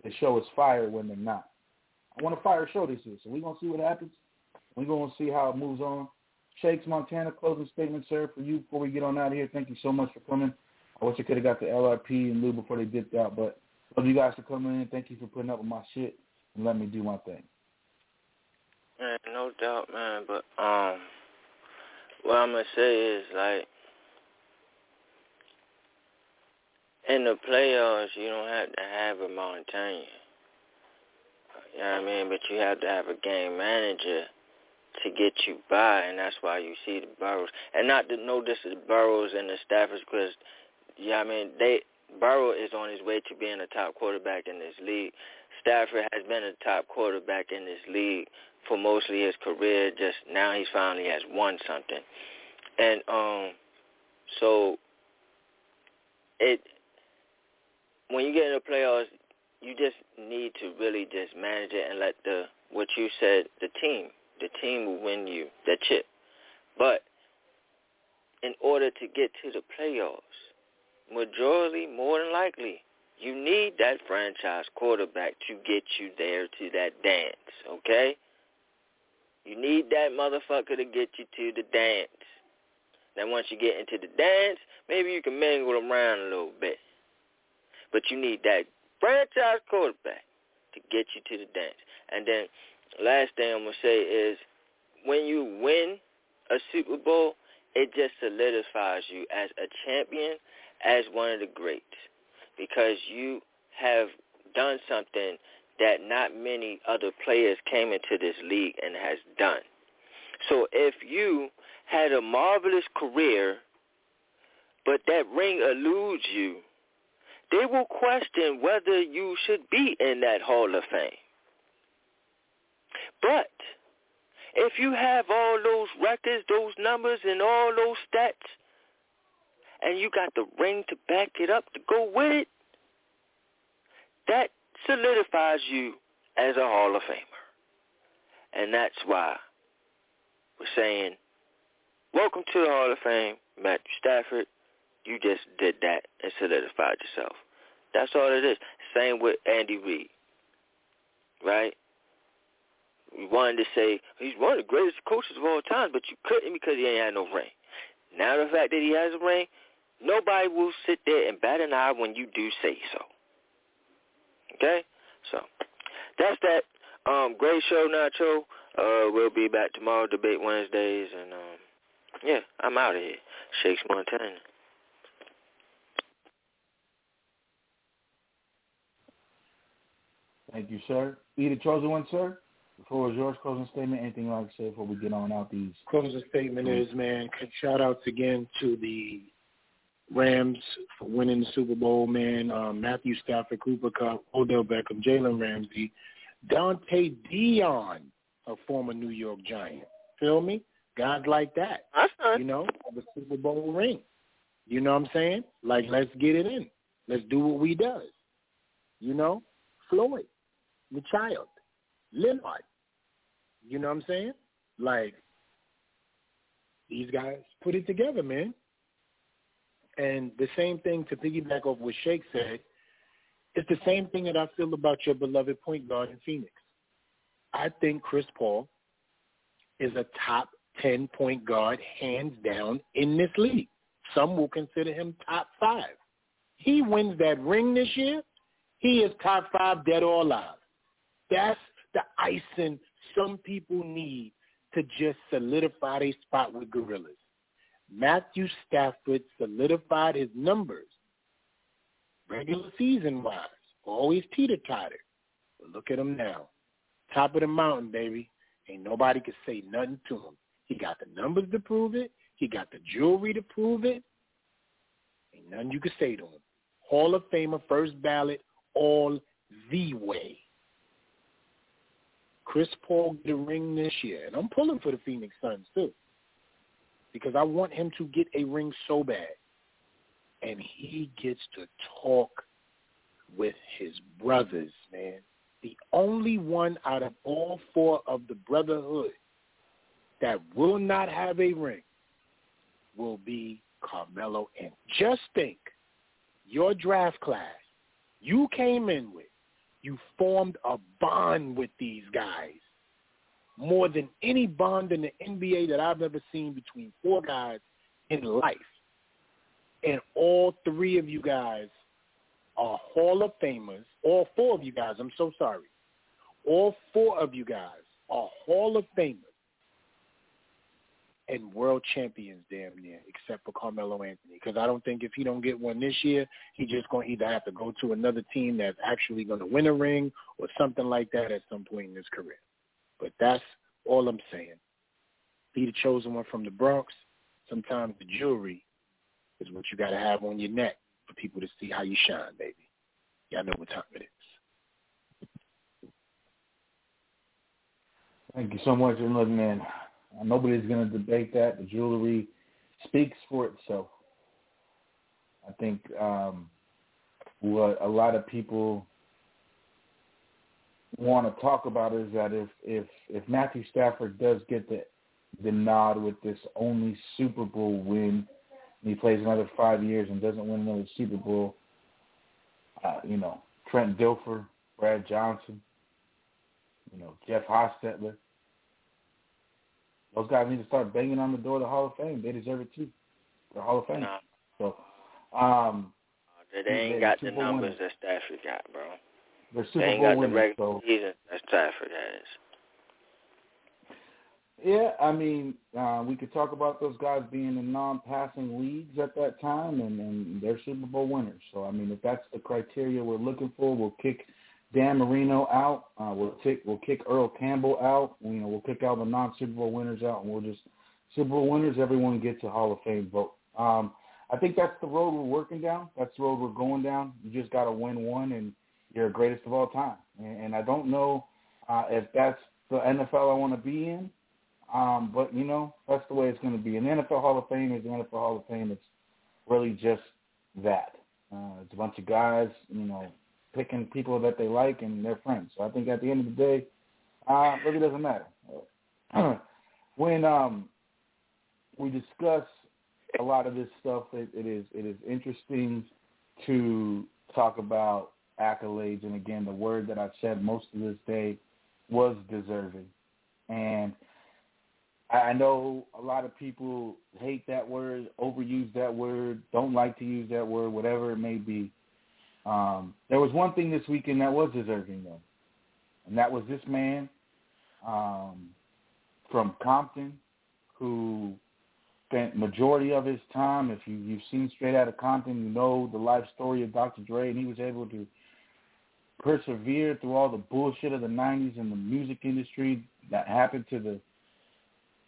They show us fire when they're not. I want a fire show this year, so we're going to see what happens. We're going to see how it moves on. Shakes Montana, closing statement, sir, for you before we get on out of here. Thank you so much for coming. I wish I could have got the LRP and Lou before they dipped out, but love you guys for coming in. Thank you for putting up with my shit and letting me do my thing. Man, no doubt, man. But um, what I'm gonna say is like, in the playoffs, you don't have to have a Montana. You know what I mean? But you have to have a game manager to get you by, and that's why you see the Burrows. And not to know this is Burrows and the Staffords, because yeah, I mean they Burrow is on his way to being a top quarterback in this league. Stafford has been a top quarterback in this league for mostly his career. Just now, he finally has won something, and um, so it when you get in the playoffs, you just need to really just manage it and let the what you said the team the team will win you the chip. But in order to get to the playoffs, majority, more than likely, you need that franchise quarterback to get you there to that dance, okay? You need that motherfucker to get you to the dance. Then once you get into the dance, maybe you can mingle around a little bit. But you need that franchise quarterback to get you to the dance. And then last thing I'm going to say is when you win a Super Bowl, it just solidifies you as a champion, as one of the greats, because you have done something that not many other players came into this league and has done. So if you had a marvelous career, but that ring eludes you, they will question whether you should be in that Hall of Fame. But if you have all those records, those numbers, and all those stats, and you got the ring to back it up to go with it, that solidifies you as a Hall of Famer. And that's why we're saying, welcome to the Hall of Fame, Matthew Stafford. You just did that and solidified yourself. That's all it is. Same with Andy Reid, right? We wanted to say he's one of the greatest coaches of all time, but you couldn't because he ain't had no ring. Now the fact that he has a ring, nobody will sit there and bat an eye when you do say so. Okay? So that's that. Um, great show, Nacho. Uh, we'll be back tomorrow, Debate Wednesdays, and um, yeah, I'm out of here. Shakes Montana. Thank you, sir. Either the chosen one, sir. Before yours closing statement, anything you like to say before we get on out these? Closing statement is, man, shout outs again to the Rams for winning the Super Bowl, man. Um, Matthew Stafford, Cooper Kupp, Odell Beckham, Jalen Ramsey, Dante Dion, a former New York Giant. Feel me? Guys like that. You know, the Super Bowl ring. You know what I'm saying? Like, let's get it in. Let's do what we does. You know, Floyd, the child, Leonard. You know what I'm saying? Like, these guys put it together, man. And the same thing to piggyback off what Shake said, it's the same thing that I feel about your beloved point guard in Phoenix. I think Chris Paul is a top 10 point guard, hands down, in this league. Some will consider him top five. He wins that ring this year, he is top five dead or alive. That's the icing some people need to just solidify their spot with gorillas. Matthew Stafford solidified his numbers regular season wise, always teeter totter. But look at him now. Top of the mountain, baby. Ain't nobody could say nothing to him. He got the numbers to prove it. He got the jewelry to prove it. Ain't nothing you could say to him. Hall of Famer, first ballot, all the way. Chris Paul get a ring this year, and I'm pulling for the Phoenix Suns too, because I want him to get a ring so bad, and he gets to talk with his brothers, man. The only one out of all four of the brotherhood that will not have a ring will be Carmelo. And just think, your draft class you came in with, you formed a bond with these guys more than any bond in the NBA that I've ever seen between four guys in life. And all three of you guys are Hall of Famers. All four of you guys, I'm so sorry. All four of you guys are Hall of Famers and world champions damn near, except for Carmelo Anthony. Because I don't think if he don't get one this year, he just going to either have to go to another team that's actually going to win a ring or something like that at some point in his career. But that's all I'm saying. Be the chosen one from the Bronx. Sometimes the jewelry is what you got to have on your neck for people to see how you shine, baby. Y'all know what time it is. Thank you so much. And look, man, nobody's going to debate that. The jewelry speaks for itself. I think um, what a lot of people want to talk about is that if if if Matthew Stafford does get the the nod with this only Super Bowl win, and he plays another five years and doesn't win another Super Bowl, uh, you know Trent Dilfer, Brad Johnson, you know Jeff Hostetler, those guys need to start banging on the door of the Hall of Fame. They deserve it too. The Hall of Fame. Nah. So, um, they ain't got the numbers that Stafford got, bro. They're Super they ain't Bowl got winners, the regular so. season that Stafford has. Yeah, I mean, uh, we could talk about those guys being in non-passing leagues at that time, and, and they're Super Bowl winners. So, I mean, if that's the criteria we're looking for, we'll kick Dan Marino out. Uh, we'll kick we'll kick Earl Campbell out. You know, we'll kick out the non-Super Bowl winners out, and we'll just Super Bowl winners. Everyone gets a Hall of Fame vote. Um, I think that's the road we're working down. That's the road we're going down. You just got to win one, and you're greatest of all time. And, and I don't know uh, if that's the NFL I want to be in. Um, but you know, that's the way it's going to be. An NFL Hall of Fame is an NFL Hall of Fame. It's really just that. Uh, it's a bunch of guys, you know, picking people that they like and their friends. So I think at the end of the day, uh, really doesn't matter. when um, we discuss a lot of this stuff, it, it is it is interesting to talk about accolades. And again, the word that I've said most of this day was deserving. And I know a lot of people hate that word, overuse that word, don't like to use that word, whatever it may be. Um, there was one thing this weekend that was deserving, though, and that was this man um, from Compton who spent majority of his time. If you, you've seen Straight Outta Compton, you know the life story of Dr. Dre, and he was able to persevere through all the bullshit of the 90s and the music industry that happened to the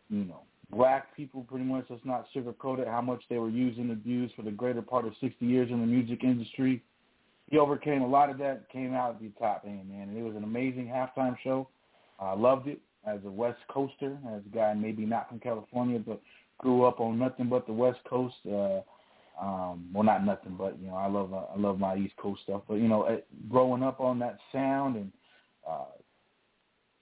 you know, black people pretty much, let's not sugarcoat it, how much they were used and abused for the greater part of 60 years in the music industry. He overcame a lot of that, came out at the top end, man. And it was an amazing halftime show. I loved it as a West Coaster, as a guy maybe not from California, but grew up on nothing but the West Coast. Uh, um, well, not nothing, but you know, I love uh, I love my East Coast stuff. But you know, uh, growing up on that sound and uh,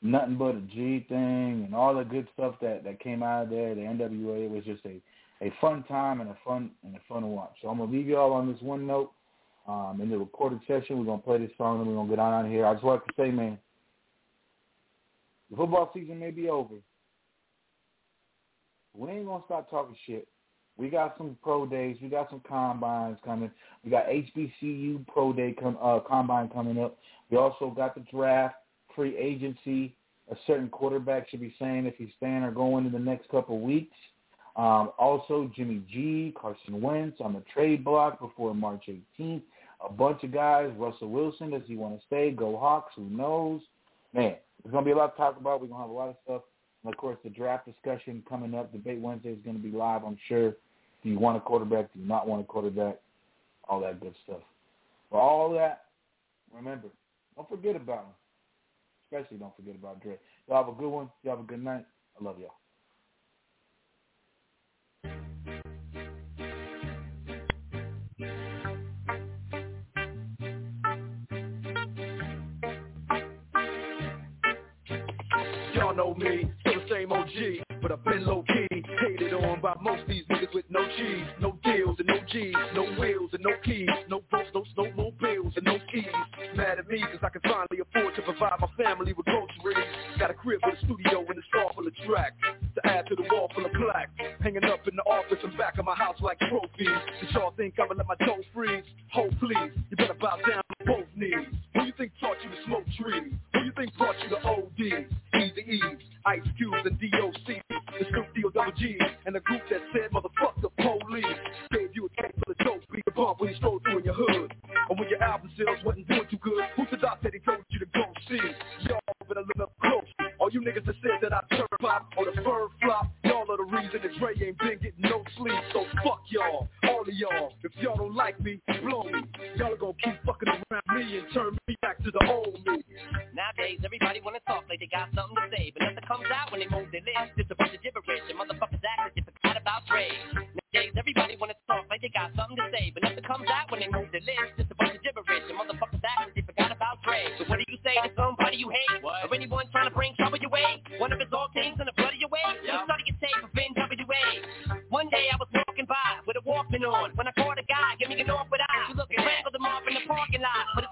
nothing but a G thing and all the good stuff that that came out of there. The NWA it was just a a fun time and a fun and a fun watch. So I'm gonna leave you all on this one note. Um, in the recorded session, we're gonna play this song and we're gonna get on out of here. I just want to say, man, the football season may be over. We ain't gonna stop talking shit. We got some pro days. We got some combines coming. We got HBCU pro day com- uh, combine coming up. We also got the draft free agency a certain quarterback should be saying if he's staying or going in the next couple of weeks. Um, also, Jimmy G, Carson Wentz on the trade block before March 18th. A bunch of guys. Russell Wilson, does he want to stay? Go Hawks, who knows? Man, there's going to be a lot to talk about. We're going to have a lot of stuff. And, of course, the draft discussion coming up. Debate Wednesday is going to be live, I'm sure. Do you want a quarterback? Do you not want a quarterback? All that good stuff. For all that, remember, don't forget about him. Especially don't forget about Dre. Y'all have a good one. Y'all have a good night. I love y'all. Y'all know me, still the same OG, but I've been low key. Hated on by most these with no no deals and no G's, no wheels and no keys, no boats, no snowmobiles and no keys. Mad at me cause I can finally afford to provide my family with groceries. Got a crib with a studio and a store full of tracks to add to the wall full of plaques. Hanging up in the office and back of my house like trophies. Did y'all think I'ma let my toes freeze? Hold please, you better bow down on both knees. Who you think taught you to smoke trees? Who you think brought you to OD? Eazy-E's, Ice Cubes and DOC. The Snoop Deal Double G and the group that said wasn't doing too good, Who's the doc said he told you to go see? Y'all better look up close. All you niggas that said that I turn pop or the fur flop, y'all are the reason that Dre ain't been getting no sleep. So fuck y'all, all of y'all. If y'all don't like me, blow me. Y'all are gonna keep fucking around me and turn me back to the old me. Nowadays, everybody wanna talk like they got something to say, but nothing comes out when they move their lips. It's a bunch of gibberish, and motherfuckers act if they forgot about Dre. Nowadays, everybody wanna talk like they got something to say, but nothing comes out when they move their lips. It's a bunch of gibberish, and motherfuckers act as they forgot about Dre. So what do you say to somebody you hate, or anyone trying to bring trouble your way? One of his all teams in the blood of your way. Yep. Study your tape of NWA. One day I was walking by with a Walkman on when I caught a guy, give me an awkward eye. You look and wrangled him off in the parking lot, but